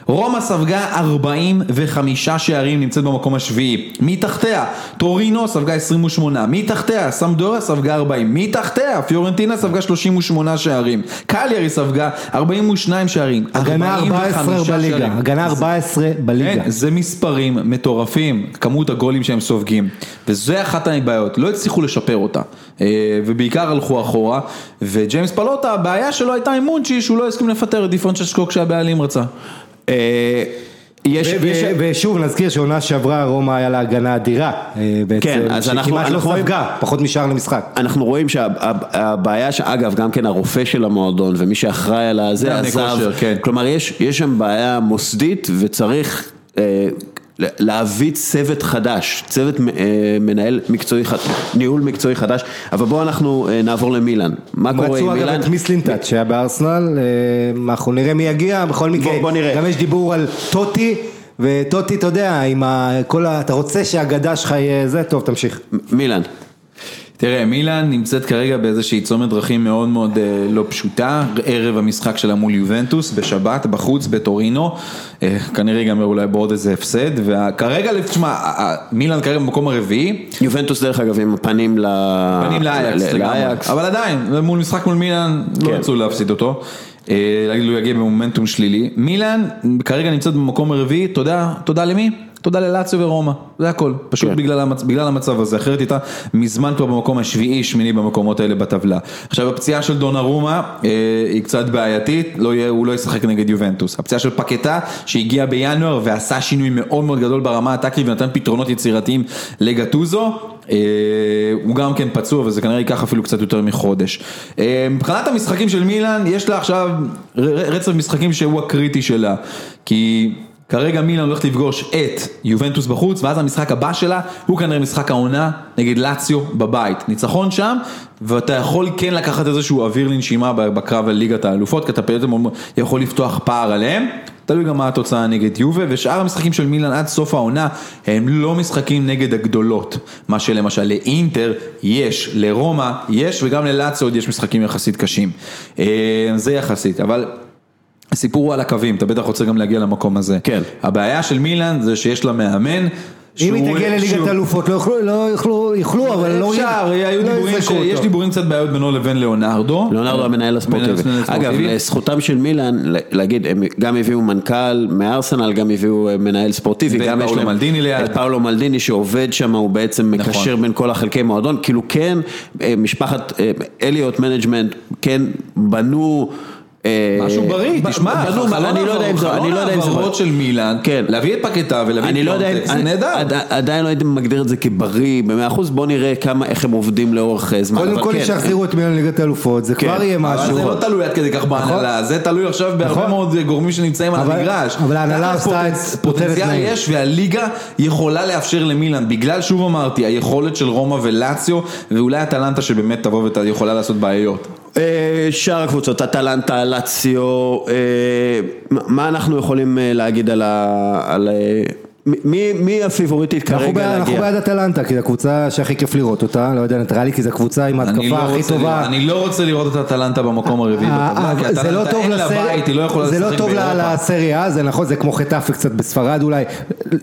רומא ספגה 45 שערים, נמצאת במקום השביעי. מתחתיה, טורינו ספגה 28. מתחתיה, סמדורה ספגה 40. מתחתיה, פיורנטינה ספגה 38 שערים. קליארי ספגה 42 שערים. הגנה 14 בליגה, הגנה 14 בליגה. כן, זה מספרים מטורפים, כמות הגולים שהם סופגים. וזה אחת הבעיות, לא הצליחו לשפר אותה. אה, ובעיקר הלכו אחורה. וג'יימס פלוטה, הבעיה שלו הייתה עם מונצ'י, שהוא לא הסכים לפטר את דיפרנצ'סקו כשהבעלים רצה. אה, יש, ו- יש, ו- ושוב נזכיר שעונה שעברה רומא היה לה הגנה אדירה אה, בעצם, כן, אז אנחנו- שכמעט לא אנחנו רואים- ספגה, פחות משער למשחק. אנחנו רואים שהבעיה, אגב, גם כן הרופא של המועדון ומי שאחראי על הזה עזב, כן. כלומר יש, יש שם בעיה מוסדית וצריך אה, להביא צוות חדש, צוות אה, מנהל מקצועי, חד- ניהול מקצועי חדש, אבל בואו אנחנו אה, נעבור למילאן, מה קורה עם רצו אגב מילאן? את מיסלינטאט שהיה בארסנל, אה, אנחנו נראה מי יגיע, בכל מקרה, בוא- בוא נראה. גם יש דיבור על טוטי, וטוטי אתה יודע, עם כל ה... אתה רוצה שהאגדה שלך יהיה זה, טוב תמשיך. מילאן, תראה, מילאן נמצאת כרגע באיזושהי צומת דרכים מאוד מאוד אה, לא פשוטה, ערב המשחק שלה מול יובנטוס בשבת, בחוץ, בטורינו, אה, כנראה ייגמר אולי בעוד איזה הפסד, וכרגע, תשמע, ה- ה- מילאן כרגע במקום הרביעי, יובנטוס דרך אגב עם הפנים ל... פנים לאייקס. אבל עדיין, מול משחק מול מילאן, לא כן. רצו להפסיד אותו, אה, לו יגיע במומנטום שלילי, מילאן כרגע נמצאת במקום הרביעי, תודה, תודה למי? תודה ללאציו ורומא, זה הכל, פשוט כן. בגלל, המצ... בגלל המצב הזה, אחרת הייתה מזמן כבר במקום השביעי, שמיני במקומות האלה בטבלה. עכשיו הפציעה של דונרומה אה, היא קצת בעייתית, לא יהיה, הוא לא ישחק נגד יובנטוס. הפציעה של פקטה שהגיע בינואר ועשה שינוי מאוד מאוד גדול ברמה הטקטית ונתן פתרונות יצירתיים לגטוזו. אה, הוא גם כן פצוע וזה כנראה ייקח אפילו קצת יותר מחודש. אה, מבחינת המשחקים של מילאן, יש לה עכשיו רצף משחקים שהוא הקריטי שלה. כי כרגע מילאן הולכת לפגוש את יובנטוס בחוץ, ואז המשחק הבא שלה הוא כנראה משחק העונה נגד לאציו בבית. ניצחון שם, ואתה יכול כן לקחת איזשהו אוויר לנשימה בקרב על ליגת האלופות, כי אתה בעצם יכול לפתוח פער עליהם. תלוי גם מה התוצאה נגד יובה, ושאר המשחקים של מילאן עד סוף העונה הם לא משחקים נגד הגדולות. מה שלמשל לאינטר יש, לרומא יש, וגם ללאציו עוד יש משחקים יחסית קשים. אה, זה יחסית, אבל... הסיפור הוא על הקווים, אתה בטח רוצה גם להגיע למקום הזה. כן. הבעיה של מילאן זה שיש לה מאמן. אם היא תגיע לליגת האלופות, לא יוכלו- לא יוכלו, אבל לא אפשר, היו לא דיבורים, יש. דיבורים קצת בעיות בינו לבין ליאונרדו. ליאונרדו המנהל הספורטיבי. אגב. לזכותם של מילאן, להגיד, הם גם הביאו מנכ"ל מארסנל, גם הביאו אה, מנהל ספורטיבי, ואת גם יש פאולו להם מלדיני ליד. את פאולו מלדיני שעובד שם, הוא בעצם נכון. מקשר בין כל החלקי מועדון, כאילו כן, אה, משפחת אה, אליוט מנג'מנט, כן, בנו... אה, משהו בריא, תשמע, חלון אני לא יודע אם זה, העברות- אני לא יודע אם זה, חלון העברות של מילאן, כן. להביא את פאקטה ולהביא אני את לא יודע, אם- פיונטק, זה אני- נהדר. עד- עדיין לא הייתי מגדיר את זה כבריא במאה אחוז, בוא נראה כמה, איך הם עובדים לאורך אה, זמן, קודם כל כן, שיחזירו את מילאן לליגת האלופות, זה כן. כבר יהיה משהו. זה לא תלוי עד כדי כך בהנהלה, זה תלוי עכשיו בהרבה נכון. מאוד גורמים שנמצאים על המגרש. אבל ההנהלה עשתה את- פוטנציאל. יש והליגה יכולה לאפשר למילאן, בגלל שוב אמרתי, היכולת של רומא ולאציו, ואולי אטלנטה שבאמת תבוא ויכולה לעשות בעיות. אה, שאר הקבוצות, אטלנטה, לאציו, אה, מה אנחנו יכולים אה, להגיד על. מי, מי הפיבוריטית כרגע בעד- אנחנו להגיע? בעד אטלנטה, כי זו הקבוצה שהכי כיף לראות אותה, לא יודע, ניטרלי, כי זו הקבוצה עם אני ההתקפה לא הכי טובה. אני לא רוצה לראות את אטלנטה במקום הרביעי אה, בטבלה, אה, כי זה לא אטלנטה טוב אין לה בית, היא לא יכולה זה לשחק לא טוב באירופה. לסריה, זה נכון, זה כמו חטאפה קצת בספרד אולי,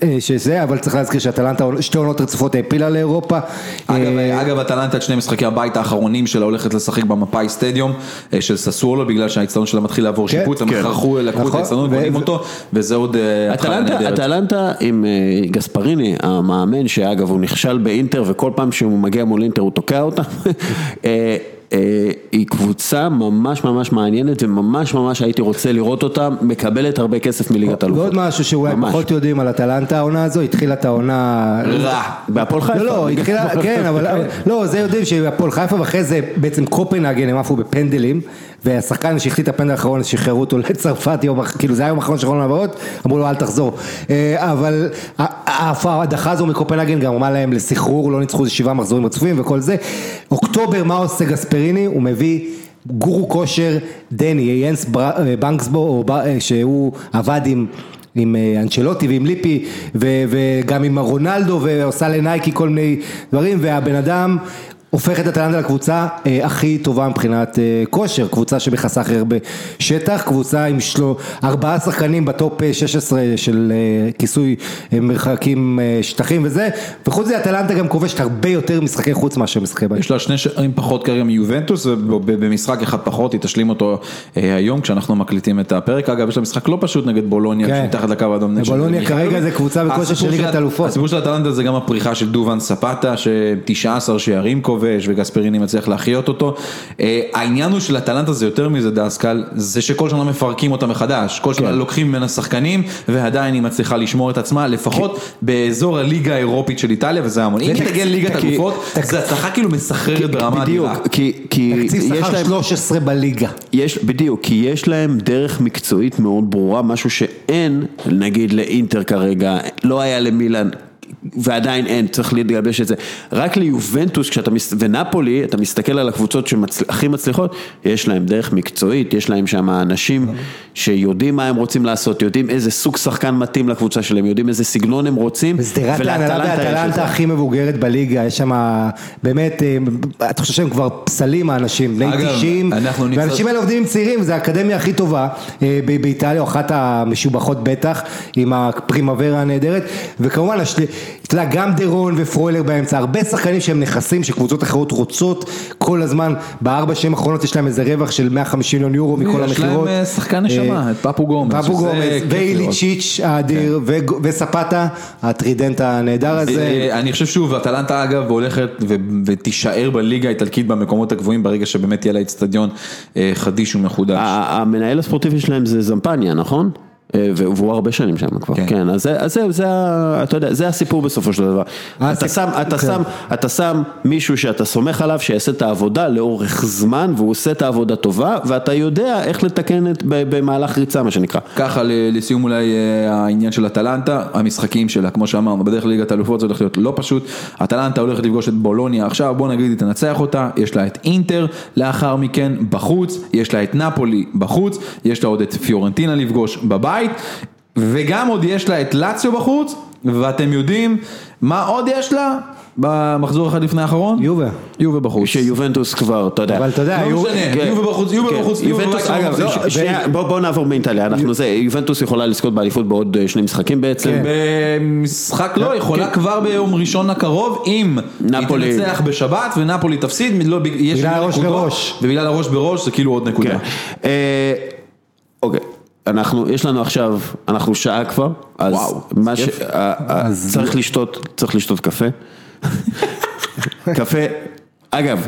אה, שזה, אבל צריך להזכיר שאטלנטה שתי עונות רצופות העפילה לאירופה. אגב, אגב, אטלנטה את שני משחקי הבית האחרונים שלה הולכת לשחק במפאי סטדיום של ססוולו בגלל שהאיצטדיון שלה מתחיל לעבור כן, שיפוץ, הם כן. חרכו, לקחו את נכון, בונים ו- אותו, וזה עוד התחלה אטלנטה, נהדרת. אטלנטה עם אה, גספריני, המאמן שאגב הוא נכשל באינטר וכל פעם שהוא מגיע מול אינטר הוא תוקע אותה, אה, אה, היא קבוצה ממש ממש מעניינת וממש ממש הייתי רוצה לראות אותה מקבלת הרבה כסף מליגת אלופות. ועוד משהו שאולי. פחות יודעים על אטלנטה העונה הזו, התחילה את העונה... רע. בהפועל חיפה. לא, לא, התחילה. כן, אבל- לא, זה יודעים שהפועל חיפה ואחרי זה בעצם קופנהגן הם עפו בפנדלים והשחקן שהחטיא את הפנדל האחרון שחררו אותו לצרפת, יום, כאילו זה היום האחרון של העברות, אמרו לו אל תחזור, אה, אבל ההדחה הזו מקופנהגן גרמה להם לסחרור, לא ניצחו איזה שבעה מחזורים רצופים וכל זה, אוקטובר מה עושה גספריני? הוא מביא גורו כושר דני, ינס אה, בנקסבו, ב- אה, שהוא עבד עם עם אה, אנצ'לוטי ועם ליפי וגם עם רונלדו ועושה לנייקי כל מיני דברים והבן אדם הופך את אטלנטה לקבוצה אה, הכי טובה מבחינת אה, כושר, קבוצה שמכסה הכי הרבה שטח, קבוצה עם שלו, ארבעה שחקנים בטופ 16 של אה, כיסוי אה, מרחקים אה, שטחים וזה, וחוץ מזה אטלנטה גם כובשת הרבה יותר משחקי חוץ מאשר משחקי בית. יש לה שני שערים פחות כרגע מיובנטוס, ובמשחק אחד פחות, היא תשלים אותו אה, היום כשאנחנו מקליטים את הפרק. אגב, יש לה משחק לא פשוט נגד בולוניה, כן. מתחת לקו האדום. בולוניה. כרגע זה קבוצה בכושר הסיפור של ליגת אלופות. הסיפור של אטלנטה זה גם הפריחה של דובן ספטה, ש-19 שערים כובש, וגספריני מצליח להחיות אותו. אה, העניין הוא של אטלנטה זה יותר מזה דסקל, זה שכל שנה מפרקים אותה מחדש. כל שנה לוקחים ממנה שחקנים, ועדיין היא מצליחה לשמור את עצמה, לפחות באזור הליגה האירופית של איטליה, וזה המון. אם היא תגיע לליגת אלופות, זה הצלחה כאילו מסחררת ברמה בדיוק, אדירה. כי, כי תקציב יש שכר להם, 13 בליגה. יש, בדיוק, כי יש להם דרך מקצועית מאוד ברורה, משהו שאין, נגיד לאינטר כרגע, לא היה למילאן. ועדיין אין, צריך להתגבש את זה. רק ליובנטוס, כשאתה, מס- ונפולי, אתה מסתכל על הקבוצות שהכי מצליחות, יש להם דרך מקצועית, יש להם שם אנשים שיודעים מה הם רוצים לעשות, יודעים איזה סוג שחקן מתאים לקבוצה שלהם, יודעים איזה סגנון הם רוצים, זה. באטלנטה הכי מבוגרת בליגה, יש שם באמת, אה, אתה חושב שהם כבר פסלים האנשים, בני אגב, 90, אנחנו נמצא- והאנשים האלה עובדים עם צעירים, זו האקדמיה הכי טובה אה, באיטליה, אחת המשובחות בטח, עם הפרימוורה הנהדרת, וכמובן, אתה יודע, גם דרון ופרוילר באמצע, הרבה שחקנים שהם נכסים שקבוצות אחרות רוצות כל הזמן, בארבע שנים האחרונות יש להם איזה רווח של 150 מיליון יורו מכל יש להם המכירות. אה, שחקן נשמה, אה, את פפו גומז. פפו גומז. ואיליצ'יץ' האדיר, ו- וספטה, הטרידנט הנהדר הזה. אה, אני חושב שוב, אטלנטה אגב הולכת ותישאר בליגה האיטלקית במקומות הגבוהים ברגע שבאמת יהיה לה אצטדיון חדיש ומחודש. המנהל הספורטיבי שלהם זה זמפניה, נכון? אה, והוא הרבה שנים שם כבר, כן. כן, אז אז זהו, זה, אתה יודע, זה הסיפור בסופו של דבר. אה, אתה זה- שם, אתה כן. שם, אתה שם מישהו שאתה סומך עליו שיעשה את העבודה לאורך זמן, והוא עושה את העבודה טובה, ואתה יודע איך לתקן את, במהלך ריצה, מה שנקרא. ככה לסיום אולי אה, העניין של אטלנטה, המשחקים שלה, כמו שאמרנו, בדרך לליגת האלופות זה הולך להיות לא פשוט, אטלנטה הולכת לפגוש את בולוניה עכשיו, בוא נגיד היא תנצח אותה, יש לה את אינטר לאחר מכן בחוץ, יש לה את נפולי בחוץ, יש לה עוד את פיורנטינה לפגוש בבית, וגם עוד יש לה את לאציו בחוץ, ואתם יודעים מה עוד יש לה במחזור אחד לפני האחרון? יובה. יובה בחוץ. שיובנטוס כבר, אתה יודע. אבל אתה יודע, לא משנה, כן. יובה בחוץ, יובה כן, בחוץ, יובה יובנטוס, בחוץ, אגב, לא, ש- שנייה, בוא בוא נעבור מאיטליה, אנחנו זה, יובנטוס יכולה לזכות באליפות בעוד אה, שני משחקים בעצם. כן. במשחק לא, יכולה כבר ביום ראשון הקרוב אם נפולי. היא תנצח בשבת ונפולי תפסיד, לא, יש בגלל הראש בראש. ובגלל הראש בראש זה כאילו עוד נקודה. כן. אה, אוקיי, אנחנו, יש לנו עכשיו, אנחנו שעה כבר, אז וואו, מה ש... אה, אה, צריך לשתות, צריך לשתות קפה. קפה, אגב,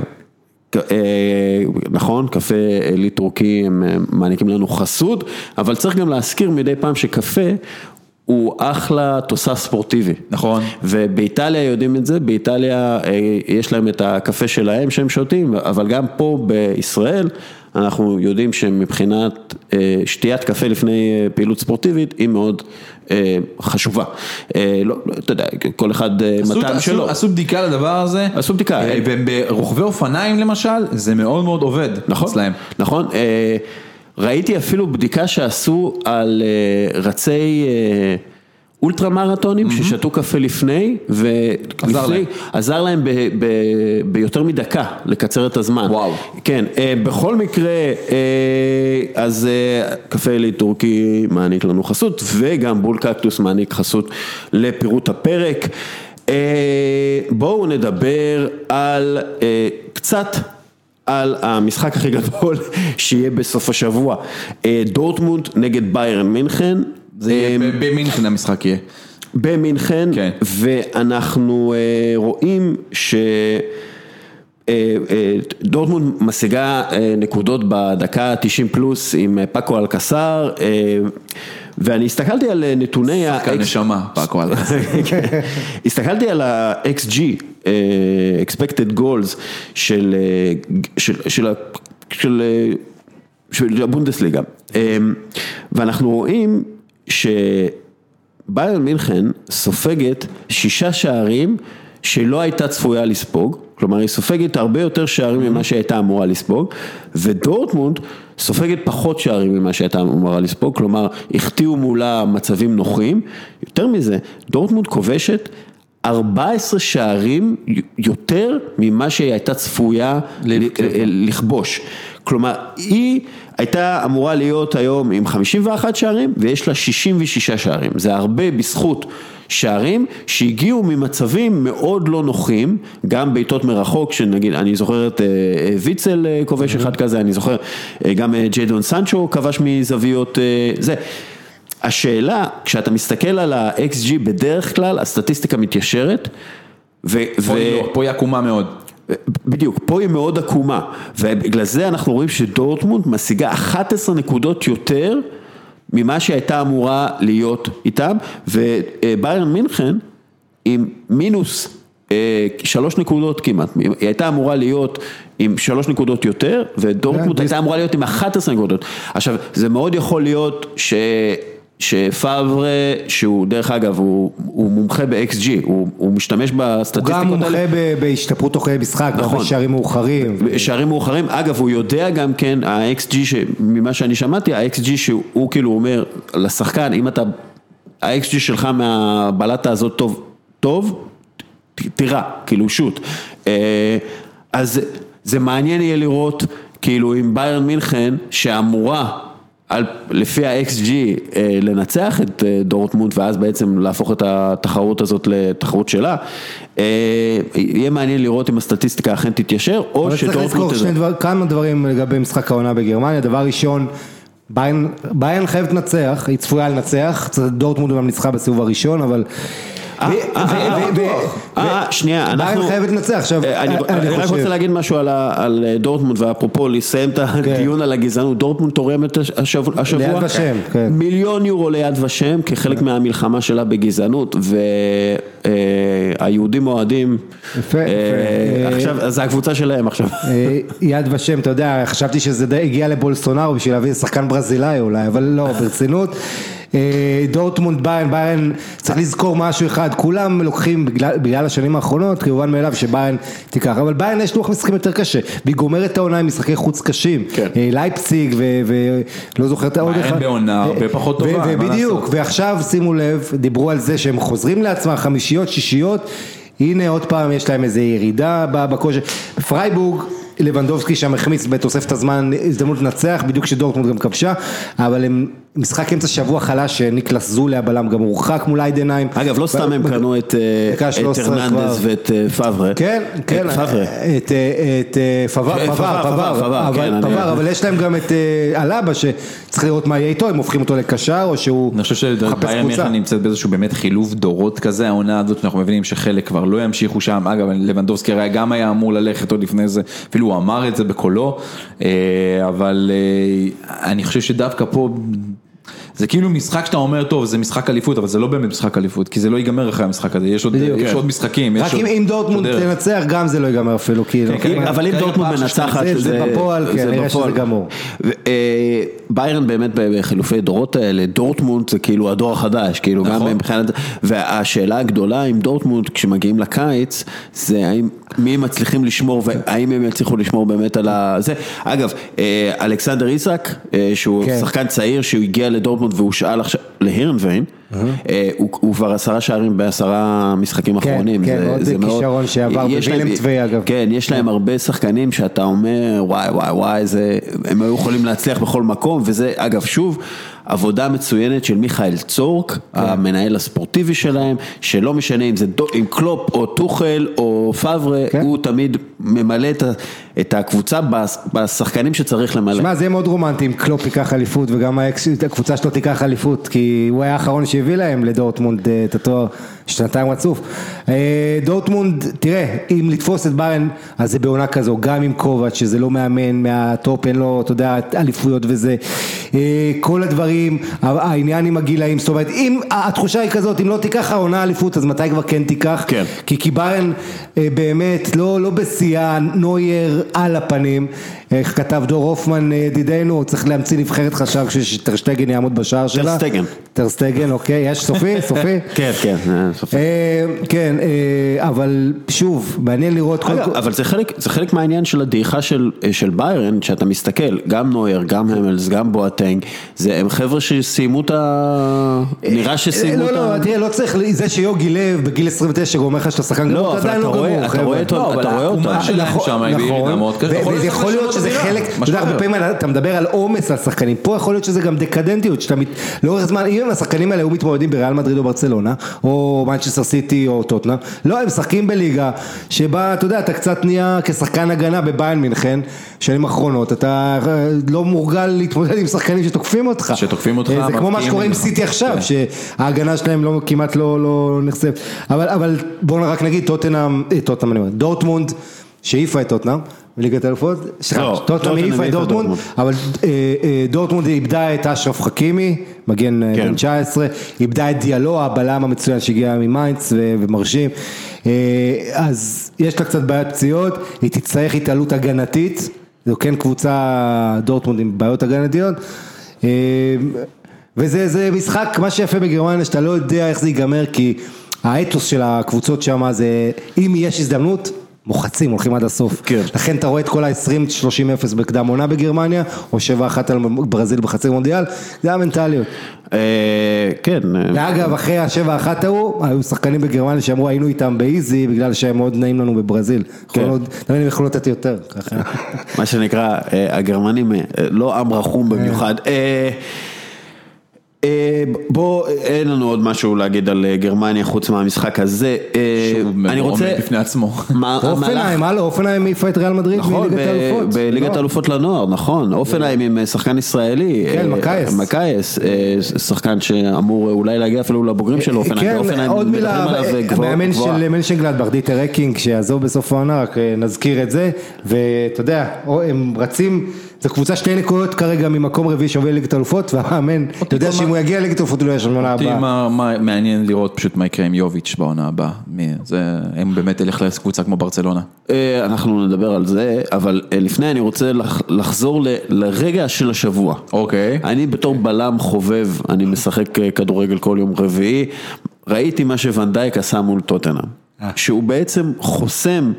אה, נכון, קפה עילית טורקי הם אה, מעניקים לנו חסות, אבל צריך גם להזכיר מדי פעם שקפה הוא אחלה תוסף ספורטיבי. נכון. ובאיטליה יודעים את זה, באיטליה אה, יש להם את הקפה שלהם שהם שותים, אבל גם פה בישראל אנחנו יודעים שמבחינת אה, שתיית קפה לפני אה, פעילות ספורטיבית היא מאוד אה, חשובה. לא, לא, אתה יודע, כל אחד עשו- שלו. עשו בדיקה לדבר הזה, עשו בדיקה. ברוכבי אופניים למשל, זה מאוד מאוד עובד נכון, אצלהם. נכון. ראיתי אפילו בדיקה שעשו על רצי אולטרה מרתונים ששתו קפה לפני, עזר ולפני, להם. להם ב, ב, ביותר מדקה לקצר את הזמן. וואו. כן, אה, בכל מקרה, אה, אז אה, קפה עילית טורקי מעניק לנו חסות, וגם בול קקטוס מעניק חסות לפירוט הפרק. אה, בואו נדבר על אה, קצת על המשחק הכי גדול שיהיה בסוף השבוע, אה, דורטמונד נגד ביירן מינכן. ב- במינכן המשחק יהיה. במינכן, כן. ואנחנו אה, רואים ש... אה, אה, דורטמונד משיגה נקודות בדקה ה-90 פלוס עם פאקו אלקסר, ואני הסתכלתי על נתוני שחקן ה-X- נשמה, פאקו אלקסר. הסתכלתי על ה-XG, expected goals של, של, של, ה- של, של הבונדסליגה, אה, ואנחנו רואים שביירן מינכן סופגת שישה שערים שלא הייתה צפויה לספוג, כלומר היא סופגת הרבה יותר שערים ממה שהייתה אמורה לספוג, ודורטמונד סופגת פחות שערים ממה שהייתה אמורה לספוג, כלומר החטיאו מולה מצבים נוחים, יותר מזה, דורטמונד כובשת 14 שערים יותר ממה שהיא הייתה צפויה לכבוש. כלומר, היא הייתה אמורה להיות היום עם 51 שערים ויש לה 66 שערים. זה הרבה בזכות שערים שהגיעו ממצבים מאוד לא נוחים, גם בעיטות מרחוק, שנגיד, אני זוכר את ויצל כובש אחד כזה, אני זוכר גם ג'יידון סנצ'ו כבש מזוויות זה. השאלה, כשאתה מסתכל על ה-XG בדרך כלל, הסטטיסטיקה מתיישרת. ו... פה היא לא, פה היא עקומה מאוד. בדיוק, פה היא מאוד עקומה, ובגלל זה אנחנו רואים שדורטמונד משיגה 11 נקודות יותר ממה שהייתה אמורה להיות איתם, וביירן מינכן עם מינוס שלוש נקודות כמעט, היא הייתה אמורה להיות עם שלוש נקודות יותר, ודורטמונד הייתה אמורה להיות עם 11 נקודות. עכשיו, זה מאוד יכול להיות ש... שפאברה, שהוא דרך אגב, הוא, הוא מומחה ב-XG, הוא, הוא משתמש בסטטיסטיקות האלה. הוא גם מומחה בהשתפרות תוכי משחק, נכון. בשערים מאוחרים. שערים מאוחרים, אגב הוא יודע גם כן, ה-XG, ממה שאני שמעתי, ה-XG שהוא כאילו אומר לשחקן, אם אתה, ה-XG שלך מהבלטה הזאת טוב, טוב, תירה, כאילו שוט. אז זה מעניין יהיה לראות, כאילו עם ביירן מינכן, שאמורה על, לפי ה-XG לנצח את דורטמונד ואז בעצם להפוך את התחרות הזאת לתחרות שלה, יהיה מעניין לראות אם הסטטיסטיקה אכן תתיישר או שדורטמונד... צריך לזכור כמה דברים לגבי משחק העונה בגרמניה, דבר ראשון, ביין חייבת לנצח, היא צפויה לנצח, דורטמונד גם ניצחה בסיבוב הראשון, אבל שנייה, אנחנו... ביין חייבת לנצח, עכשיו, אני רק רוצה להגיד משהו על דורטמונד ואפרופו לסיים את הדיון על הגזענות, דורטמונד תורמת השבוע ליד ושם, מיליון יורו ליד ושם כחלק מהמלחמה שלה בגזענות והיהודים אוהדים, יפה, יפה, עכשיו, זה הקבוצה שלהם עכשיו. יד ושם, אתה יודע, חשבתי שזה הגיע לבולסטונארו בשביל להביא שחקן ברזילאי אולי, אבל לא, ברצינות. דורטמונד ביין, ביין צריך לזכור משהו אחד, כולם לוקחים בגלל, בגלל השנים האחרונות, כמובן מאליו שביין תיקח, אבל ביירן יש לוח משחקים יותר קשה, והיא גומרת את העונה עם משחקי חוץ קשים, כן. לייפציג ולא זוכר את העוד אחד. ביין בעונה הרבה פחות טובה, ובדיוק, ועכשיו שימו לב, דיברו על זה שהם חוזרים לעצמם חמישיות, שישיות, הנה עוד פעם יש להם איזה ירידה בכושר, פרייבורג לבנדובסקי שם החמיץ בתוספת הזמן הזדמנות לנצח, בדיוק כשדורטמונד גם כבשה, אבל הם משחק אמצע שבוע חלש, ניקלאס זולה הבלם גם הורחק מול איידנהיים. אגב, לא סתם הם קנו את הרננדז ואת פאברה. כן, כן, את פאבר, פאבר, אבל יש להם גם את אלאבה שצריך לראות מה יהיה איתו, הם הופכים אותו לקשר או שהוא מחפש קבוצה. אני חושב שביירן נמצאת באיזשהו באמת חילוף דורות כזה, העונה הזאת, אנחנו מבינים שחלק כבר לא ימשיכו שם, אגב, לבנדובסקי הרי גם היה אמור ללכת עוד לפני זה, אפילו הוא אמר את זה בקולו, אבל אני חושב שדווקא פה... זה כאילו משחק שאתה אומר טוב זה משחק אליפות אבל זה לא באמת משחק אליפות כי זה לא ייגמר אחרי המשחק הזה יש עוד, יש עוד משחקים. רק אם דורטמונד תנצח גם זה לא ייגמר אפילו כאילו. אבל אם דורטמונד מנצחת זה בפועל כן נראה שזה גמור. ביירן באמת בחילופי דורות האלה דורטמונד זה כאילו הדור החדש כאילו גם מבחינת והשאלה הגדולה עם דורטמונד כשמגיעים לקיץ זה האם מי הם מצליחים לשמור והאם הם יצליחו לשמור באמת על זה. אגב אלכסנדר איסק שהוא שחקן צעיר שהוא הגיע לדורטמונד והוא שאל עכשיו להירנביין, הוא כבר עשרה שערים בעשרה משחקים אחרונים. כן, כן, עוד כישרון שעבר בווילם צווי אגב. כן, יש להם הרבה שחקנים שאתה אומר וואי וואי וואי, הם היו יכולים להצליח בכל מקום וזה אגב שוב. עבודה מצוינת של מיכאל צורק, כן. המנהל הספורטיבי שלהם, שלא משנה אם זה עם קלופ או טוחל או פאברה, כן. הוא תמיד ממלא את הקבוצה בשחקנים שצריך למלא. שמע, זה יהיה מאוד רומנטי אם קלופ ייקח אליפות וגם הקבוצה שלו תיקח אליפות, כי הוא היה האחרון שהביא להם לדורטמונד אה, את התואר שנתיים רצוף. אה, דורטמונד, תראה, אם לתפוס את ביירן, אז זה בעונה כזו, גם עם קובאץ' שזה לא מאמן מהטופ, אין לו, אתה יודע, אליפויות וזה, אה, כל הדברים, העניין עם הגילאים, זאת אומרת, אם התחושה היא כזאת, אם לא תיקח העונה אליפות, אז מתי כבר כן תיקח? כן. כי, כי ביירן באמת, לא, לא בשיאה, נוייר על הפנים. איך כתב דור הופמן אה, ידידנו, צריך להמציא נבחרת חדשה כשטר שטגן יעמוד בשער שלה. טר שטגן. טר שטגן, אוקיי, יש סופי? סופי? כן, כן, אה, סופי. אה, כן, אבל שוב, מעניין לראות כל... אבל זה חלק, זה חלק מהעניין של הדעיכה של, של ביירן, שאתה מסתכל, גם נוייר, גם הומלס, גם בואטנג, זה הם חבר'ה שסיימו את ה... נראה שסיימו לא, את ה... לא, תראה, לא צריך, זה שיוגי לב בגיל 29 אומר לך שאתה שחקן לא, גמור, אתה עדיין אתה לא גמור, אתה חבר'ה. רואה אותו- לא, אבל אתה רואה. יכול להיות וזה יכול להיות שזה חלק, אתה יודע, הרבה פעמים. אתה מדבר על עומס על שחקנים, פה יכול להיות שזה גם דקדנטיות, שאתה מת- לאורך זמן, אם השחקנים האלה היו מתמודדים בריאל מדריד או ברצלונה, או מנצ'סטר סיטי או טוטנאם, לא, הם משחקים בליגה, שבה, אתה יודע, אתה קצת נהיה כשחקן הגנה בביין מינכן, שנים אחרונות, אתה אה, לא מורגל להתמודד עם שחקנים שתוקפים אותך. שתוקפים אותך, אה, זה כמו מה שקורה עם. סיטי עכשיו, כן. שההגנה שלהם לא, כמעט לא, לא נחשפת, אבל, אבל בואו רק נגיד טוטנאם, אה, טוטנאם אני אומר, דורטמונד שהעיפה את טוטנאם בליגת האלופות, סליחה, טוטנאם העיפה את דורטמונד. אבל אה, אה, דורטמונד איבדה את אשרף חכימי, מגן אה, כן. בן 19, איבדה את דיאלו, הבלם המצוין שהגיע ממיינדס ומרשים, אז יש לה קצת בעיית פציעות, היא תצטרך התעלות הגנתית, זו כן קבוצה דורטמונד עם בעיות הגנתיות. וזה זה משחק, מה שיפה בגרמניה שאתה לא יודע איך זה ייגמר כי האתוס של הקבוצות שם זה אם יש הזדמנות, מוחצים, הולכים עד הסוף. כן. לכן אתה רואה את כל ה-20-30-0 בקדם עונה בגרמניה, או 7-1 על ברזיל בחצי מונדיאל, זה המנטליות. אה, כן. ואגב, אחרי ה-7-1 ההוא, היו שחקנים בגרמניה שאמרו היינו איתם באיזי, בגלל שהם מאוד נעים לנו בברזיל. כן. תמיד הם יכלו לתת יותר. מה שנקרא, אה, הגרמנים אה, לא עם רחום במיוחד. אה, בוא, אין לנו עוד משהו להגיד על אה, גרמניה חוץ מהמשחק הזה. אה, שהוא אני רוצה... עומד בפני עצמו. אופנהיים, הלו, אופנהיים העיפה את ריאל מדריד נכון, מליגת ב- האלופות. בליגת לא. האלופות לנוער, נכון, אופנהיים עם שחקן ישראלי. כן, מקייס. מקייס, שחקן שאמור אולי להגיע אפילו לבוגרים של אופנהיים. כן, עוד מילה, המאמן. של מנשנגלדבך, דיטר רקינג, שיעזוב בסוף העונה, רק נזכיר את זה, ואתה יודע, או- הם רצים, זו קבוצה שתי נקודות כרגע ממקום רביעי שעובר ליגת האלופות, והמאמן, אתה יודע שאם הוא יגיע לליגת האלופות הוא לא יהיה שם עונה אותי הבאה. מעניין לראות פשוט מה יקרה עם יוביץ' בעונה הבאה. מי- זה, אם באמת ילך לקבוצה כמו ברצלונה. אה, אנחנו נדבר על זה, אבל אה, לפני אני רוצה לח- לחזור לרגע של השבוע. אוקיי. אני בתור בלם חובב, אני משחק אה, כדורגל כל יום רביעי, ראיתי מה שוונדייק עשה מול טוטנאם, שהוא בעצם חוסם,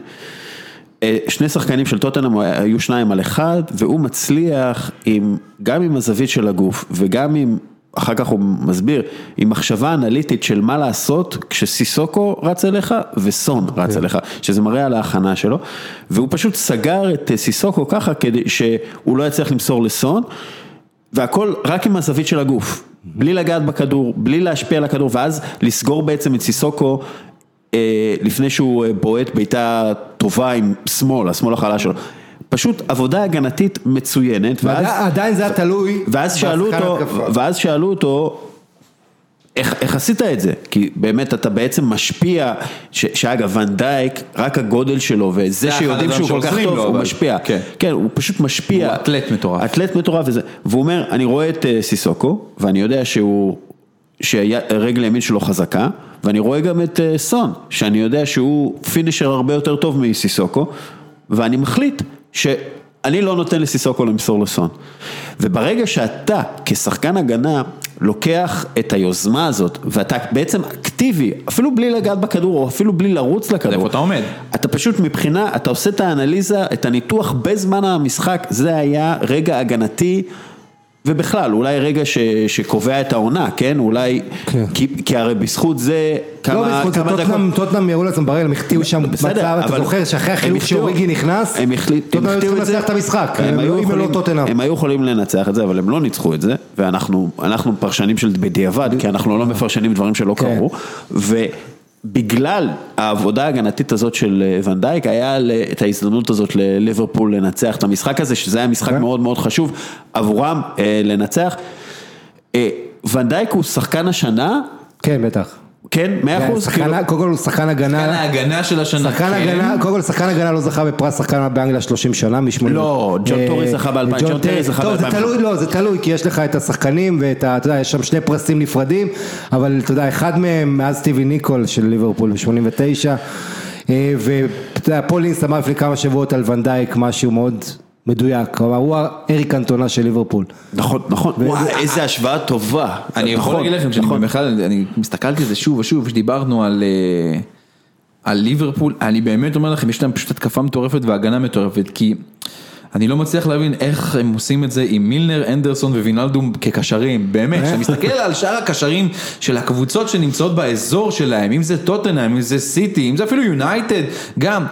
שני שחקנים של טוטנאם היו שניים על אחד, והוא מצליח עם, גם עם הזווית של הגוף וגם עם, אחר כך הוא מסביר, עם מחשבה אנליטית של מה לעשות כשסיסוקו רץ אליך וסון רץ אליך, שזה מראה על ההכנה שלו, והוא פשוט סגר את אה, סיסוקו ככה כדי שהוא לא יצליח למסור לסון. והכל רק עם הזווית של הגוף, בלי לגעת בכדור, בלי להשפיע על הכדור, ואז לסגור בעצם את סיסוקו אה, לפני שהוא אה, בועט בעיטה טובה עם שמאל, השמאל החלש שלו. פשוט עבודה הגנתית מצוינת, ואז, עדיין זה היה תלוי. ואז שאלו אותו. ואז שאלו אותו, איך, איך עשית את זה? כי באמת אתה בעצם משפיע, ש, שאגב ונדייק, רק הגודל שלו וזה שיודעים שהוא כל כך טוב, לו, הוא אבל. משפיע. כן. כן, הוא פשוט משפיע. הוא אתלט מטורף. אתלט מטורף וזה, והוא אומר, אני רואה את אה, סיסוקו, ואני יודע שהוא, שהרגל ימין שלו חזקה, ואני רואה גם את אה, סון, שאני יודע שהוא פינישר הרבה יותר טוב מסיסוקו, ואני מחליט שאני לא נותן לסיסוקו למסור לסון. וברגע שאתה, כשחקן הגנה, לוקח את היוזמה הזאת, ואתה בעצם אקטיבי, אפילו בלי לגעת בכדור, או אפילו בלי לרוץ לכדור. איפה אתה עומד? אתה פשוט מבחינה, אתה עושה את האנליזה, את הניתוח בזמן המשחק, זה היה רגע הגנתי, ובכלל, אולי רגע ש, שקובע את העונה, כן? אולי, כן. כי, כי הרי בזכות זה, כמה, לא בזכות זה, כמה דקות... טוטנאם, טוטנאם יראו לעצמם ברגל, הם החטיאו שם מצב, אתה זוכר שאחרי החילוף שאוריגי נכנס, הם החליט- הם טוטנאם היו החטיאו צריכים את זה. לנצח את המשחק, הם הם היו לא יכולים- טוטנאם. הם היו יכולים לנצח את זה, אבל הם לא ניצחו את זה, ואנחנו אנחנו פרשנים של בדיעבד, כי אנחנו לא מפרשנים דברים שלא כן. קרו, ובגלל העבודה ההגנתית הזאת של אה, ונדייק, היה את ההזדמנות הזאת לליברפול לנצח את המשחק הזה, שזה היה משחק כן. מאוד מאוד חשוב עבורם אה, לנצח. אה, ואן דייק הוא שחקן השנה, כן, בטח. כן, מאה אחוז, שחקן- כאילו- קודם כל הוא שחקן שחקן הגנה, ההגנה של השנה. שחקן כן. הגנה, קודם כל שחקן הגנה לא זכה בפרס שחקן באנגליה 30 שנה, מ-80. לא, ג'ון טרי זכה ב-2000, ג'ון טרי זכה טוב, זה ב-2000. תלוי, לא, זה תלוי, כי יש לך את השחקנים ואת ה... אתה יודע, יש שם שני פרסים נפרדים, אבל אתה יודע, אחד מהם מאז סטיבי ניקול של ליברפול ב-89, ואתה יודע, פול אינס אמר לפני כמה שבועות על ואן דייק משהו מאוד מדויק, כלומר הוא האריק אנטונה של ליברפול. נכון, נכון, וואי, איזה השוואה טובה. אני יכול להגיד לכם שאני בכלל, אני הסתכלתי על זה שוב ושוב, כשדיברנו על... על ליברפול, אני באמת אומר לכם, יש להם פשוט התקפה מטורפת והגנה מטורפת, כי אני לא מצליח להבין איך הם עושים את זה עם מילנר, אנדרסון ווינלדום כקשרים, באמת, כשאתה מסתכל על שאר הקשרים של הקבוצות שנמצאות באזור שלהם, אם זה טוטנאם, אם זה סיטי, אם זה אפילו יונייטד, גם.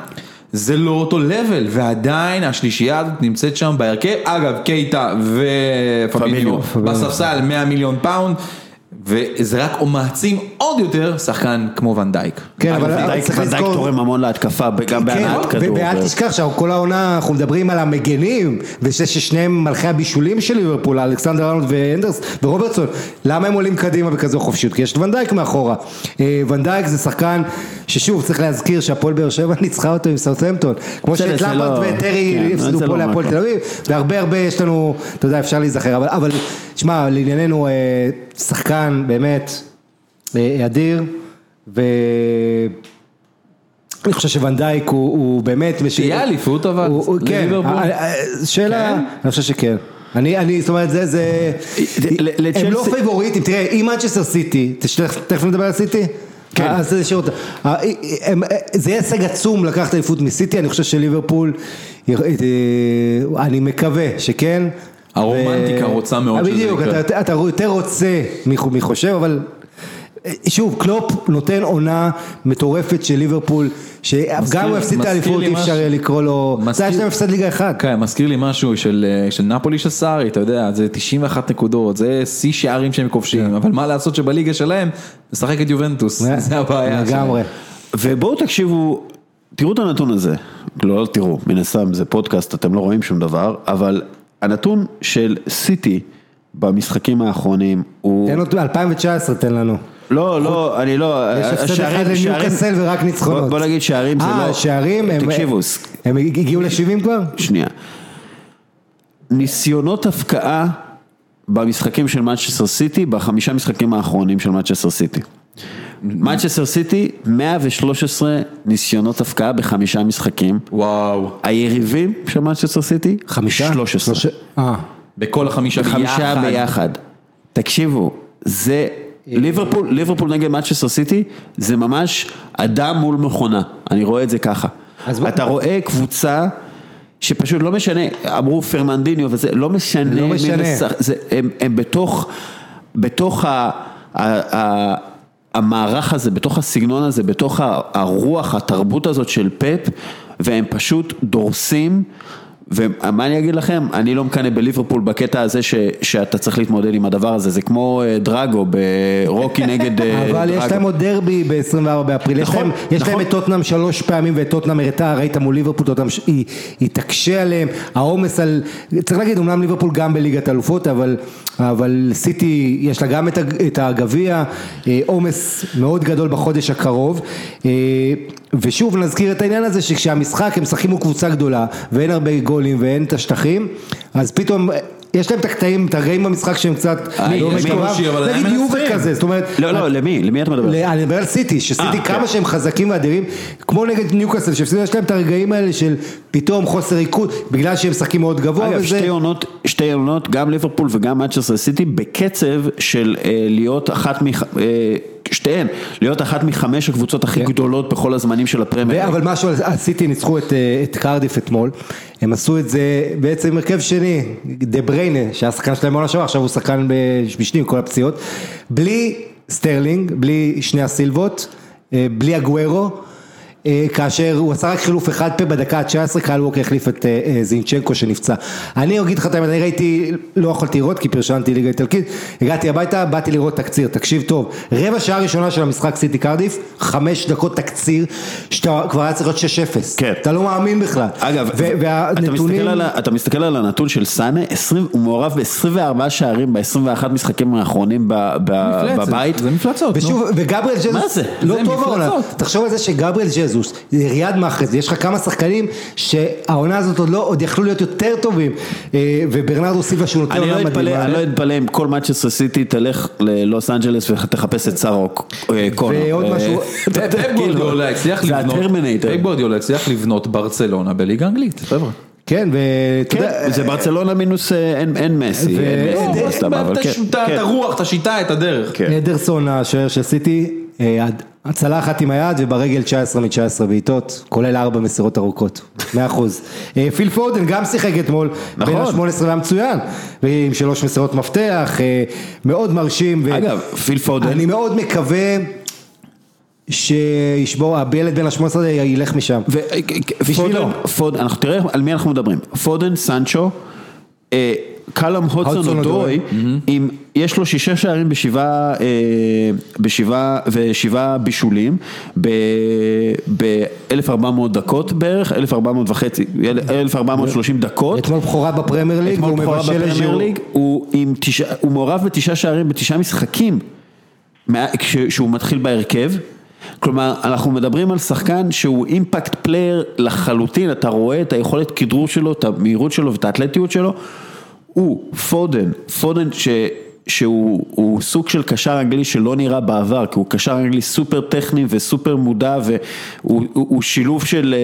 זה לא אותו לבל, ועדיין השלישייה הזאת נמצאת שם בהרכב, אגב קייטה ופביניו בספסל 100 מיליון פאונד, וזה רק מעצים עוד יותר שחקן כמו ואן דייק. כן, אבל ואן דייק תורם המון להתקפה, גם בהנעת כדור. ואל תשכח שכל העונה אנחנו מדברים על המגנים, וששניהם מלכי הבישולים של ליברפול, אלכסנדר ארנולד ואנדרו רוברטסון, למה הם עולים קדימה בכזו חופשיות? כי יש את ואן דייק מאחורה. ונדייק זה שחקן ששוב צריך להזכיר שהפועל באר שבע ניצחה אותו עם סאוטהמפטון, כמו שאת למברט וטרי הפסידו פה להפועל תל אביב, והרבה הרבה יש לנו, אתה יודע, אפשר להיזכר, אבל שמע, לענייננו שחקן באמת אדיר, ואני חושב שוונדייק הוא באמת, תהיה אליפות אבל, כן, שאלה, אני חושב שכן. אני, אני, זאת אומרת, זה, זה, הם לא פייבוריטים, תראה, אם מנצ'סטר סיטי, תכף נדבר על סיטי? כן. אז זה שירות, זה יהיה הישג עצום לקחת אליפות מסיטי, אני חושב שליברפול, אני מקווה שכן. הרומנטיקה רוצה מאוד שזה יקרה. בדיוק, אתה יותר רוצה מחושב, אבל שוב, קלופ נותן עונה מטורפת של ליברפול, שגם הוא הפסיד את האליפות אי אפשר לקרוא לו, זה היה שלהם הפסד ליגה אחד. כן, מזכיר לי משהו של נפולי של סארי, אתה יודע, זה 91 נקודות, זה שיא שערים שהם כובשים, אבל מה לעשות שבליגה שלהם, לשחק את יובנטוס, זה הבעיה. לגמרי. ובואו תקשיבו, תראו את הנתון הזה, לא תראו, מן הסתם זה פודקאסט, אתם לא רואים שום דבר, אבל הנתון של סיטי במשחקים האחרונים הוא... תן אותו, 2019 תן לנו. לא, לא, אני לא, יש הפסד אחד לניוקאסל ורק ניצחונות. בוא נגיד שערים זה לא... אה, שערים, תקשיבו. הם הגיעו ל-70 כבר? שנייה. ניסיונות הפקעה במשחקים של מנצ'סטר סיטי, בחמישה משחקים האחרונים של מנצ'סטר סיטי. מנצ'סטר סיטי, 113 ניסיונות הבקעה בחמישה משחקים. וואו. היריבים של מנצ'סטר סיטי, חמישה? 13. אה. בכל החמישה ביחד. חמישה ביחד. תקשיבו, זה... ליברפול, ליברפול נגד מנצ'סטר סיטי, זה ממש אדם מול מכונה, אני רואה את זה ככה. אתה רואה קבוצה שפשוט לא משנה, אמרו פרננדיניו וזה, לא משנה, לא משנה, זה, הם, הם בתוך, בתוך ה, ה, ה, המערך הזה, בתוך הסגנון הזה, בתוך הרוח, התרבות הזאת של פפ, והם פשוט דורסים. ומה אני אגיד לכם, אני לא מקנא בליברפול בקטע הזה ש, שאתה צריך להתמודד עם הדבר הזה, זה כמו רוקי נגד דרגו. אבל יש להם עוד דרבי ב-24 באפריל, נכון, יש להם את טוטנאם שלוש פעמים ואת טוטנאם הראתה, ראית מול ליברפול, טוטנאם היא, היא תקשה עליהם, העומס על, צריך להגיד, אמנם ליברפול גם בליגת אלופות, אבל, אבל סיטי יש לה גם את הגביע, עומס מאוד גדול בחודש הקרוב. ושוב נזכיר את העניין הזה שכשהמשחק הם משחקים מול קבוצה גדולה ואין הרבה גולים ואין את השטחים אז פתאום יש להם את הקטעים, את הרגעים במשחק שהם קצת לא מקרוב, נגיד יובה כזה, זאת אומרת, לא לא למי, למי אתה מדבר? אני מדבר על סיטי, שסיטי כמה שהם חזקים ואדירים, כמו נגד ניוקאסל, שהפסידו יש להם את הרגעים האלה של פתאום חוסר ריכוז, בגלל שהם משחקים מאוד גבוה, אגב שתי עונות, שתי עונות, גם ליברפול וגם מנצ'סטר סיטי בקצב של להיות אחת מ... שתיהן, להיות אחת מחמש הקבוצות הכי גדולות בכל הזמנים של הפרמייר. אבל משהו, הסיטי ניצחו את קרדיף אתמול, הם עשו את זה בעצם הרכב שני, דה בריינה, שהיה שחקן שלהם בעונה שעברה, עכשיו הוא שחקן בשני עם כל הפציעות, בלי סטרלינג, בלי שני הסילבות, בלי אגוארו. כאשר הוא עשה רק חילוף אחד פה בדקה ה-19, קייל ווקר החליף את זינצ'נקו שנפצע. אני אגיד לך את האמת, אני ראיתי, לא יכולתי לראות כי פרשנתי ליגה איטלקית, הגעתי הביתה, באתי לראות תקציר, תקשיב טוב, רבע שעה ראשונה של המשחק סיטי קרדיף, חמש דקות תקציר, שאתה כבר היה צריך להיות 6-0. כן. אתה לא מאמין בכלל. אגב, והנתונים... אתה מסתכל על הנתון של סאנה, הוא מעורב ב-24 שערים ב-21 משחקים האחרונים בבית. זה מפלצות. ושוב, וגבריאל ג'זוס, מה זה? לא טוב העונה. תחשוב על זה שגבריאל ג'זוס ג'זוס, ריאד מחרז, יש לך כמה שחקנים שהעונה הזאת עוד לא, עוד יכלו להיות יותר טובים וברנרדו סילבה שהוא נותן עונה מדהימה. אני לא אתפלא אם כל מנצ'סטר סיטי תלך ללוס אנג'לס ותחפש את שרה קונור. ועוד משהו. פפ גורדיולה הצליח לבנות ברצלונה בליגה האנגלית, חבר'ה. כן, ואתה כן, יודע, זה ברצלונה מינוס אה, אין- אין מסי, אין מסי, לא, לא, סתם, אבל את כן, השיטה, כן. את הרוח, את השיטה, את הדרך. כן. אדרסון השוער של סיטי, אה, הצלחת עם היד וברגל 19 מ-19 בעיטות, כולל ארבע מסירות ארוכות, 100 אחוז. אה, פיל פודן גם שיחק אתמול, בין נכון. ה-18 היה מצוין, ועם שלוש מסירות מפתח, אה, מאוד מרשים. ו- אגב, פיל פודן, אני מאוד מקווה שישבור, הילד בן ה-18 ילך משם. בשבילו. ופודן, פודן, אנחנו תראה על מי אנחנו מדברים, פודן, סנצ'ו, אה, קלאם הודסון אודוי, עם- יש לו שישה שערים בשבעה, אה, בשבעה ושבעה בישולים, ב-1400 דקות בערך, 1400 וחצי, 1430 דקות. אתמול בכורה בפרמייר ליג, והוא מבשל לז'ירו. ליג, הוא הוא מעורב בתשעה שערים בתשעה משחקים, מה- כש- שהוא מתחיל בהרכב. כלומר, אנחנו מדברים על שחקן שהוא impact player לחלוטין, אתה רואה את היכולת כדרור שלו, את המהירות שלו ואת האתלטיות שלו. הוא, פודן, פודן ש... שהוא הוא סוג של קשר אנגלי שלא נראה בעבר, כי הוא קשר אנגלי סופר טכני וסופר מודע והוא הוא, הוא שילוב של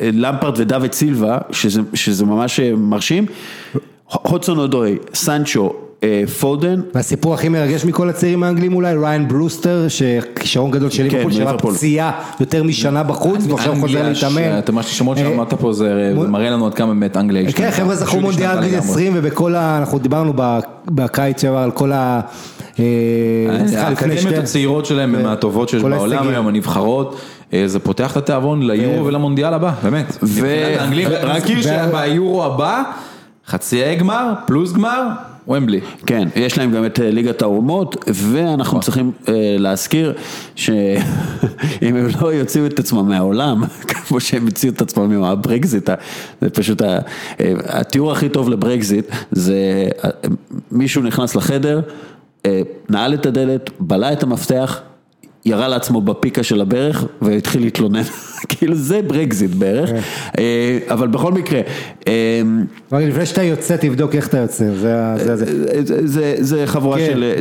אה, לאמפרד ודוד סילבה, שזה, שזה ממש אה, מרשים. הודסון אודוי, סנצ'ו, פודן, והסיפור הכי מרגש מכל הצעירים האנגלים אולי, ריין ברוסטר, שכישרון גדול של ליברפול, שהיה ליברפול. פציעה יותר משנה בחוץ, ועכשיו חוזר להתאמן. שאתה- מה ששמות אה, שאמרת פה זה מראה לנו עד כמה באמת אנגליה כן, השתנתה. חבר'ה זכו מונדיאל השתנתה גיל לגמרי. 20 ובכל ה... אנחנו דיברנו בקיץ שעבר על כל ה... אה, האקדמיות הצעירות שלהם הן מהטובות שיש בעולם. היום, הנבחרות, אה, זה פותח את התיאבון ליורו ולמונדיאל הבא, באמת. מבחינת האנגלים, ו- רק נזכיר שביורו הבא, חצי גמר, פלוס גמר, ומבלי. כן, יש להם גם את אה, ליגת האומות, ואנחנו צריכים אה, להזכיר שאם הם לא יוציאו את עצמם מהעולם, כמו שהם הוציאו את עצמם עם הברקזיט, זה פשוט, אה, התיאור הכי טוב לברקזיט, זה מישהו נכנס לחדר, נעל את הדלת, בלע את המפתח, ירה לעצמו בפיקה של הברך והתחיל להתלונן, כאילו זה ברקזיט בערך, אה, אבל בכל מקרה, אה, לפני שאתה יוצא תבדוק איך אתה יוצא, זה ה- זה חבורה כן. של,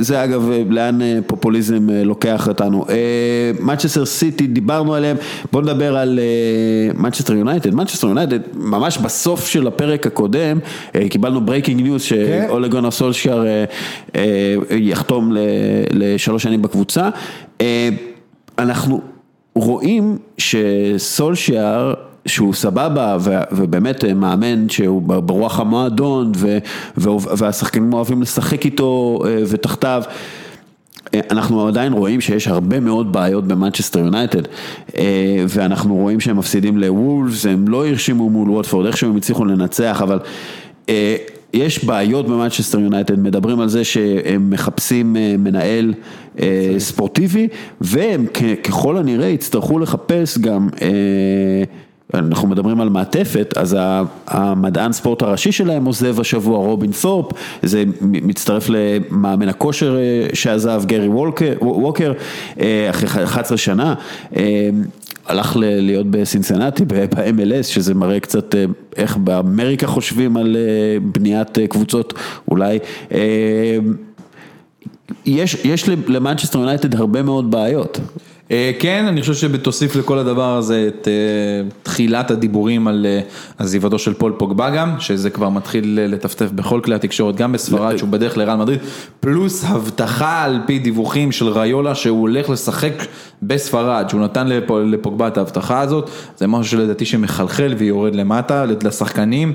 זה, אגב לאן אה, פופוליזם אה, לוקח אותנו. מנצ'סטר סיטי, דיברנו עליהם, בואו נדבר על מנצ'סטר יונייטד. מנצ'סטר יונייטד, ממש בסוף של הפרק הקודם, אה, קיבלנו breaking news אה, אה, יחתום לשלוש שנים בקבוצה. אה, אנחנו רואים שסולשיאר, שהוא סבבה ובאמת אה, מאמן שהוא ברוח המועדון והשחקנים אוהבים לשחק איתו אה, ותחתיו. אה, אנחנו עדיין רואים שיש הרבה מאוד בעיות במנצ'סטר יונייטד ואנחנו רואים שהם מפסידים לוולפס, הם לא הרשימו מול ווטפורד, איכשהו הם הצליחו לנצח, אבל יש בעיות במנצ'סטר יונייטד, מדברים על זה שהם מחפשים אה, מנהל אה, ספורטיבי והם ככל הנראה יצטרכו לחפש גם אה, אנחנו מדברים על מעטפת, אז המדען ספורט הראשי שלהם עוזב השבוע, רובין ת'ורפ, זה מצטרף למאמן הכושר שעזב, גרי וולקר, ווקר, אחרי 11 שנה, הלך להיות בסינסנטי, ב-MLS, שזה מראה קצת אה, איך באמריקה חושבים על אה, בניית אה, קבוצות, אולי. יש, יש למנצ'סטר יונייטד הרבה מאוד בעיות. אה, כן, אני חושב שבתוסיף לכל הדבר הזה את אה, תחילת הדיבורים על אה, עזיבתו של פול פוגבה גם, שזה כבר מתחיל לטפטף בכל כלי התקשורת, גם בספרד שהוא בדרך לריאל מדריד, פלוס הבטחה על פי דיווחים של ריולה שהוא הולך לשחק בספרד, שהוא נתן לפ- לפוגבה את ההבטחה הזאת, זה משהו שלדעתי שמחלחל ויורד למטה לשחקנים,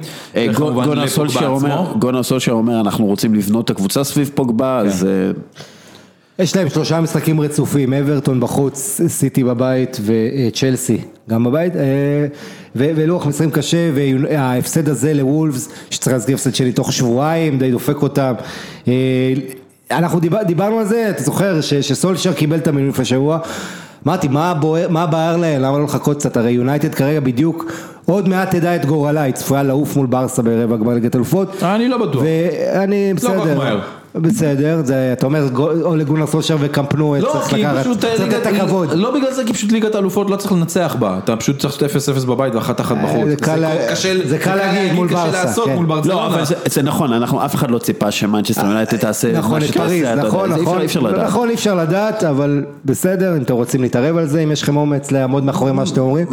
גונר סולשייר אומר, אנחנו רוצים לבנות את הקבוצה סביב פוגבה, אז אה, יש להם שלושה משחקים רצופים, אברטון בחוץ, סיטי בבית וצ'לסי גם בבית, אה, ולוח משחקים קשה, וההפסד הזה לוולפס, שצריך להזכיר הפסד שלי תוך שבועיים, די דופק אותם. אה, אנחנו דיבר, דיברנו על זה, אתה זוכר ש- שסולשר קיבל את המינוי לפני שבוע, אמרתי, מה בוער- מה בער להם, למה לא לחכות קצת, הרי יונייטד כרגע בדיוק, עוד מעט תדע את גורלה, היא צפויה לעוף מול ברסה ברבע גמר ליגת אלופות. אני לא בטוח. ואני לא כל כך בסדר. מהר. בסדר, זה, אתה אומר או לגונר סושר וקמפנו, לא, צריך לקחת, פשוט צריך לתת את הכבוד. לא בגלל זה, כי פשוט ליגת האלופות לא צריך לנצח בה, אתה פשוט צריך לעשות 0-0 בבית ואחת אחת בחוץ. זה קל לה- קשה- זה קל להגיד מול קשה ברסה, לעשות כן. מול לא. אבל זה, זה נכון, אנחנו, אף אחד לא ציפה שמנצ'סטר יונייטד תעשה נכון, מה שתעשה, נכון, זה נכון, אי אפשר לדעת. נכון, אי אפשר לדעת, אבל בסדר, אם אתם רוצים להתערב על זה, אם יש לכם אומץ לעמוד מאחורי מה שאתם אומרים.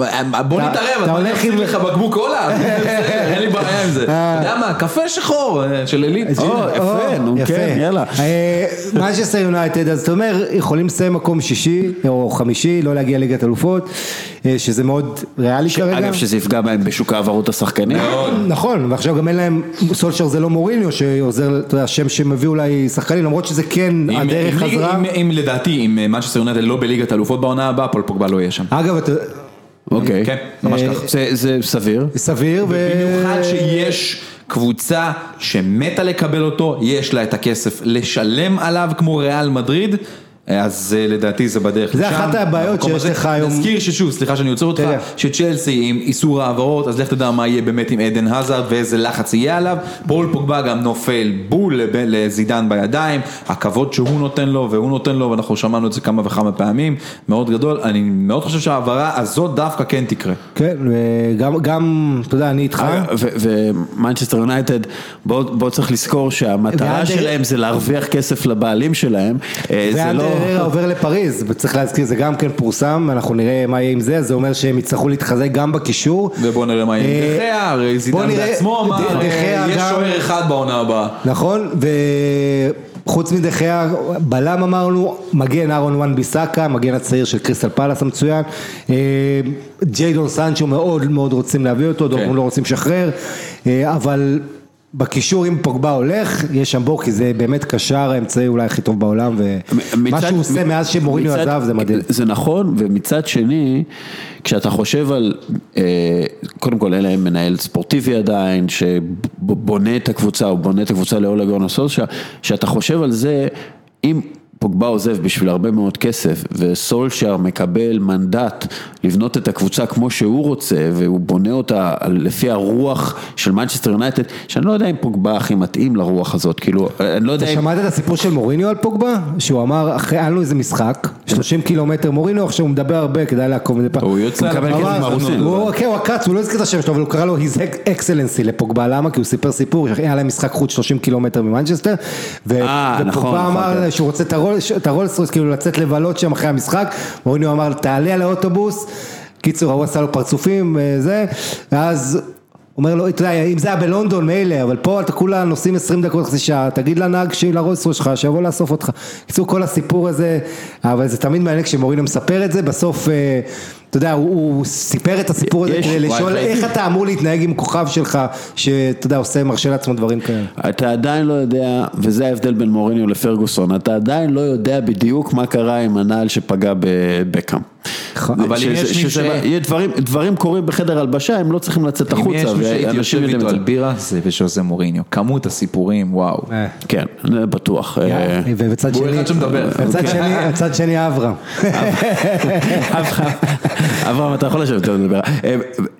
בוא נתערב, אתה הולך עם- לך בקבוק קולה, אין לי בעיה עם זה. אתה יודע מה, קפה שחור אה, של עילית. יפה, נו, כן, יאללה. מנצ'סטר יונייטד, אז אתה אומר, יכולים לסיים מקום שישי או חמישי, לא להגיע ליגת אלופות, אה, שזה מאוד ריאלי כרגע. אגב, שזה יפגע בהם בשוק העברות השחקנים. נכון, ועכשיו גם אין להם, סולשיאר זה לא מוריניו שעוזר, אתה יודע, שם שמביא אולי שחקנים, למרות שזה כן הדרך אם- חזרה. אם- לדעתי, אם מנצ'סטר יונייטד לא בליגת האלופות בעונה הבאה, פול פוגבה לא יהיה שם. אגב, אתה- אוקיי. כן, ממש אה, ככה. זה- זה סביר. סביר, ו... במיוחד שיש קבוצה שמתה לקבל אותו, יש לה את הכסף לשלם עליו כמו ריאל מדריד. אז אה, לדעתי זה בדרך זה לשם. אחת הבעיות שיש. לך היום. נזכיר ששוב, סליחה שאני עוצר אותך. שצ'לסי עם איסור העברות, אז לך תדע מה יהיה באמת עם עדן הזארד ואיזה לחץ יהיה עליו. פול פוגבה גם נופל בול לזידן בידיים, הכבוד שהוא נותן לו והוא נותן לו, ואנחנו שמענו את זה כמה וכמה פעמים, מאוד גדול. אני מאוד חושב שההעברה הזאת דווקא כן תקרה. כן, וגם, גם, אתה יודע, אני איתך. ומנצ'סטר יונייטד, בוא צריך לזכור שהמטרה שלהם זה להרוויח כסף לבעלים שלהם. אה, זה לא... הררה עובר לפריז, וצריך להזכיר, זה גם כן פורסם, אנחנו נראה מה יהיה עם זה, זה אומר שהם יצטרכו להתחזק גם בקישור. ובוא נראה מה יהיה עם אה, דחיה, הרי זידן בעצמו אמר, אה, יש שוער אחד בעונה הבאה. נכון, וחוץ מדחיה, בלם אמרנו, מגן אהרון וואן ביסאקה, מגן הצעיר של קריסטל פאלאס המצוין, אה, ג'יידון סנצ'ו מאוד מאוד רוצים להביא אותו, דורטמונד לא רוצים לשחרר, אה, אבל בקישור אם פוגבה הולך, יש שם בור, כי זה באמת קשר האמצעי אולי הכי טוב בעולם, ומה שהוא עושה מאז שמוריניו עזב זה מדהים. זה נכון, ומצד שני, כשאתה חושב על, אה, קודם כל אין להם מנהל ספורטיבי עדיין, שבונה את הקבוצה, או בונה את הקבוצה לאולה גונאר סולשיאר, כשאתה חושב על זה, אם פוגבה עוזב בשביל הרבה מאוד כסף, וסולשר מקבל מנדט לבנות את הקבוצה כמו שהוא רוצה, והוא בונה אותה לפי הרוח של מנצ'סטר יונייטד, שאני לא יודע אם פוגבה הכי מתאים לרוח הזאת, כאילו, אני לא יודע אתה אם... שמעת את הסיפור של מוריניו על פוגבה? שהוא אמר, אחרי, היה לנו איזה משחק, 30 קילומטר, מוריניו עכשיו הוא מדבר הרבה, כדאי לעקוב מדי פעם. הוא יוצא מקבל על- כסף מהרוסים. כן, הוא עקץ, הוא לא הזכיר את השם שלו, אבל הוא קרא לו His Excellency לפוגבה, למה? כי הוא סיפר סיפור, היה להם משחק חוץ 30 קילומטר ממנצ'סטר, אה, נכון, ופוגבה נכון, אמר כן. שהוא רוצה את הרולס, את הרולס רויס, כאילו לצאת לבלות שם אחרי המשחק, מוריניו אמר, תעלה על האוטובוס, קיצור, ההוא עשה לו פרצופים, אה, זה, ואז... אומר לו, אתה יודע, אם זה היה בלונדון מילא, אבל פה אתה כולה נוסעים 20 דקות, חצי שעה, תגיד לנהג של הרולס שלך, שיבוא לאסוף אותך. קיצור, כל הסיפור הזה, אבל זה תמיד מעניין כשמוריניו מספר את זה, בסוף, אה, אתה יודע, הוא, הוא סיפר את הסיפור הזה כדי לשאול. איך אתה אמור להתנהג עם כוכב שלך, שאתה יודע, עושה, מרשה לעצמו דברים כאלה. אתה עדיין לא יודע, וזה ההבדל בין מוריניו לפרגוסון, אתה עדיין לא יודע בדיוק מה קרה עם הנעל שפגע בבקאם. אבל אם יש מישהו שזה- ש- יהיה דברים, דברים קורים בחדר הלבשה, הם לא צריכים לצאת אם החוצה, יש מישהו שהייתי יושב איתו. על בירה, זה וז'וזה מוריניו. כמות הסיפורים, וואו. אה. כן, בטוח. אה, ובצד הוא שני, אחד שמדבר. בצד שני, בצד שני אברהם. אברהם, אברהם, אתה יכול לשבת. אה,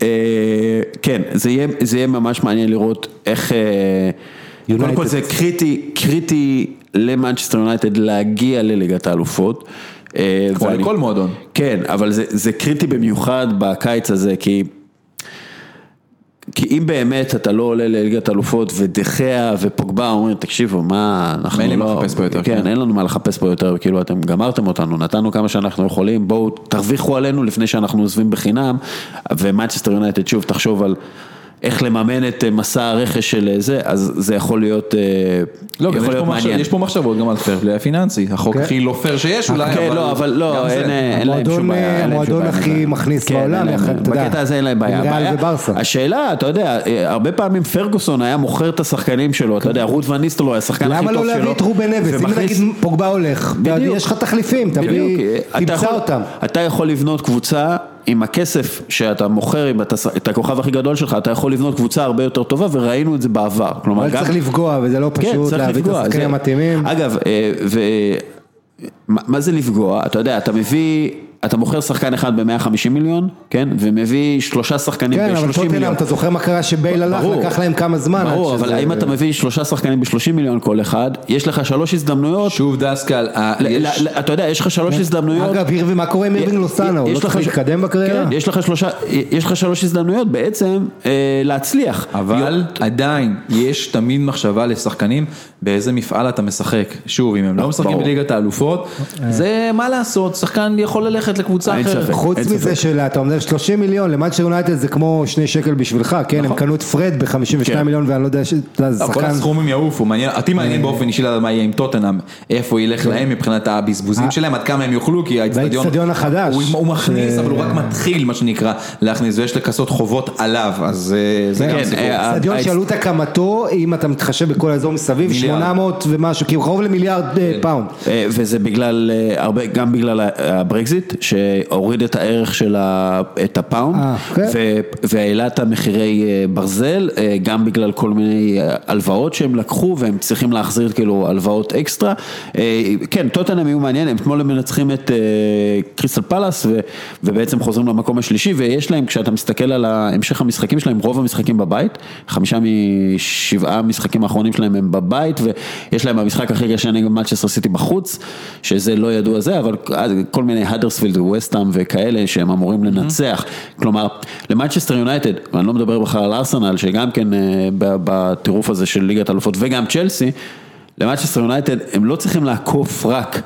אה, כן, זה יהיה, ממש מעניין לראות איך, אה, קודם כל זה קריטי, קריטי למנצ'סטר יונייטד להגיע לליגת האלופות. אה, כמו ואני- לכל מועדון. כן, אבל זה, זה קריטי במיוחד בקיץ הזה, כי... כי אם באמת אתה לא עולה לליגת אלופות ודחיה ופוגבה אומרים תקשיבו מה אנחנו אין לי לא, מה לחפש פה יותר, כן, כן. אין לנו מה לחפש פה יותר כאילו אתם גמרתם אותנו נתנו כמה שאנחנו יכולים בואו תרוויחו עלינו לפני שאנחנו עוזבים בחינם ומנצ'סטר יונייטד שוב תחשוב על איך לממן את אה, מסע הרכש של אה, זה אז זה יכול להיות אה, לא, יכול יש להיות מעניין. יש פה מחשבות גם על fair play הפיננסי, החוק כן. הכי לא פייר שיש אולי, כן, לא, אבל לא. אין להם שום בעיה. המועדון. הכי מכניס כן, בעולם, בקטע הזה אין להם בעיה. השאלה, אתה יודע, הרבה פעמים פרגוסון היה מוכר את השחקנים שלו, אתה יודע, רוד ואן ניסטלרוי היה השחקן הכי למה טוב לא שלו. להביא את רובן נבס? אם נגיד פוגבה הולך. יש לך תחליפים, תמצא יכול- אותם. אתה יכול לבנות קבוצה עם הכסף שאתה מוכר, עם הת- את הכוכב הכי גדול שלך, אתה יכול לבנות קבוצה הרבה יותר טובה וראינו את זה בעבר. כלומר, אבל גם- צריך לפגוע, וזה לא כן, פשוט צריך להביא את לפגוע. השחקנים זה- המתאימים. אגב, אה, ו... מה זה לפגוע? אתה יודע, אתה מביא, אתה מוכר שחקן אחד ב-150 מיליון, כן, ומביא שלושה שחקנים ב-30 כן, מיליון. אבל טוטנאם, אתה זוכר מה קרה שבייל הלך. לקח להם כמה זמן. ברור, אבל האם אתה מביא שלושה שחקנים ב-30 מיליון כל אחד, יש לך שלוש הזדמנויות, שוב דסקל, אתה יודע, יש לך שלוש הזדמנויות. אגב, מה קורה עם אירווין לוסאנה? הוא לא יש צריך לך- להתקדם בקריירה? כן, יש לך שלושה, יש לך שלוש הזדמנויות בעצם אה, להצליח. אבל עדיין יש תמיד מחשבה לשחקנים באיזה מפעל אתה משחק. שוב, אם הם לא משחקים. בליגת האלופות, זה מה לעשות, שחקן יכול ללכת לקבוצה אין אחרת. ספק. חוץ מזה. שאתה אומר 30 מיליון, למאנצ'ר יונייטד זה כמו שני שקל בשבילך, כן? הם נכון. קנו את פרד ב-52 כן. מיליון ואני לא יודע, ש- אתה יודע, זה לא, כל שחקן... הסכומים יעופו, מעניין, אותי מעניין באופן אישי לדעת מה יהיה עם טוטנאם, איפה ילך להם מבחינת הבזבוזים שלהם, עד כמה הם יוכלו, כי האצטדיון, והאצטדיון החדש. הוא- מכניס, אבל הוא רק מתחיל מה שנקרא להכניס, ויש לכסות חובות עליו, אז אה, זה גם כן, סיפור. אה, אצטדיון האצ- שעלות הקמתו, אם אתה מתחשב בכל האזור מסביב, מיליארד. 800 ומשהו, כאילו קרוב למיליארד כן. אה, pound. אה, וזה בגלל, אה, הרבה, גם בגלל ה- שהוריד את הערך של ה- את ה pound, אה, כן. ו- והעלה את המחירי אה, ברזל, אה, גם בגלל כל מיני אה, הלוואות שהם לקחו, והם צריכים להחזיר כאילו הלוואות אקסטרה. אה, כן, טוטנאם יהיו מעניין, הם אתמול מנצחים את אה, קריסטל פאלאס, ו- ובעצם חוזרים למקום השלישי, ויש להם, כשאתה מסתכל על המשך המשחקים שלהם, רוב המשחקים בבית, חמישה משבעה המשחקים האחרונים שלהם הם בבית, ויש להם במשחק הכי קשה נגד מנצ'סטר סיטי בחוץ, שזה לא ידוע זה, אבל כל מיני האדרספילד וווסטהאם וכאלה שהם אמורים לנצח, כלומר, למנצ'סטר יונייטד, ואני לא מדבר בכלל על ארסנל, שגם כן אה, ב- בטירוף הזה של ליגת האלופות, וגם צ'לסי, למנצ'סטר יונייטד הם לא צריכים לעקוף רק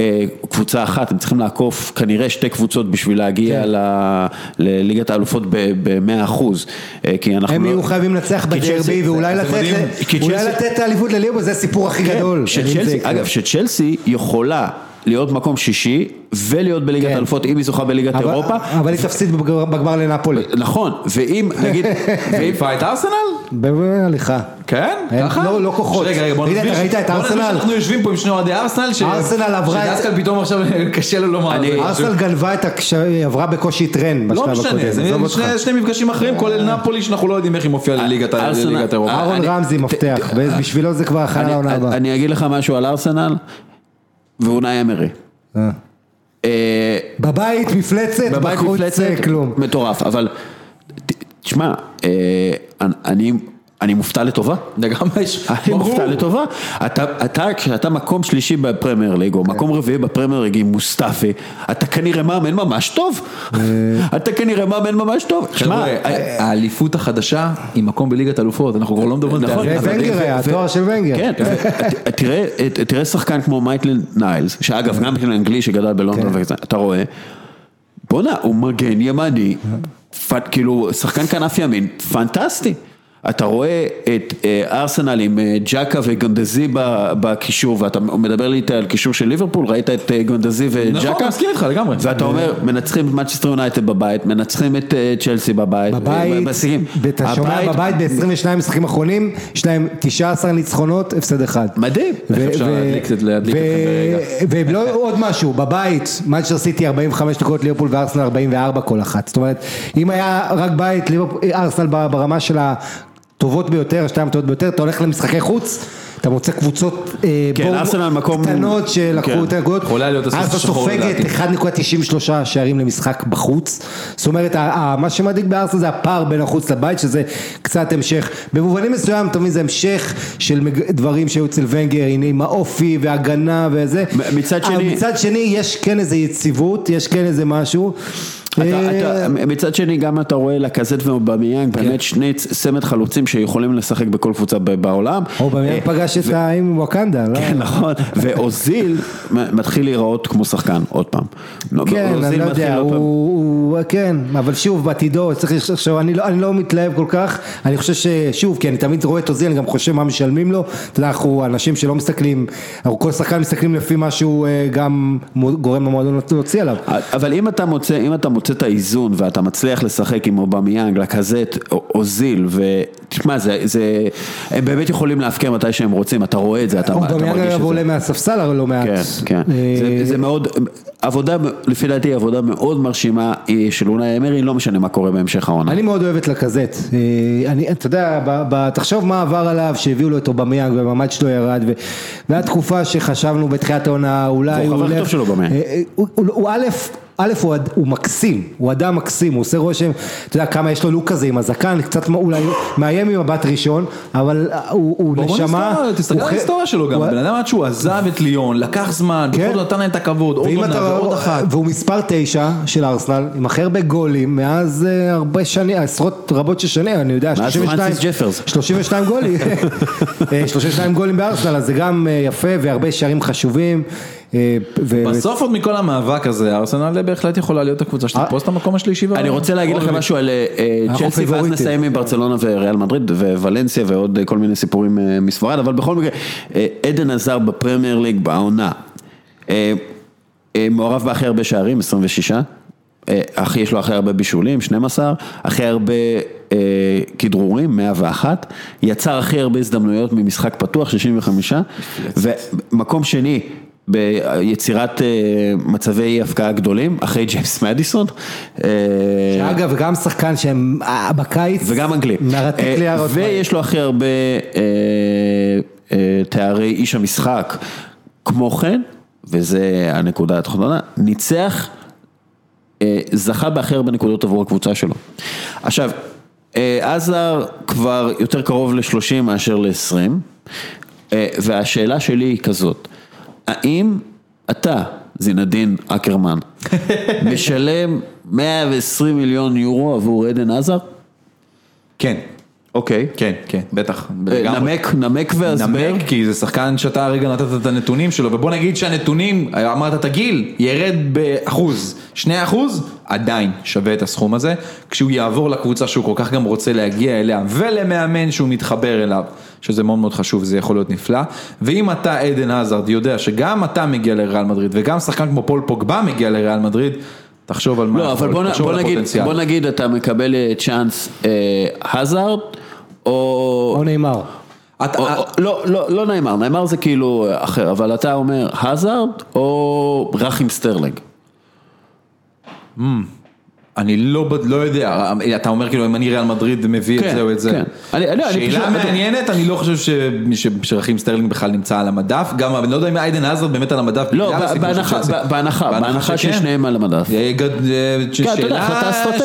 אה, קבוצה אחת, הם צריכים לעקוף כנראה שתי קבוצות בשביל להגיע כן. ל- לליגת האלופות ב-100 אחוז, אה, כי אנחנו הם לא... יהיו חייבים לנצח בדרבי, ואולי לתת ל- אולי לתת את האליפות לליברפול, זה הסיפור הכי כן, גדול. שצ'לסי. אגב, שצ'לסי יכולה להיות מקום שישי ולהיות בליגת כן. האלופות אם היא זוכה בליגת אירופה. אבל היא תפסיד בגמר לנפולי. נכון, ואם נגיד, ואם- העיפה את ארסנל? בהליכה. כן? ככה? לא- לא כוחות. רגע, רגע, בוא הנה, נסביר. אתה ראית את בוא נסביר ארסנל? שאנחנו יושבים פה עם שני אוהדי ארסנל, ארסנל עברה את- שדסקל פתאום עכשיו קשה לו לומר. זה. ארסנל גנבה את הקש... היא עברה בקושי טרן לא בשלב משנה, הקודם. זה עזוב שני- אותך. שני מפגשים אחרים, כולל נפולי, שאנחנו לא יודעים איך היא מופיעה לליגת ה- ארסנל- לליגת אירופה. אה, אהרון רמזי מפתח, ובשבילו זה כבר הכנה אני- לעונה הבאה. אני אגיד לך משהו על ארסנל, ואונאי אמרי. אה. אה, בבית מפלצת, בבית בחוץ מפלצת, אה, כלום. מטורף, אבל תשמע, אני, אני מופתע לטובה. לגמרי אני. מופתע לטובה. אתה, אתה, כשאתה מקום שלישי בפרמייר ליג, או מקום רביעי בפרמייר ליג עם מוסטפי, אתה כנראה מאמן ממש טוב. אתה כנראה מאמן ממש טוב. שמע, אה, האליפות החדשה היא מקום בליגת אלופות, אנחנו כבר לא מדברים על נכון. זה ונגר ו- היה, התואר של ונגר. כן, ו- תראה, שחקן כמו מייקל ניילס, שאגב גם של אנגלי שגדל בלונדון כן. וכזה, אתה רואה, בואנה, הוא מגן ימני, כאילו שחקן כנף ימין, פנטסטי. אתה רואה את אה, ארסנל עם אה, ג'אקה וגנדוזי בקישור, ואתה מדבר לי איתה על קישור של ליברפול, ראית את אה, גנדוזי וג'אקה? נכון, מסכים איתך לגמרי. ואתה אומר, מנצחים את מנצ'סטר יונייטד בבית, מנצחים את צ'לסי בבית, בבית. אתה שומע בבית ב-22 משחקים אחרונים, יש להם 19 ניצחונות, הפסד אחד. מדהים. איך אפשר להדליק את- להדליק אתכם ברגע? ולא עוד משהו, בבית, מנצ'סטר סיטי 45 דקות, ליברפול וארסנל 44 כל אחת. זאת אומרת, אם היה רק בית, ארסנל ברמה של הטובות ביותר, השתיים הטובות ביותר, אתה הולך למשחקי חוץ. אתה מוצא קבוצות אה, כן, בור- מקום- קטנות שלקחו כן. את הנקודות, יכולה להיות הסוס ארסנל השחור סופגת לדעתי. 1.93 שערים למשחק בחוץ, זאת אומרת, מה שמדאיג בארסנל זה הפער בין החוץ לבית, שזה קצת המשך, במובנים מסוים, אתה מבין, זה המשך של דברים שהיו אצל ונגר, הנה עם האופי והגנה וזה, מצד שני- מצד שני יש כן איזה יציבות, יש כן איזה משהו, אתה, אתה, מצד שני גם אתה רואה לקזט ואובמיאנג, באמת שני צמד חלוצים שיכולים לשחק בכל קבוצה בעולם. או באמת אה, פגש את ה... עם וואקנדה, לא? כן, נכון, ואוזיל מתחיל להיראות כמו שחקן, עוד פעם. כן, אוזיל אני לא יודע, הוא, כן, אבל שוב, בעתידו, צריך לחשוב, אני לא, אני לא מתלהב כל כך, אני חושב ששוב, כי אני תמיד רואה את עוזי, אני גם חושב מה משלמים לו, אתה יודע, אנחנו אנשים שלא מסתכלים, כל שחקן מסתכלים לפי מה שהוא אה, גם גורם למועדון להוציא עליו. אבל אם אתה מוצא, אם אתה מוצא את האיזון ואתה מצליח לשחק עם אובמיאנג, לקזט, אוזיל, ותשמע, זה, זה, הם באמת יכולים להבקיע מתי שהם רוצים, אתה רואה את זה, אתה, אתה מרגיש את זה. אובמיאנג עולה מהספסל הרי לא מעט. כן, כן. זה, זה מאוד, עבודה, לפי דעתי עבודה מאוד מרשימה של אונאי אמרי, לא משנה מה קורה בהמשך העונה. אני מאוד אוהב את לקזט. אני, אתה יודע, ב, ב, תחשוב מה עבר עליו, שהביאו לו את אובמיאנג והמעמד שלו ירד, והייתה תקופה שחשבנו בתחילת העונה, אולי הוא הולך... הוא חבר טוב שלו במיאנג. הוא, הוא, הוא א', א', הוא, הוא מקסים, הוא אדם מקסים, הוא עושה רושם, אתה יודע כמה יש לו לוק כזה עם הזקן, קצת אולי מאיים ממבט ראשון, אבל הוא, הוא נשמה. תסתכל על ההיסטוריה שלו גם, בן אדם עד שהוא עזב את ליון, לקח זמן, בכל זאת נתן להם את הכבוד, עוד עונה ועוד אחת. והוא מספר תשע של ארסנל, עם הכי הרבה גולים, מאז הרבה שנים, עשרות רבות של שנים, אני יודע, 32 גולים, 32 גולים בארסנל, אז זה גם יפה והרבה שערים חשובים. בסוף עוד מכל המאבק הזה, ארסנל בהחלט יכולה להיות הקבוצה שתתפוס את המקום השלישי. אני רוצה להגיד לכם משהו על צ'לסי ואז נסיים עם ברצלונה וריאל מדריד וולנסיה ועוד כל מיני סיפורים מספרד, אבל בכל מקרה, עדן עזר בפרמייר ליג בעונה, מעורב בהכי הרבה שערים, 26, יש לו הכי הרבה בישולים, 12, הכי הרבה כדרורים, 101, יצר הכי הרבה הזדמנויות ממשחק פתוח, 65, ומקום שני, ביצירת מצבי הפקעה גדולים, אחרי ג'יימס מדיסון. שאגב, גם שחקן שהם בקיץ, וגם אנגלי. ויש לו הכי הרבה תארי איש המשחק. כמו כן, וזה הנקודה התחתונה, ניצח, זכה בהכי הרבה נקודות עבור הקבוצה שלו. עכשיו, עזר כבר יותר קרוב ל-30 מאשר ל-20, והשאלה שלי היא כזאת. האם אתה, זינדין אקרמן, משלם 120 מיליון יורו עבור עדן עזר? כן. אוקיי. כן, כן, בטח. נמק, נמק והסבר. נמק, כי זה שחקן שאתה הרגע נתת את הנתונים שלו, ובוא נגיד שהנתונים, אמרת את הגיל, ירד באחוז, שני אחוז, עדיין שווה את הסכום הזה, כשהוא יעבור לקבוצה שהוא כל כך גם רוצה להגיע אליה, ולמאמן שהוא מתחבר אליו, שזה מאוד מאוד חשוב, זה יכול להיות נפלא, ואם אתה עדן עזרד יודע שגם אתה מגיע לריאל מדריד, וגם שחקן כמו פול פוגבה מגיע לריאל מדריד, תחשוב על מה, לא, אבל בוא, בוא, נגיד, בוא נגיד אתה מקבל צ'אנס הזארד, או... או ניימאר. אתה, או, או, לא, לא, לא ניימאר, ניימאר זה כאילו אחר, אבל אתה אומר הזארד או רחים סטרלינג? Mm. אני לא, לא יודע, אתה אומר כאילו אם אני ריאל מדריד מביא כן, את זה או את זה, כן. אני, אני, שאלה אני מעניינת, אני לא חושב שרחים סטרלינג בכלל נמצא על המדף, גם אני לא יודע אם אדן הזארד באמת על המדף, לא, בהנחה, בהנחה, בהנחה ששניהם על המדף,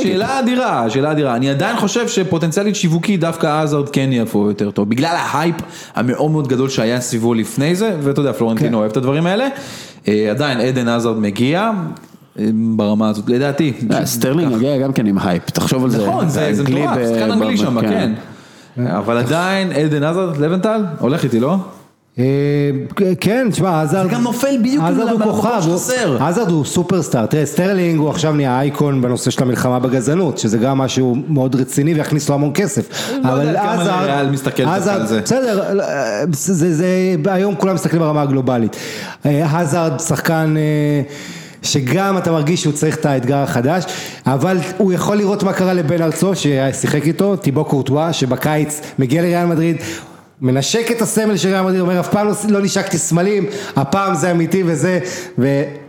שאלה אדירה, שאלה אדירה, אני עדיין חושב שפוטנציאלית שיווקי דווקא הזארד כן יבוא יותר טוב, בגלל ההייפ המאוד מאוד גדול שהיה סביבו לפני זה, ואתה יודע פלורנטינו אוהב את הדברים האלה, עדיין אדן הזארד מגיע, ברמה הזאת, לדעתי. סטרלינג מגיע גם כן עם הייפ, תחשוב על זה. נכון, זה מטורף, שחקן אנגלי שם, כן. אבל עדיין אדן הזארד, לבנטל, הולך איתי, לא? כן, תשמע, הזארד, זה גם נופל בדיוק למקום שחסר. הזארד הוא סופרסטאר, תראה, סטרלינג הוא עכשיו נהיה אייקון בנושא של המלחמה בגזענות, שזה גם משהו מאוד רציני ויכניס לו המון כסף. לא יודע כמה ריאל מסתכל על זה. בסדר, היום כולם מסתכלים ברמה הגלובלית. הזארד שחקן... שגם אתה מרגיש שהוא צריך את האתגר החדש, אבל הוא יכול לראות מה קרה לבן ארצו ששיחק איתו, טיבו קורטואה, שבקיץ מגיע לריאל מדריד, מנשק את הסמל של ריאל מדריד, אומר אף פעם לא נשקתי סמלים, הפעם זה אמיתי וזה,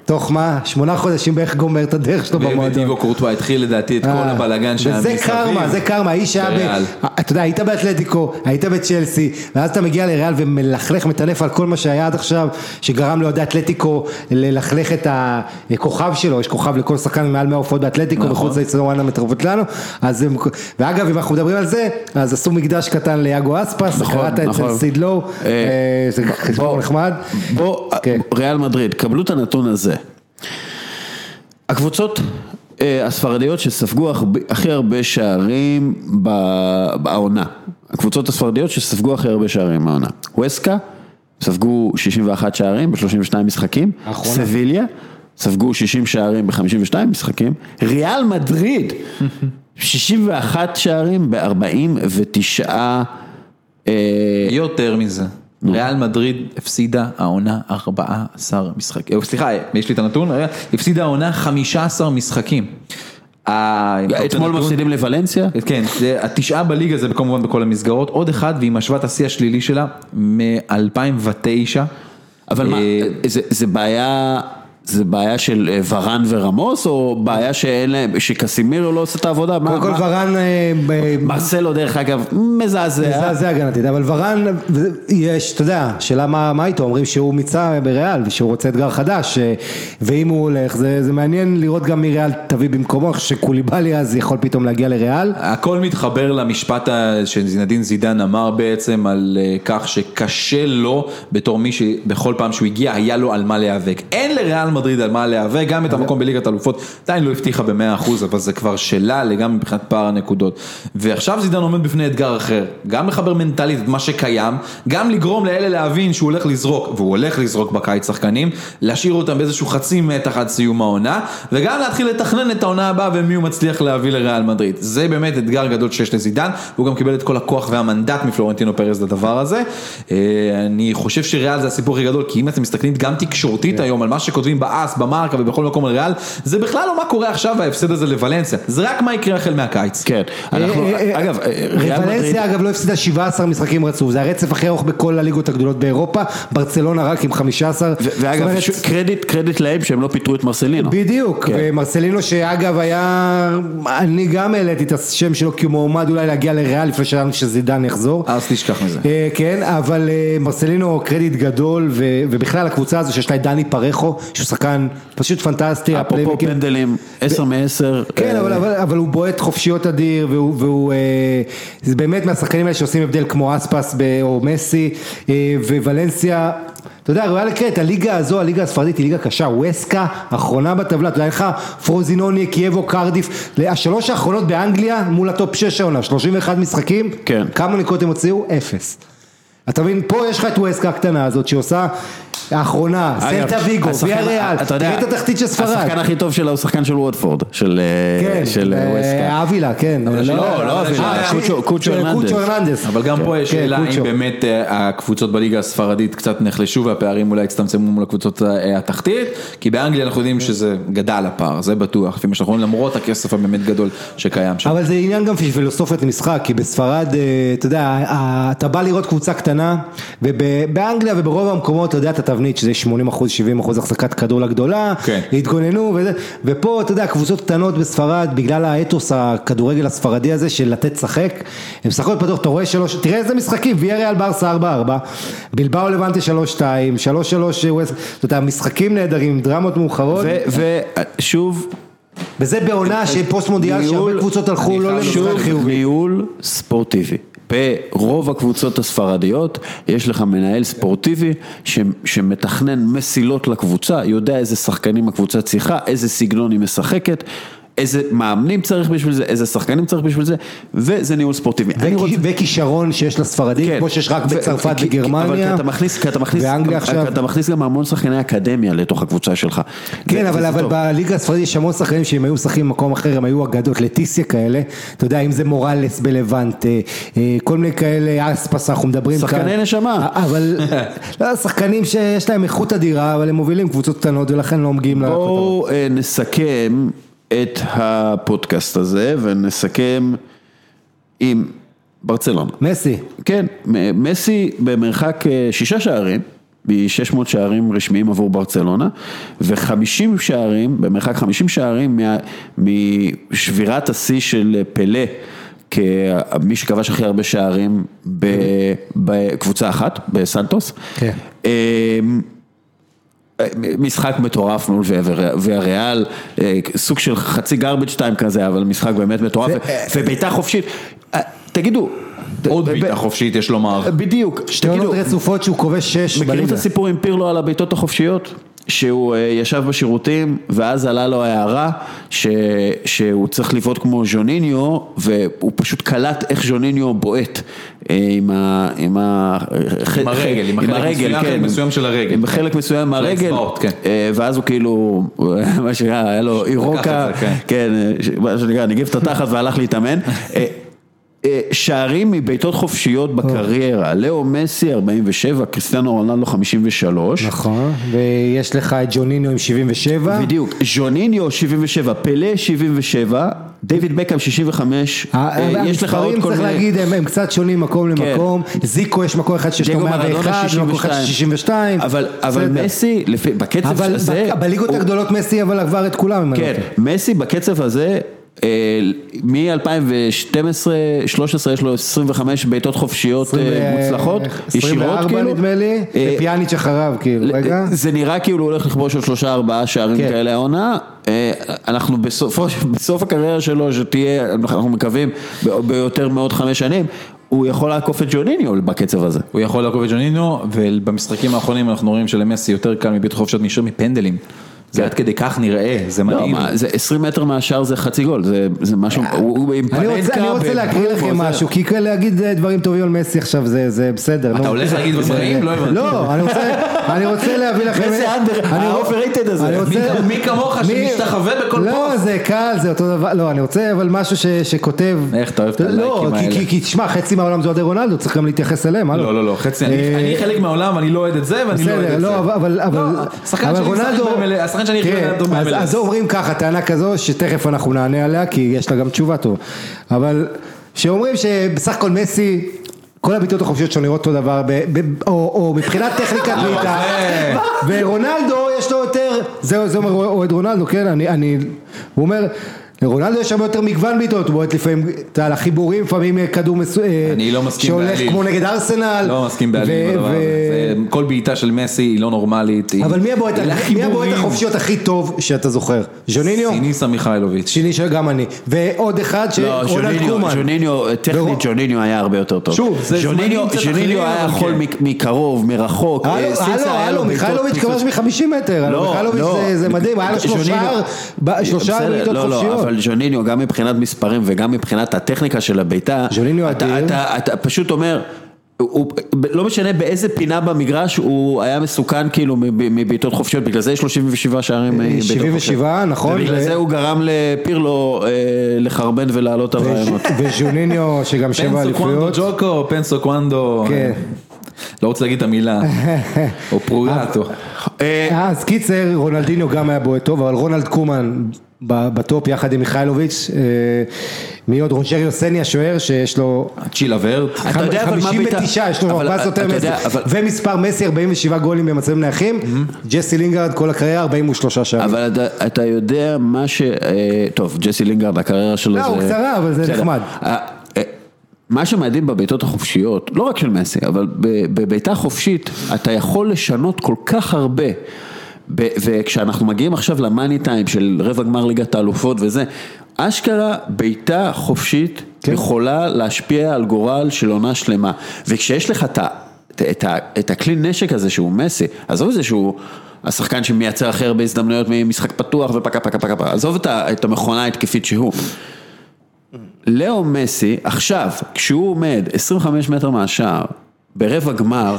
תוך מה, שמונה חודשים בערך גומר את הדרך שלו במועדון. וטיבו קורטואה התחיל לדעתי את כל הבלאגן שהיה מסביב. וזה קרמה, זה קרמה, האיש היה, אתה יודע, היית באתלטיקו, היית בצ'לסי, ואז אתה מגיע לריאל ומלכלך, מטנף על כל מה שהיה עד עכשיו, שגרם לאוהדי אתלטיקו ללכלך את הכוכב שלו, יש כוכב לכל שחקן מעל 100 עופות באתלטיקו, בחוץ לאצטדיון המטרופות לנו, ואגב, אם אנחנו מדברים על זה, אז עשו מקדש קטן ליאגו אספס, קראת אצל סידלו, זה חשבון נחמד. בוא, ריאל מדריד, קבלו את הנתון הזה. הקבוצות הספרדיות שספגו הכי הרבה שערים בעונה, הקבוצות הספרדיות שספגו הכי הרבה שערים בעונה, ווסקה ספגו 61 שערים ב-32 משחקים, סביליה ספגו 60 שערים ב-52 משחקים, ריאל מדריד 61 שערים ב-49 יותר מזה. ריאל מדריד הפסידה העונה 14 משחקים, סליחה, יש לי את הנתון, הפסידה העונה 15 משחקים. אתמול מפסידים לוולנסיה? כן, התשעה בליגה זה כמובן בכל המסגרות, עוד אחד והיא משווה את השיא השלילי שלה מ-2009. אבל מה, זה בעיה... זה בעיה של ורן ורמוס, או בעיה שאין להם, שקסימירו לא עושה את העבודה? קודם כל ורן... מרסלו דרך אגב, מזעזע. מזעזע הגנתית, אבל ורן, יש, אתה יודע, שאלה מה איתו, אומרים שהוא מיצה בריאל, ושהוא רוצה אתגר חדש, ואם הוא הולך, זה מעניין לראות גם מי ריאל תביא במקומו, שקוליבאלי אז יכול פתאום להגיע לריאל. הכל מתחבר למשפט שזינדין זידן אמר בעצם, על כך שקשה לו, בתור מי שבכל פעם שהוא הגיע, היה לו על מה להיאבק. אין לריאל מדריד על מה להיאבק, גם את המקום בליגת אלופות, עדיין לא הבטיחה במאה אחוז, אבל זה כבר שלה לגמרי מבחינת פער הנקודות. ועכשיו זידן עומד בפני אתגר אחר, גם לחבר מנטלית את מה שקיים, גם לגרום לאלה להבין שהוא הולך לזרוק, והוא הולך לזרוק בקיץ שחקנים, להשאיר אותם באיזשהו חצי מתח עד סיום העונה, וגם להתחיל לתכנן את העונה הבאה ומי הוא מצליח להביא לריאל מדריד. זה באמת אתגר גדול שיש לזידן, והוא גם קיבל את כל הכוח והמנדט מפלורנטינו פרס לדבר הזה. אני חושב שריאל זה הסיפור הכי גדול, כי אם אתם מסתכלים גם תקשורתית היום על מה שכותבים באס, במרקה ובכל מקום על ריאל, זה בכלל לא מה קורה עכשיו ההפסד הזה לוולנסיה, זה רק מה יקרה החל מהקיץ. כן, אנחנו, אגב, ריאל מדריד... ולנסיה אגב לא הפסידה 17 משחקים רצוף, זה הרצף הכי ארוך בכל הליגות הגדולות באירופה, ברצלונה רק עם 15. ואגב, קרדיט, קרדיט להם שהם לא פיטרו את מרסלינו. בדיוק, ומרסלינו שאגב היה, אני גם העליתי את השם שלו כי הוא מועמד אולי להגיע לריאל לפני שלנו שזידן יחזור. אז תשכח מזה. כן, אבל מרסלינו קרדיט גדול, ובכלל הקבוצה הזו שיש לה את דני פארחו, שהוא שחקן פשוט פנטסטי. אפרופו פנדלים, 10 מ-10. כן, אבל הוא בועט חופשיות אדיר, והוא, זה באמת מהשחקנים האלה שעושים הבדל כמו אספאס או מסי, וולנסיה. אתה יודע, ראויה לקראת, הליגה הזו, הליגה הספרדית היא ליגה קשה, וואסקה, אחרונה בטבלה, אתה יודע לך, פרוזינוני, קייבו, קרדיף, השלוש האחרונות באנגליה מול הטופ 6 העונה, 31 משחקים, כן. כמה נקודות הם הוציאו? אפס. אתה מבין, פה יש לך את ווסקה הקטנה הזאת שעושה האחרונה, סלטה ויגו, ויה ריאל, תראה את התחתית של ספרד. השחקן הכי טוב שלה הוא שחקן של וודפורד, של ווסקה. אבילה, כן. לא, לא אבילה, קוצ'ו הרננדס. אבל גם פה יש שאלה אם באמת הקבוצות בליגה הספרדית קצת נחלשו והפערים אולי הצטמצמו מול הקבוצות התחתית, כי באנגליה אנחנו יודעים שזה גדל הפער, זה בטוח, לפי מה שאנחנו רואים, למרות הכסף הבאמת גדול שקיים שם. אבל זה עניין גם פילוסופית למשחק, כי בספרד, אתה יודע, אתה בא לראות קבוצה קטנה, ובאנגליה וברוב המקומות, אתה יודע, אתה תבנית שזה 80 אחוז, 70 אחוז החזקת כדור לגדולה, כן. התגוננו וזה, ופה אתה יודע קבוצות קטנות בספרד בגלל האתוס הכדורגל הספרדי הזה של לתת לשחק, הם משחקות פתוח, אתה רואה שלוש, תראה איזה משחקים, ויה ריאל ברסה 4-4, בלבאו לבנטה 3-2, 3-3, אתה יודע, משחקים נהדרים, דרמות מאוחרות, ושוב, וזה בעונה שפוסט מונדיאל שהרבה קבוצות הלכו לא למשחק חיובי, ניהול ספורטיבי. ברוב הקבוצות הספרדיות יש לך מנהל ספורטיבי שמתכנן מסילות לקבוצה, יודע איזה שחקנים הקבוצה צריכה, איזה סגנון היא משחקת. איזה מאמנים צריך בשביל זה, איזה שחקנים צריך בשביל זה, וזה ניהול ספורטיבי. וכישרון שיש לספרדים, כמו שיש רק בצרפת וגרמניה, ואנגליה עכשיו. אתה מכניס גם המון שחקני אקדמיה לתוך הקבוצה שלך. כן, אבל בליגה הספרדית יש המון שחקנים שאם היו משחקים במקום אחר, הם היו אגדות, לטיסיה כאלה, אתה יודע, אם זה מורלס בלבנט, כל מיני כאלה, אספס, אנחנו מדברים כאן. שחקני נשמה. אבל, שחקנים שיש להם איכות אדירה, אבל הם מובילים קבוצות קטנות, ולכן לא מגיעים לכותרות. בואו נסכם. את הפודקאסט הזה ונסכם עם ברצלונה. מסי. כן, מסי במרחק שישה שערים, מ-600 שערים רשמיים עבור ברצלונה, ו-50 שערים, במרחק 50 שערים משבירת השיא של פלא, כמי שכבש הכי הרבה שערים בקבוצה אחת, בסנטוס. כן. משחק מטורף מול והריאל, סוג של חצי garbage time כזה, אבל משחק באמת מטורף, ובעיטה חופשית, תגידו. עוד בעיטה חופשית יש לומר. בדיוק. שתי עונות רצופות שהוא כובש שש בליגה. מכירים את הסיפור עם פירלו על הבעיטות החופשיות? שהוא ישב בשירותים ואז עלה לו הערה שהוא צריך לבעוט כמו ז'וניניו והוא פשוט קלט איך ז'וניניו בועט עם הרגל, עם חלק מסוים של הרגל, עם חלק מסוים מהרגל ואז הוא כאילו, מה שהיה לו אירוקה, כן, מה שנקרא, ניגב את התחת והלך להתאמן. אה, שערים מבעיטות חופשיות בקריירה, לאו מסי 47, קריסטיאנו רונלדו 53. נכון, ויש לך את ג'וניניו עם 77. בדיוק, ז'וניניו 77, פלה 77, דיוויד בקאם 65, אה, יש לך עוד כל צריך מיני... להגיד, הם קצת שונים מקום כן. למקום. זיקו יש מקום אחד שיש לו דייגו מרדונה 101, ומקום אחד 62. אבל. מסי, בקצב הזה, בליגות הגדולות מסי אבל עבר את כולם. לא כן, טועה. מסי בקצב הזה, מ-2012-2013 יש לו 25 בעיטות חופשיות אה, 20, מוצלחות, 24 ישירות כאילו. נדמה לי, אה, ופיאניץ' אחריו כאילו, רגע. זה נראה כאילו הוא הולך לכבוש עוד שלושה ארבעה שערים כן. כאלה העונה, אה, אנחנו בסופו, בסוף הקריירה שלו שתהיה, אנחנו מקווים, ב- ביותר מעוד חמש שנים, הוא יכול לעקוף את ג'וניניו בקצב הזה. הוא יכול לעקוב את ג'ונינו, ובמשחקים האחרונים אנחנו רואים שלמסי יותר קל מבית חופשות מאשר מפנדלים. זה עד כדי כך נראה, זה לא, מדהים. מה, זה 20 מטר מהשאר זה חצי גול, זה, זה משהו, הוא הוא עם פנדקה, אני רוצה להקריא לכם משהו, כי להגיד אה, דברים טובים על מסי עכשיו זה, בסדר. אתה. הולך להגיד דברים רעים? לא הבנתי. לא, אני רוצה, אני רוצה להביא לכם... מסי under- אני- ה-overrated הזה. מי- כמוך שמשתחווה בכל לא, פוסט? זה קל, זה אותו דבר, לא, אני רוצה אבל משהו ש- שכותב... איך אתה אוהב את לא, הלייקים כי- האלה. כי תשמע, חצי מהעולם זה אוהדי רונלדו, צריך גם להתייחס אליהם, הלו. לא, לא, לא, חצי, אני- אה, אני חלק מהעולם, אני לא אוהד את זה ואני לא אוהד בסדר, את זה. לא, אבל, אבל, אבל, השחקן השחקן שאני הכי אוהד אותו אז- ב-MLS. אז אומרים ככה, טענה כזו, שתכף אנחנו נענה עליה, כי יש לה גם תשובה טובה, אבל שאומרים שבסך הכל מסי, כל הבעיטות החופשיות שלו נראות אותו דבר, או, או מבחינת טכניקת בעיטה, ורונלדו יש לו יותר, זה, זה אומר אוהד רונלדו, כן, אני, אני, הוא אומר, לרונלדו יש הרבה יותר מגוון בעיטות, הוא בועט לפעמים, אתה יודע, לחיבורים, לפעמים אה, כדור מסוים, אני לא מסכים שהולך בעליל. כמו נגד ארסנל, לא מסכים בעלים ו- בדבר הזה, זה- כל בעיטה של מסי היא לא נורמלית. אבל מי הבועט מי לחיבורים. הבועט החופשיות הכי טוב שאתה זוכר? ז'וניניו? סיניסה מיכאילוביץ'. שיני שגם אני. ועוד אחד לא, שרונלד ז'וניניו, קומן. ז'וניניו, טכנית ז'וניניו היה הרבה יותר טוב. שוב, זה ז'וניניו, זמנים קצת ז'וניניו אחרים, היה יכול כן. מק- מקרוב, מרחוק. הלו, אה, פיצוץ. כבש מ-50 מטר, לא, מיכאילוביץ' לא. זה- זה מדהים, היה לו שלושה בעיטות לא, לא, חופשיות. אבל ז'וניניו גם מבחינת מספרים וגם מבחינת הטכניקה של הבעיטה, ז'וניניו אתה- אדיר. אתה- אתה פשוט אומר, הוא- לא משנה באיזה פינה במגרש הוא היה מסוכן כאילו מב- מבעיטות חופשיות, בגלל זה יש לו 77 שערים אה, בעיטות חופשיות. 77, נכון, ובגלל ו- זה הוא גרם לפירלו אה, לחרבן ולעלות על רעיונות. וז'וניניו שגם שבע פנסו קוונדו אליפויות. ג'וקו, פנסו קוונדו. כן. לא רוצה להגיד את המילה. או פרוגטו. אה, אז קיצר, רונלדיניו גם היה בועט טוב, אבל רונלד קומן בטופ יחד עם מיכאילוביץ', אה, מי עוד? רוג'ריו סני השוער שיש לו צ'ילה ורט. אתה יודע אבל מה בית"ר- 59, יש לו אבל 14 יותר מסי, ומספר מסי 47 גולים במצבים נייחים, ג'סי לינגרד כל הקריירה 43 שערים. אבל אתה, יודע מה ש... אה, טוב, ג'סי לינגרד, הקריירה שלו לא, זה... הוא קצרה, אבל זה. נחמד. אה, מה שמדהים בבעיטות החופשיות, לא רק של מסי, אבל ב- בבעיטה חופשית, אתה יכול לשנות כל כך הרבה. וכשאנחנו מגיעים עכשיו למאני טיים של רבע גמר ליגת האלופות וזה, אשכרה בעיטה חופשית כן. יכולה להשפיע על גורל של עונה שלמה. וכשיש לך את. את, את, הכלי נשק הזה שהוא מסי, עזוב את זה שהוא השחקן שמייצר הכי הרבה הזדמנויות ממשחק פתוח ופקה פקה פקה פקה, עזוב את, את המכונה ההתקפית שהוא. לאו מסי, עכשיו, כשהוא עומד 25 מטר מהשער, ברבע גמר,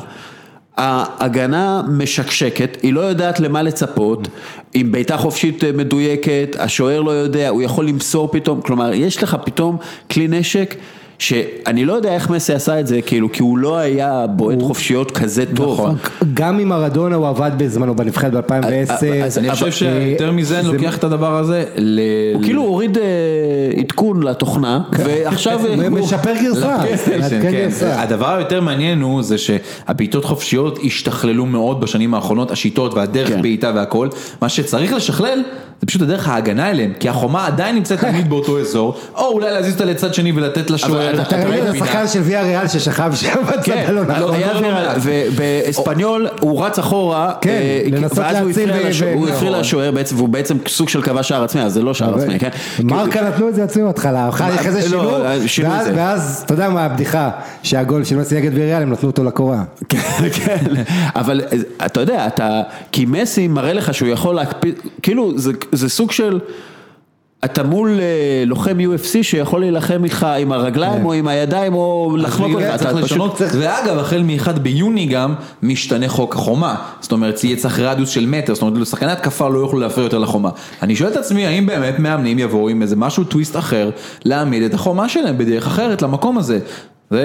ההגנה משקשקת, היא לא יודעת למה לצפות, עם בעיטה חופשית מדויקת, השוער לא יודע, הוא יכול למסור פתאום, כלומר, יש לך פתאום כלי נשק. שאני לא יודע איך מסי עשה את זה, כאילו, כי הוא לא היה בועט חופשיות כזה טוב. נכון. גם עם מרדונה הוא עבד בזמנו בנבחרת ב-2010. אז אני חושב שיותר מזה אני לוקח את הדבר הזה ל... הוא כאילו הוריד אה, עדכון לתוכנה, ועכשיו... אה, הוא- משפר גרסה. מעדכן כן. גרסה. הדבר היותר מעניין הוא זה שהבעיטות חופשיות השתכללו מאוד בשנים האחרונות, השיטות והדרך כן. בעיטה והכל, מה שצריך לשכלל זה פשוט הדרך ההגנה אליהם, כי החומה עדיין נמצאת תמיד באותו אזור, או אולי להזיז אותה לצד שני ולתת לשוער. אתה- ראית את השחקן של ויה ריאל ששכב שם בצד כן, הלונה. לא, לא. ובאספניול הוא רץ אחורה, כן, אה, ואז הוא הפריע לשוער- נכון. לשוער בעצם, והוא בעצם סוג של קבע שער עצמי, אז זה לא שער עצמי, כן? מרקה נתנו את זה עצמי בהתחלה, אחר כך איזה לא, שינו, את ואז- זה. אתה יודע מה הבדיחה, שהגול של מסי נגד ויריאל, הם נתנו אותו לקורה. כן, כן, אבל אה, אתה יודע, כי מסי מראה לך שהוא יכול להקפיד, כאילו זה, זה סוג של, אתה מול אה, לוחם UFC שיכול להילחם איתך עם הרגליים או עם הידיים או לחנוק אותך, צריך אתה לשנות, פשוט... ואגב, החל מ-1 ביוני גם משתנה חוק החומה, זאת אומרת, יהיה צריך רדיוס של מטר, זאת אומרת, שחקני התקפה לא יוכלו להפריע יותר לחומה. אני שואל את עצמי, האם באמת מאמנים יבואו עם איזה משהו טוויסט אחר, להעמיד את החומה שלהם בדרך אחרת למקום הזה. ו...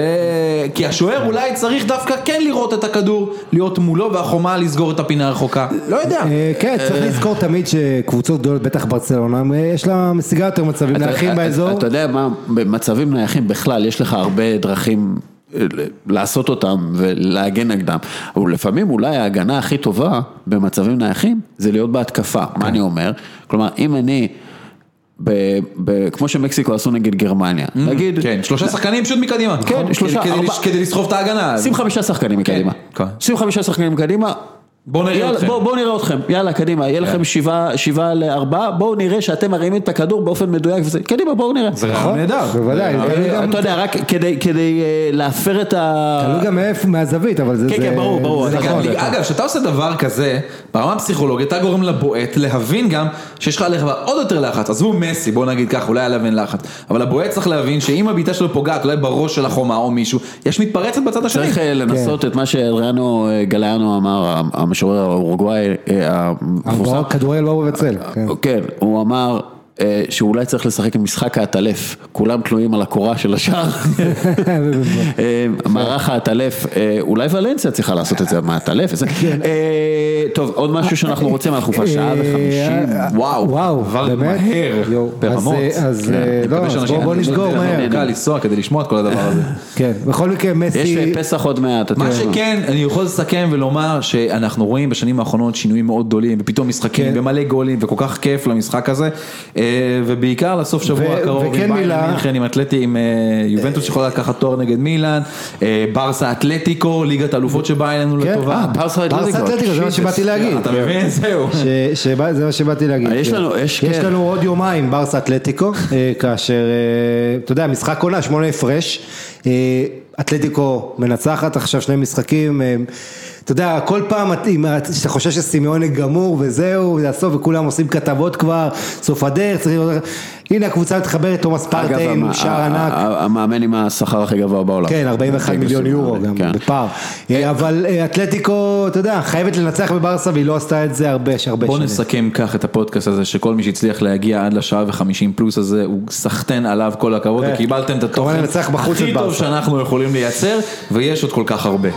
כי השוער אולי צריך דווקא כן לראות את הכדור, להיות מולו והחומה לסגור את הפינה הרחוקה, לא יודע. אה, כן, צריך לזכור תמיד שקבוצות גדולות, בטח ברצלונה, אה, יש לה משיגה יותר מצבים נייחים באזור. אתה יודע מה, במצבים נייחים בכלל, יש לך הרבה דרכים אה, לעשות אותם ולהגן נגדם, אבל לפעמים אולי ההגנה הכי טובה במצבים נייחים זה להיות בהתקפה, מה אני אומר? כלומר, אם אני... ב, ב, כמו שמקסיקו עשו נגד גרמניה, נגיד, כן, שלושה שחקנים פשוט מקדימה, כן, נכון? שלושה, כדי- ארבע- כדי לסחוב את ההגנה. שים חמישה שחקנים מקדימה, כן. שים חמישה שחקנים מקדימה, בוא נראה יאללה, אתכם. בואו בוא נראה אתכם, יאללה קדימה, יהיה לכם שבעה שבעה לארבעה, בואו נראה שאתם מרימים את הכדור באופן מדויק וזה, קדימה בואו נראה. זה רעיון נהדר. בוודאי, גם- אתה יודע, רק כדי כדי אה, להפר את ה... תלוי גם מאיפה, מהזווית, אבל זה... כן, כן, ברור, ברור, זה נכון. גם- אגב, כשאתה עושה דבר כזה, ברמה הפסיכולוגית, אתה גורם לבועט להבין גם שיש לך עליך עוד יותר לחץ, עזבו מסי, בוא נגיד ככה, אולי עליו אין לחץ, אבל הבועט צריך להבין שאם הבעיטה שלו פוגעת אולי בראש של החומה או מישהו, יש מתפרצת בצד השני. צריך אה, לנסות את מה שאדריאנו אה, גליאנו אמר, המשורר האורוגוואי אה, המפורסם. כדורגל לא מבצל. כן. כן, הוא אמר שאולי צריך לשחק עם משחק העטלף, כולם תלויים על הקורה של השער. אה, מערך העטלף, אה, אולי ולנסיה צריכה לעשות את זה, מה העטלף? וזה. אה, טוב, עוד משהו שאנחנו רוצים, אנחנו כבר שעה וחמישים, אה, וואו. וואו, באמת? מהר, ברמות. אז, אה, כן, אה, לא, מקווה אז שאנשים- בוא- בוא נסגור מהר. אני קל לנסוע כדי לשמוע את כל הדבר הזה. כן, בכל מקרה מסי... יש אה, פסח עוד מעט, מה. שכן, אני יכול לסכם ולומר שאנחנו רואים בשנים האחרונות שינויים מאוד גדולים, ופתאום משחקים כן. במלא גולים, וכל כך כיף למשחק הזה, אה, ובעיקר לסוף שבוע הקרוב, וכן מילה- עם אתלטי, עם אה, יובנטוס שיכולה לקחת תואר נגד מילאן, אה, ברסה אתלטיקו, ליגת האלופות שבאה אלינו כן, לטובה. אה, ברסה אתלטיקו. זה מה שבאתי להגיד. אתה מבין? זהו. זה מה שבאתי להגיד. יש כן. לנו- יש- יש כן. לנו עוד יומיים ברסה אתלטיקו, אה, כאשר, אה, אתה יודע, משחק עונה, שמונה הפרש, אה, אתלטיקו מנצחת עכשיו שני משחקים, אה, אתה יודע, כל פעם אם אתה חושב שסימיוני גמור וזהו, זה הסוף וכולם עושים כתבות כבר, סוף הדרך, צריך לראות, הנה הקבוצה מתחברת, תומאס פרטיין, שער ענק. המאמן עם השכר הכי גבוה בעולם. כן, 41 מיליון יורו גם, כן. בפער. אה, אבל אה, אתלטיקו, אתה יודע, חייבת לנצח בברסה והיא לא עשתה את זה הרבה, הרבה בוא שנים. נסכם כך את הפודקאסט הזה, שכל מי שהצליח להגיע עד לשעה וחמישים פלוס הזה, הוא סחטיין עליו כל הכבוד, כן. וקיבלתם את התוכן הכי טוב. שאנחנו יכולים לייצר, ויש עוד כל כך הרבה.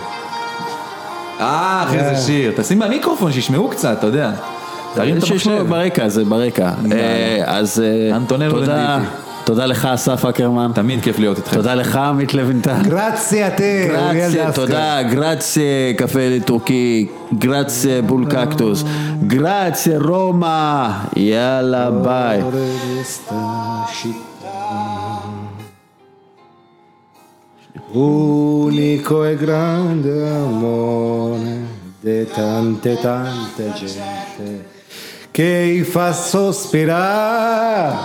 אה, אחי כן. איזה שיר, תשים במיקרופון שישמעו קצת, אתה יודע. תרים את המחשב. ברקע, זה ברקע. אה, אז אה, תודה. תודה לך אסף אקרמן. תמיד כיף להיות איתכם. תודה לך עמית לוינטל. גרציה תה, גרציה. תודה, גרציה קפה טורקי, גרציה בול קקטוס, גרציה רומא, יאללה ביי. Unico e grande amore de tante tante gente che fa sospirare